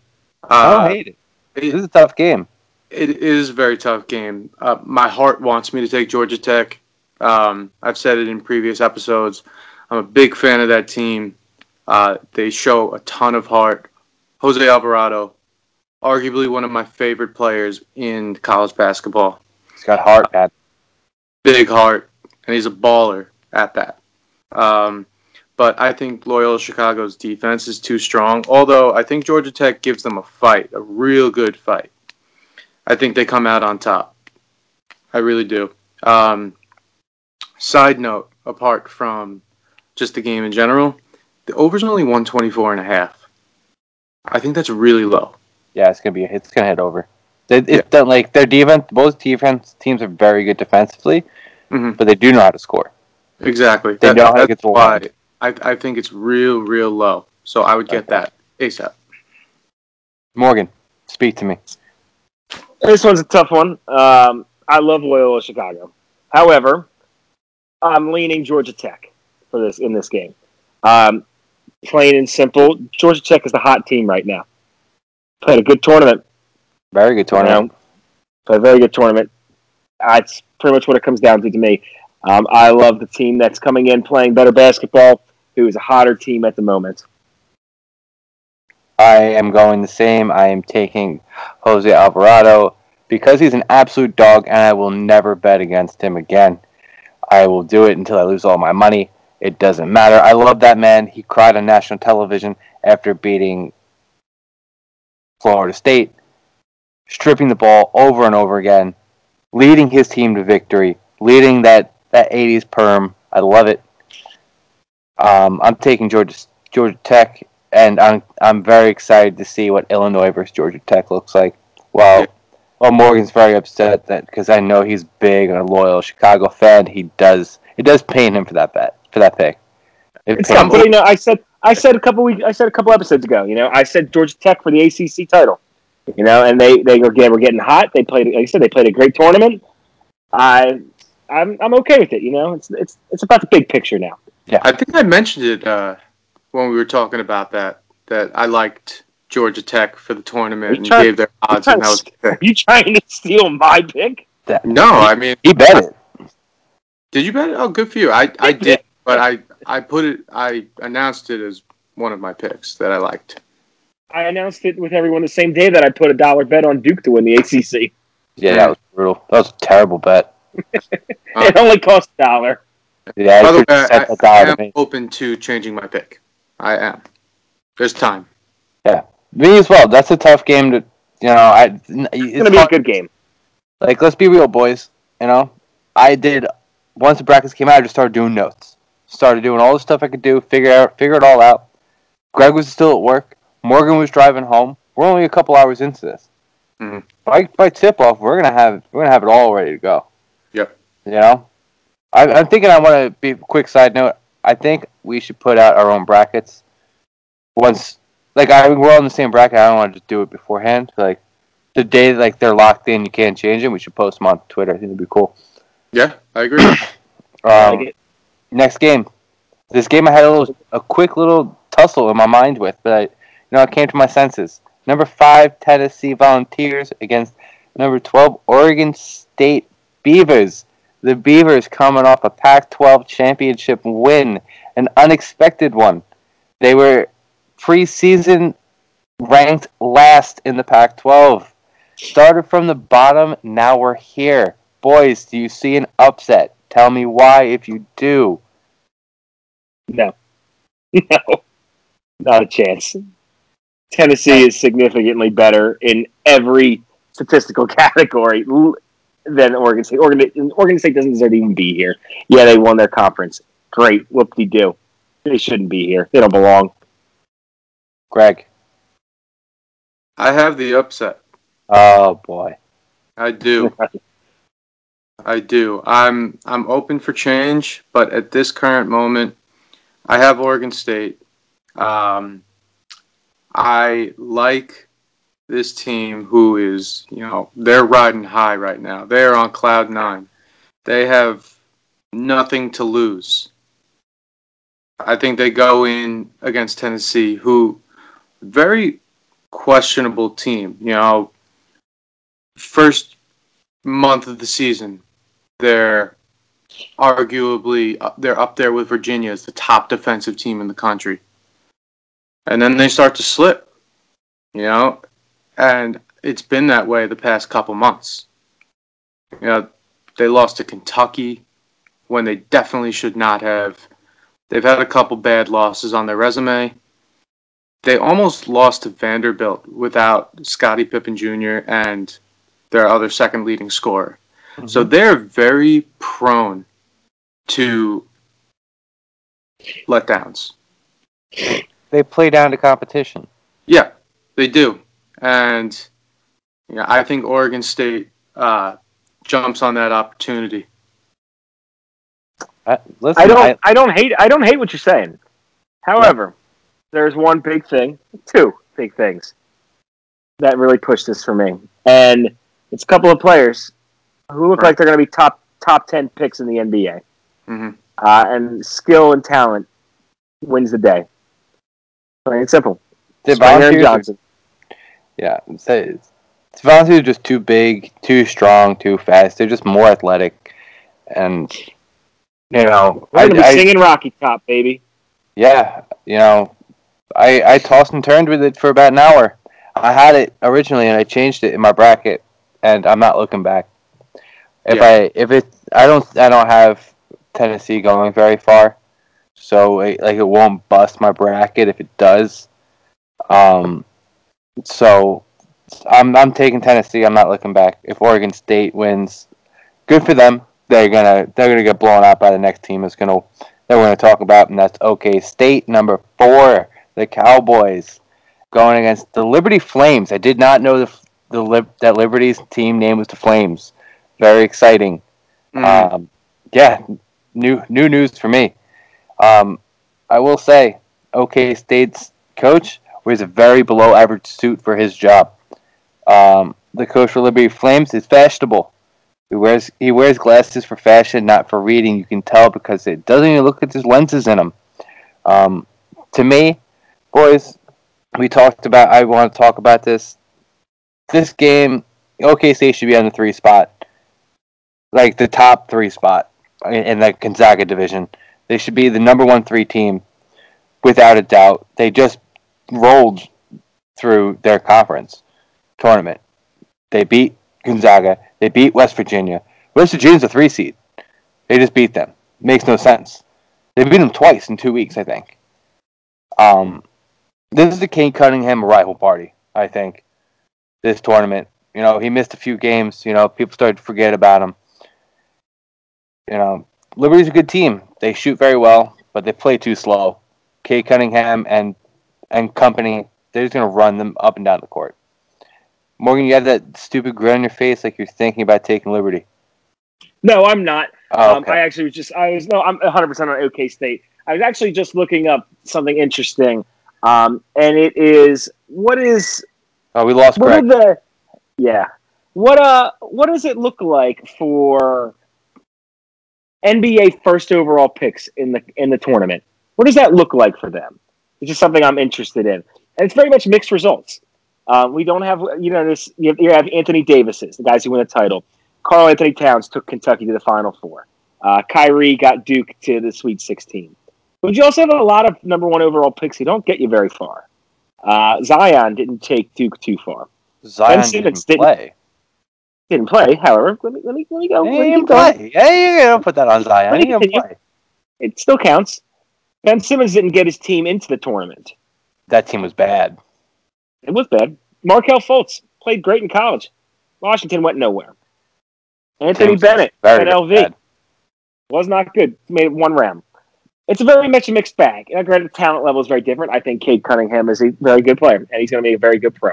I don't Uh, hate it. This it, is a tough game. it is a very tough game. Uh, my heart wants me to take Georgia Tech. Um, I've said it in previous episodes. I'm a big fan of that team. Uh, they show a ton of heart. Jose Alvarado, arguably one of my favorite players in college basketball. He's got heart, man. big heart, and he's a baller at that. Um, but I think Loyola Chicago's defense is too strong. Although I think Georgia Tech gives them a fight, a real good fight. I think they come out on top. I really do. Um, side note, apart from just the game in general, the over's only 124 and a half. I think that's really low. Yeah, it's gonna be. It's gonna head over. They, it's done, like their defense. Both defense teams are very good defensively, Mhm. but they do know how to score. Exactly. They That- know how to get the why line. I, I think it's real, real low. So I would get Okay. that ASAP. Morgan, speak to me. This one's a tough one. Um, I love Loyola Chicago. However, I'm leaning Georgia Tech for this in this game. Um, plain and simple, Georgia Tech is the hot team right now. Played a good tournament. Very good You tournament. know, played a very good tournament. That's pretty much what it comes down to to me. Um, I love the team that's coming in playing better basketball, who is a hotter team at the moment. I am going the same. I am taking Jose Alvarado because he's an absolute dog, and I will never bet against him again. I will do it until I lose all my money. It doesn't matter. I love that man. He cried on national television after beating Florida State, stripping the ball over and over again, leading his team to victory, leading that, that 80s perm. I love it. Um, I'm taking Georgia Georgia Tech, and I'm I'm very excited to see what Illinois versus Georgia Tech looks like. Well, well, Morgan's very upset that because I know he's big and a Loyola Chicago fan. He does it does pain him for that bet for that pick. It's pains tough, but you know, I said I said a couple weeks, I said a couple episodes ago. You know, I said Georgia Tech for the ACC title. You know, and they they were getting, were getting hot. They played, like I said, they played a great tournament. I I'm I'm okay with it. You know, it's it's it's about the big picture now. Yeah, I think I mentioned it uh, when we were talking about that. That I liked Georgia Tech for the tournament You and tried- gave their odds, tried and that was to Are you trying to steal my pick? no. I mean, He bet it. did you bet it? Oh, good for you. I I did, but I I put it. I announced it as one of my picks that I liked. I announced it with everyone the same day that I put a dollar bet on Duke to win the ACC. Yeah, that was brutal. That was a terrible bet. It only cost a dollar. Yeah, By I the way, I, I am to open to changing my pick. I am. There's time. Yeah, me as well. That's a tough game to, you know. I it's It's gonna be a hard- good game. like let's be real, boys. You know, I did once the brackets came out. I just started doing notes. Started doing all the stuff I could do. Figure out, figure it all out. Greg was still at work. Morgan was driving home. We're only a couple hours into this. Mhm. By by tip off, we're gonna have we're gonna have it all ready to go. Yep. You know, I, I'm thinking. I want to be quick side note. I think we should put out our own brackets once. Like I, we're all in the same bracket. I don't want to just do it beforehand. Like the day like they're locked in, you can't change them. We should post them on Twitter. I think it'd be cool. Yeah, I agree. I Um, like it. Next game, this game I had a little, a quick little tussle in my mind with, but I, you know, I came to my senses. Number five Tennessee Volunteers against number twelve Oregon State Beavers. The Beavers coming off a Pac-12 championship win, an unexpected one. They were preseason ranked last in the Pac-12. Started from the bottom, now we're here. Boys, do you see an upset? Tell me why if you do. No. No. Not a chance. Tennessee is significantly better in every statistical category than Oregon State. Oregon, Oregon State doesn't deserve to even be here. Yeah, they won their conference. Great. Whoop de doo. They shouldn't be here. They don't belong. Greg. I have the upset. Oh boy. I do. I do. I'm I'm open for change, but at this current moment, I have Oregon State. Um, I like this team who is, you know, they're riding high right now. They're on cloud nine. They have nothing to lose. I think they go in against Tennessee, who very questionable team. You know, first month of the season, they're arguably uh, they're up there with Virginia as the top defensive team in the country, and then they start to slip. You know, and it's been that way the past couple months. You know, they lost to Kentucky when they definitely should not have. They've had a couple bad losses on their resume. They almost lost to Vanderbilt without Scottie Pippen Jr. and their other second leading scorer. So they're very prone to letdowns. They play down to competition. Yeah, they do. And yeah, I think Oregon State uh, jumps on that opportunity. I, listen, I don't. I- I, don't hate. I don't hate what you're saying. However, there's one big thing, two big things that really pushed this for me, and it's a couple of players who look Right. like they're going to be top top ten picks in the NBA. hmm Uh, and skill and talent wins the day. Plain and simple. the Springer and volunteers, are- Johnson. yeah, volunteers are just too big, too strong, too fast. They're just more athletic. and you know, We're gonna be I, I, singing Rocky Top, baby. yeah, you know, I I tossed and turned with it for about an hour. I had it originally, and I changed it in my bracket, and I'm not looking back. If Yeah. I if it I don't I don't have Tennessee going very far, so it, like it won't bust my bracket if it does. Um, so I'm I'm taking Tennessee. I'm not looking back. If Oregon State wins, good for them. They're gonna they're gonna get blown out by the next team. Is gonna that we're gonna talk about, and that's OK State number four, the Cowboys, going against the Liberty Flames. I did not know the the that Liberty's team name was the Flames. Very exciting. Mm. Um, yeah, new new news for me. Um, I will say, OK State's coach wears a very below average suit for his job. Um, the coach for Liberty Flames is fashionable. He wears he wears glasses for fashion, not for reading. You can tell because it doesn't even look at his lenses in them. Um, to me, boys, we talked about. I want to talk about this. This game, OK State should be on the three spot, like the top three spot in, in the Gonzaga division. They should be the number one three team, without a doubt. They just rolled through their conference tournament. They beat Gonzaga. They beat West Virginia. West Virginia's a three seed. They just beat them. Makes no sense. They beat them twice in two weeks, I think. Um, this is the Cade Cunningham rival party, I think. This tournament. You know, he missed a few games. You know, people started to forget about him. You know, Liberty's a good team. They shoot very well, but they play too slow. Cade Cunningham and and company, they're just gonna run them up and down the court. Morgan, you have that stupid grin on your face like you're thinking about taking Liberty. No, I'm not. Oh, Um. I actually was just, I was, no, I'm 100% on OK State. I was actually just looking up something interesting. Um, and it is, what is, oh, we lost what are the, yeah. What, uh, what does it look like for NBA first overall picks in the, in the tournament? What does that look like for them? It's just something I'm interested in. And it's very much mixed results. Uh, we don't have, you know, this, you have, you have Anthony Davis's, the guys who win the title. Karl-Anthony Towns took Kentucky to the Final Four. Uh, Kyrie got Duke to the Sweet 16. But you also have a lot of number one overall picks who don't get you very far. Uh, Zion didn't take Duke too far. Zion Ben Simmons didn't didn't- Didn't play, however. Let me let me let me go. He Let me didn't play. Hey, you don't put that on Zion. He didn't play. It still counts. Ben Simmons didn't get his team into the tournament. That team was bad. It was bad. Markelle Fultz played great in college. Washington went nowhere. Anthony Teams Bennett at LV bad. was not good. Made one round. It's a very much a mixed bag. And granted, the talent level is very different. I think Cade Cunningham is a very good player, and he's going to be a very good pro.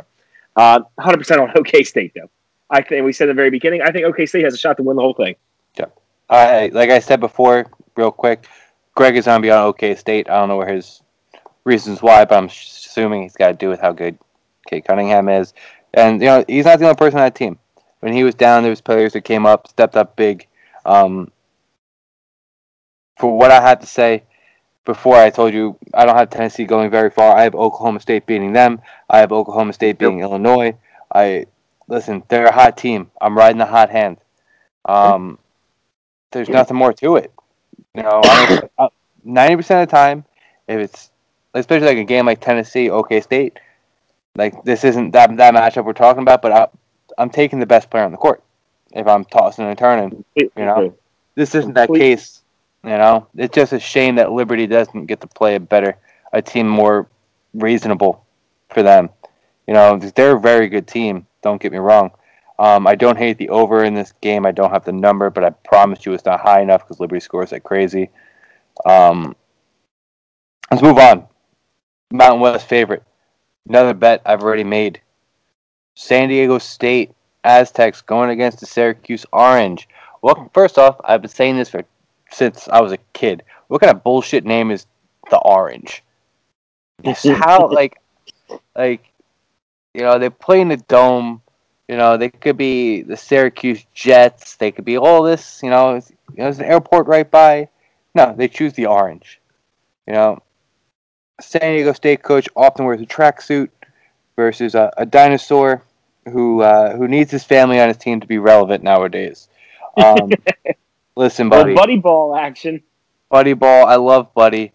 Uh, 100% on OK State, though. I think we said at the very beginning. I think OK State has a shot to win the whole thing. Yeah. I like I said before, real quick. Greg is gonna be on OK State. I don't know where his reasons why, but I'm assuming he's got to do with how good Cade Cunningham is. And you know, he's not the only person on that team. When he was down, there was players that came up, stepped up big. Um, for what I had to say before, I told you I don't have Tennessee going very far. I have Oklahoma State beating them. I have Oklahoma State beating Illinois. I listen. They're a hot team. I'm riding the hot hand. Um, there's nothing more to it. You know, ninety percent of the time, if it's especially like a game like Tennessee, OK State, like this isn't that that matchup we're talking about, but I, I'm taking the best player on the court if I'm tossing and turning. You know, this isn't that case. You know, it's just a shame that Liberty doesn't get to play a better, a team more reasonable for them. You know, they're a very good team. Don't get me wrong. Um, I don't hate the over in this game. I don't have the number, but I promise you it's not high enough because Liberty scores like crazy. Um, let's move on. Mountain West favorite. Another bet I've already made. San Diego State Aztecs going against the Syracuse Orange. Well, first off, I've been saying this for since I was a kid. What kind of bullshit name is the Orange? Just how like like you know they play in the dome. You know they could be the Syracuse Jets. They could be all this. You know, it's, you know, there's an airport right by. No, they choose the Orange. You know, San Diego State coach often wears a tracksuit versus a, a dinosaur who uh, who needs his family on his team to be relevant nowadays. Um, Listen, buddy. buddy ball action. Buddy Ball, I love Buddy.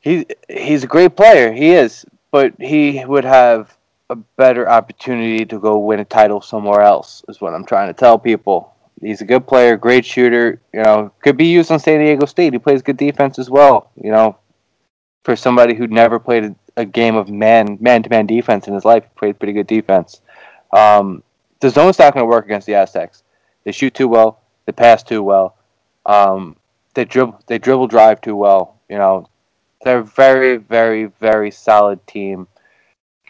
He he's a great player. He is, but he would have a better opportunity to go win a title somewhere else. Is what I'm trying to tell people. He's a good player, great shooter. You know, could be used on San Diego State. He plays good defense as well. You know, for somebody who never played a, game of man man to man defense in his life, he played pretty good defense. Um, the zone's not going to work against the Aztecs. They shoot too well. They pass too well. Um, they dribble they dribble drive too well. You know, they're very very very solid team.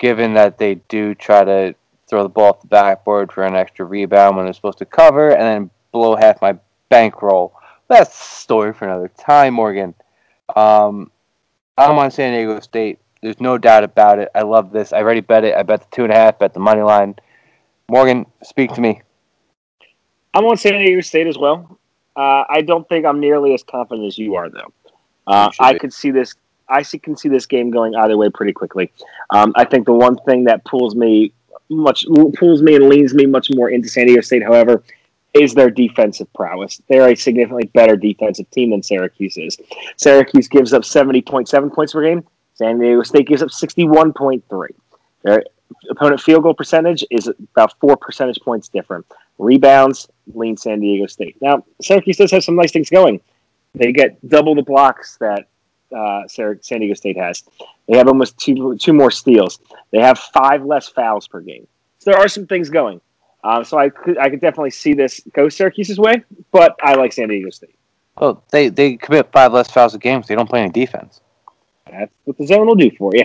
Given that they do try to throw the ball off the backboard for an extra rebound when they're supposed to cover, and then blow half my bankroll. That's a story for another time, Morgan. Um, I'm on San Diego State. There's no doubt about it. I love this. I already bet it. I bet the two and a half. Bet the money line. Morgan, speak to me. I'm on San Diego State as well. Uh, I don't think I'm nearly as confident as you are, though. Uh, I could see this. I see, can see this game going either way pretty quickly. Um, I think the one thing that pulls me much pulls me and leans me much more into San Diego State, however, is their defensive prowess. They're a significantly better defensive team than Syracuse is. Syracuse gives up 70.7 points per game. San Diego State gives up 61.3. Their opponent field goal percentage is about four percentage points different. Rebounds, lean San Diego State. Now, Syracuse does have some nice things going. They get double the blocks that uh, San Diego State has. They have almost two two more steals. They have five less fouls per game. So there are some things going. Um, so I could I could definitely see this go Syracuse's way, but I like San Diego State. Well, they they commit five less fouls a game. So they don't play any defense. That's what the zone will do for you.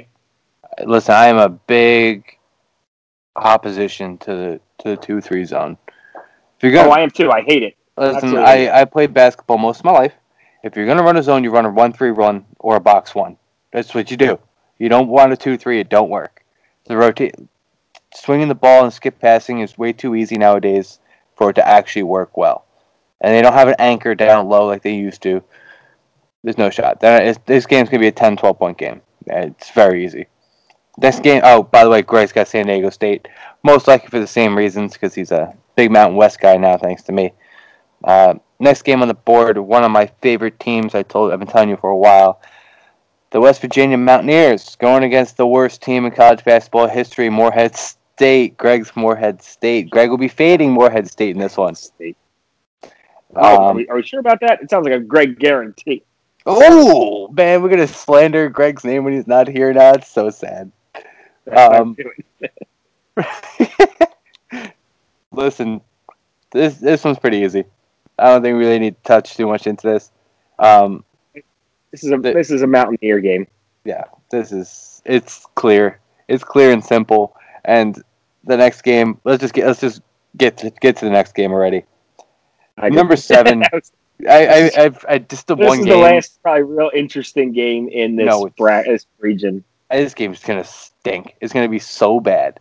Listen, I am a big opposition to the to the two three zone. If you're gonna Oh, I am too. I hate it. listen, absolutely. I, I played basketball most of my life. If you're gonna run a zone, you run a one three run or a box one. That's what you do. You don't want a two three. It don't work. The rotate, swinging the ball and skip passing is way too easy nowadays for it to actually work well. And they don't have an anchor down low like they used to. There's no shot. This game's gonna be a 10, 12 point game. It's very easy. This game. Oh, by the way, Greg's got San Diego State. Most likely for the same reasons because he's a big Mountain West guy now, thanks to me. Uh, next game on the board, one of my favorite teams. I told, I've been telling you for a while. The West Virginia Mountaineers going against the worst team in college basketball history, Morehead State. Greg's Morehead State. Greg will be fading Morehead State in this one. State. Oh, are, Um, we, are we sure about that? It sounds like a Greg guarantee. oh man, we're gonna slander Greg's name when he's not here now. It's so sad. That's what I'm Um. Listen, this this one's pretty easy. I don't think we really need to touch too much into this. Um, This is a the- this is a Mountaineer game. yeah, this is it's clear. It's clear and simple. And the next game, let's just get let's just get to, get to the next game already. I. Number seven. I I I've, I just the this one is game. the last probably real interesting game in this No, bra- this region. This game's gonna stink. It's gonna be so bad.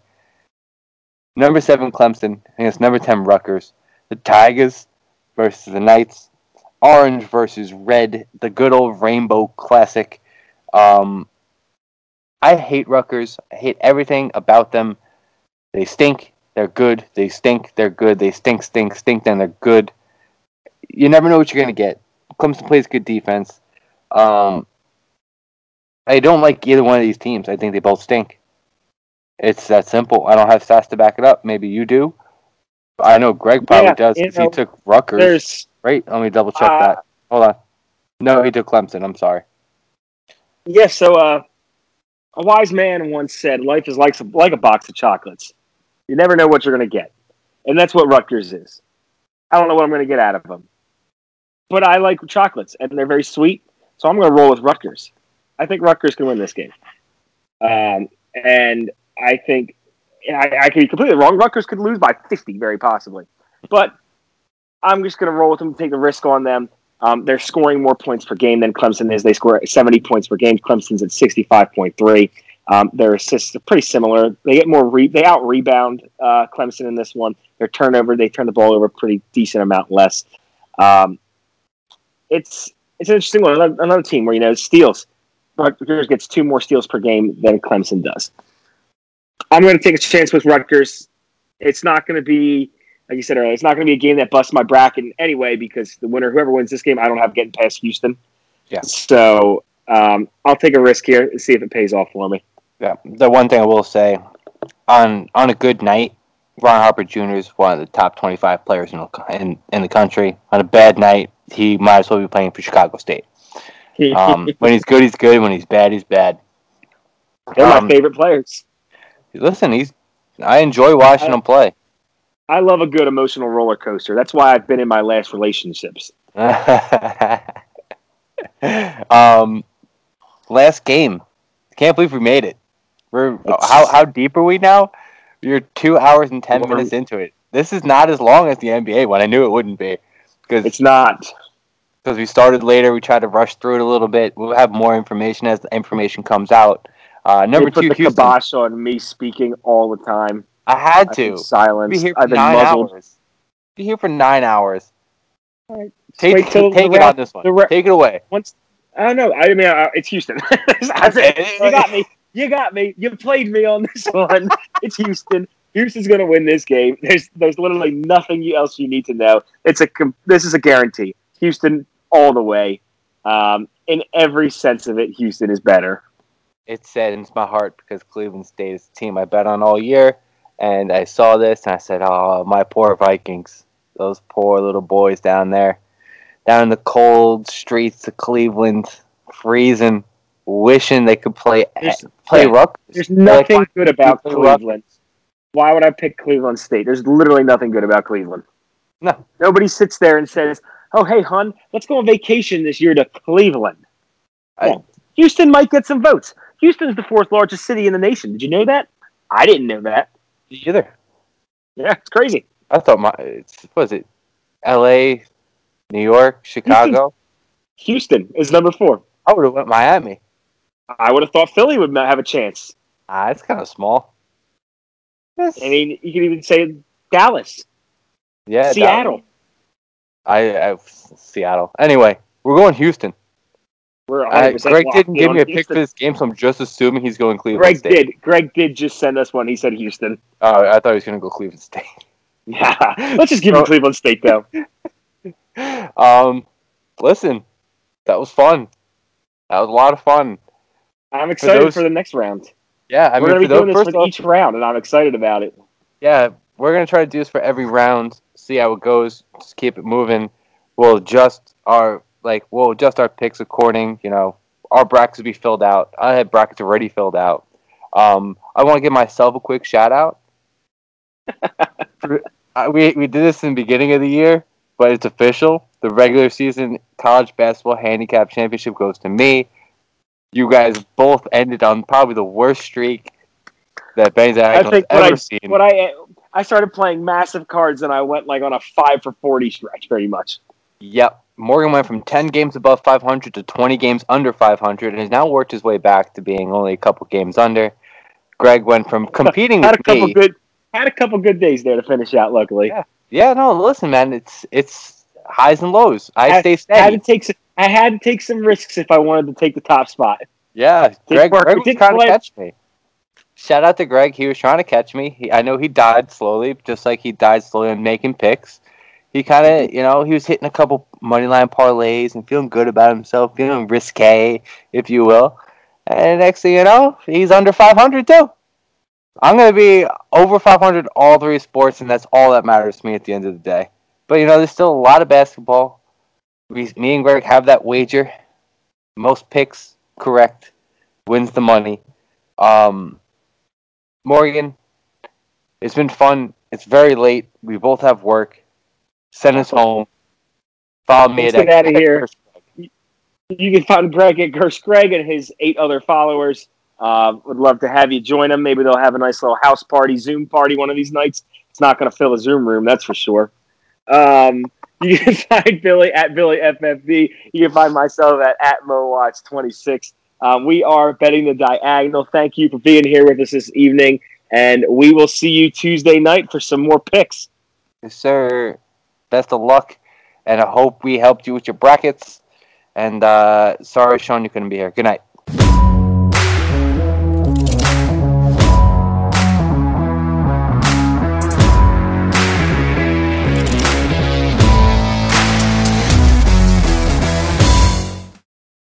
Number seven Clemson against number ten Rutgers. The Tigers versus the Knights. Orange versus red. The good old rainbow classic. Um, I hate Rutgers. I hate everything about them. They stink. They're good. They stink. They're good. They stink, stink, stink. Then they're good. You never know what you're gonna get. Clemson plays good defense. Um, I don't like either one of these teams. I think they both stink. It's that simple. I don't have stats to back it up. Maybe you do. I know Greg probably Yeah, does because he took Rutgers. Right? Let me double check Uh, that. Hold on. No, he took Clemson. I'm sorry. yes. so uh, a wise man once said, "Life is like like a box of chocolates. You never know what you're going to get, and that's what Rutgers is. I don't know what I'm going to get out of them, but I like chocolates, and they're very sweet. So I'm going to roll with Rutgers. I think Rutgers can win this game, um, and I think I, I could be completely wrong. Rutgers could lose by 50, very possibly, but I'm just going to roll with them, take the risk on them. Um, they're scoring more points per game than Clemson is. They score 70 points per game. Clemson's at 65.3. Um, their assists are pretty similar. They get more re- they out rebound uh, Clemson in this one. Their turnover, they turn the ball over a pretty decent amount less. Um, it's it's an interesting one. Another, another team where you know steals. Rutgers gets two more steals per game than Clemson does. I'm going to take a chance with Rutgers. It's not going to be like you said earlier, it's not going to be a game that busts my bracket anyway because the winner, whoever wins this game, I don't have getting past Houston. Yeah. So um, I'll take a risk here and see if it pays off for me. Yeah. The one thing I will say, on on a good night, Ron Harper Jr. is one of the top 25 players in the, in, in the country. On a bad night, he might as well be playing for Chicago State. Um, when he's good, he's good. When he's bad, he's bad. They're um, my favorite players. Listen, he's. I enjoy watching him play. I love a good emotional roller coaster. That's why I've been in my last relationships. um, last game. Can't believe we made it. We're It's- how how deep are we now? You're two hours and 10 minutes into it. This is not as long as the NBA one. I knew it wouldn't be because It's not. because we started later. We tried to rush through it a little bit. We'll have more information as the information comes out. Uh, number They put two, the Houston. kibosh on me speaking all the time. I had I've to. been silenced. Be here for I've been nine muzzled. hours. Be here for nine hours. Alright, Take, wait till take it ra- on this one. ra- take it away. Once I don't know. I mean, uh, it's Houston. That's it. You got me. You got me. You played me on this one. it's Houston. Houston's going to win this game. There's there's literally nothing else you need to know. It's a this is a guarantee. Houston all the way. Um, in every sense of it, Houston is better. It saddens my heart because Cleveland State is the team I bet on all year. And I saw this and I said, oh, my poor Vikings. Those poor little boys down there. Down in the cold streets of Cleveland, freezing, wishing they could play There's- play Rutgers. There's They're like, nothing good about play Rutgers?" Cleveland. Why would I pick Cleveland State? There's literally nothing good about Cleveland. No. Nobody sits there and says, "Oh, hey, hon, let's go on vacation this year to Cleveland." I- Houston might get some votes. Houston's the fourth largest city in the nation. Did you know that? I didn't know that. Either. Yeah, it's crazy. I thought my, it's, was it? L.A., New York, Chicago? Houston is number four. I would have went Miami. I would have thought Philly would not have a chance. Ah, it's kind of small. I mean, you could even say Dallas, yeah, Seattle. I, I Seattle. Anyway, we're going Houston. We're Uh, Greg didn't give me a pick for this game, so I'm just assuming he's going Cleveland Greg State. did. Greg did just send us one. He said Houston. Oh, I thought he was going to go Cleveland State. Yeah, let's just give him Cleveland State though. um, listen, that was fun. That was a lot of fun. I'm excited for, those- the next round. Yeah, I We're mean, gonna for be those, doing this for off, each round, and I'm excited about it. yeah, we're gonna try to do this for every round. See how it goes. Just keep it moving. We'll adjust our like we'll adjust our picks according. You know, our brackets will be filled out. I had brackets already filled out. Um, I want to give myself a quick shout out. We we did this in the beginning of the year, but it's official. The regular season college basketball handicap championship goes to me. You guys both ended on probably the worst streak that Ben I Zach has what ever I seen. what I I started playing massive cards, and I went like on a five for forty stretch, pretty much. Yep. Morgan went from 10 games above 500 to 20 games under 500 and has now worked his way back to being only a couple games under. Greg went from competing Had a with couple me. good had a couple good days there to finish out. Luckily, Yeah. Yeah, no, listen, man, it's it's highs and lows. I I- stay I had steady. to take some, I had to take some risks if I wanted to take the top spot. Yeah, Greg, work. Greg was trying to catch me. Shout out to Greg. He was trying to catch me. He, I know he died slowly, just like he died slowly on making picks. He kind of, you know, he was hitting a couple money line parlays and feeling good about himself, feeling risque, if you will. And next thing you know, he's under 500 too. I'm going to be over 500 all three sports, and that's all that matters to me at the end of the day. But, you know, there's still a lot of basketball. We, me and Greg have that wager. Most picks correct wins the money. Um, Morgan, it's been fun. It's very late. We both have work. Send us home. Follow me Let's at get outta here. You can find Greg at Gersh Greg and his eight other followers. Uh, would love to have you join them. Maybe they'll have a nice little house party, Zoom party one of these nights. It's not going to fill a Zoom room, that's for sure. Um, you can find Billy at Billy FFB. You can find myself at at MoWatch26. Um, we are betting the diagonal. Thank you for being here with us this evening, and we will see you Tuesday night for some more picks. Yes, sir. Best of luck, and I hope we helped you with your brackets. And uh, sorry, Sean, you couldn't be here. Good night.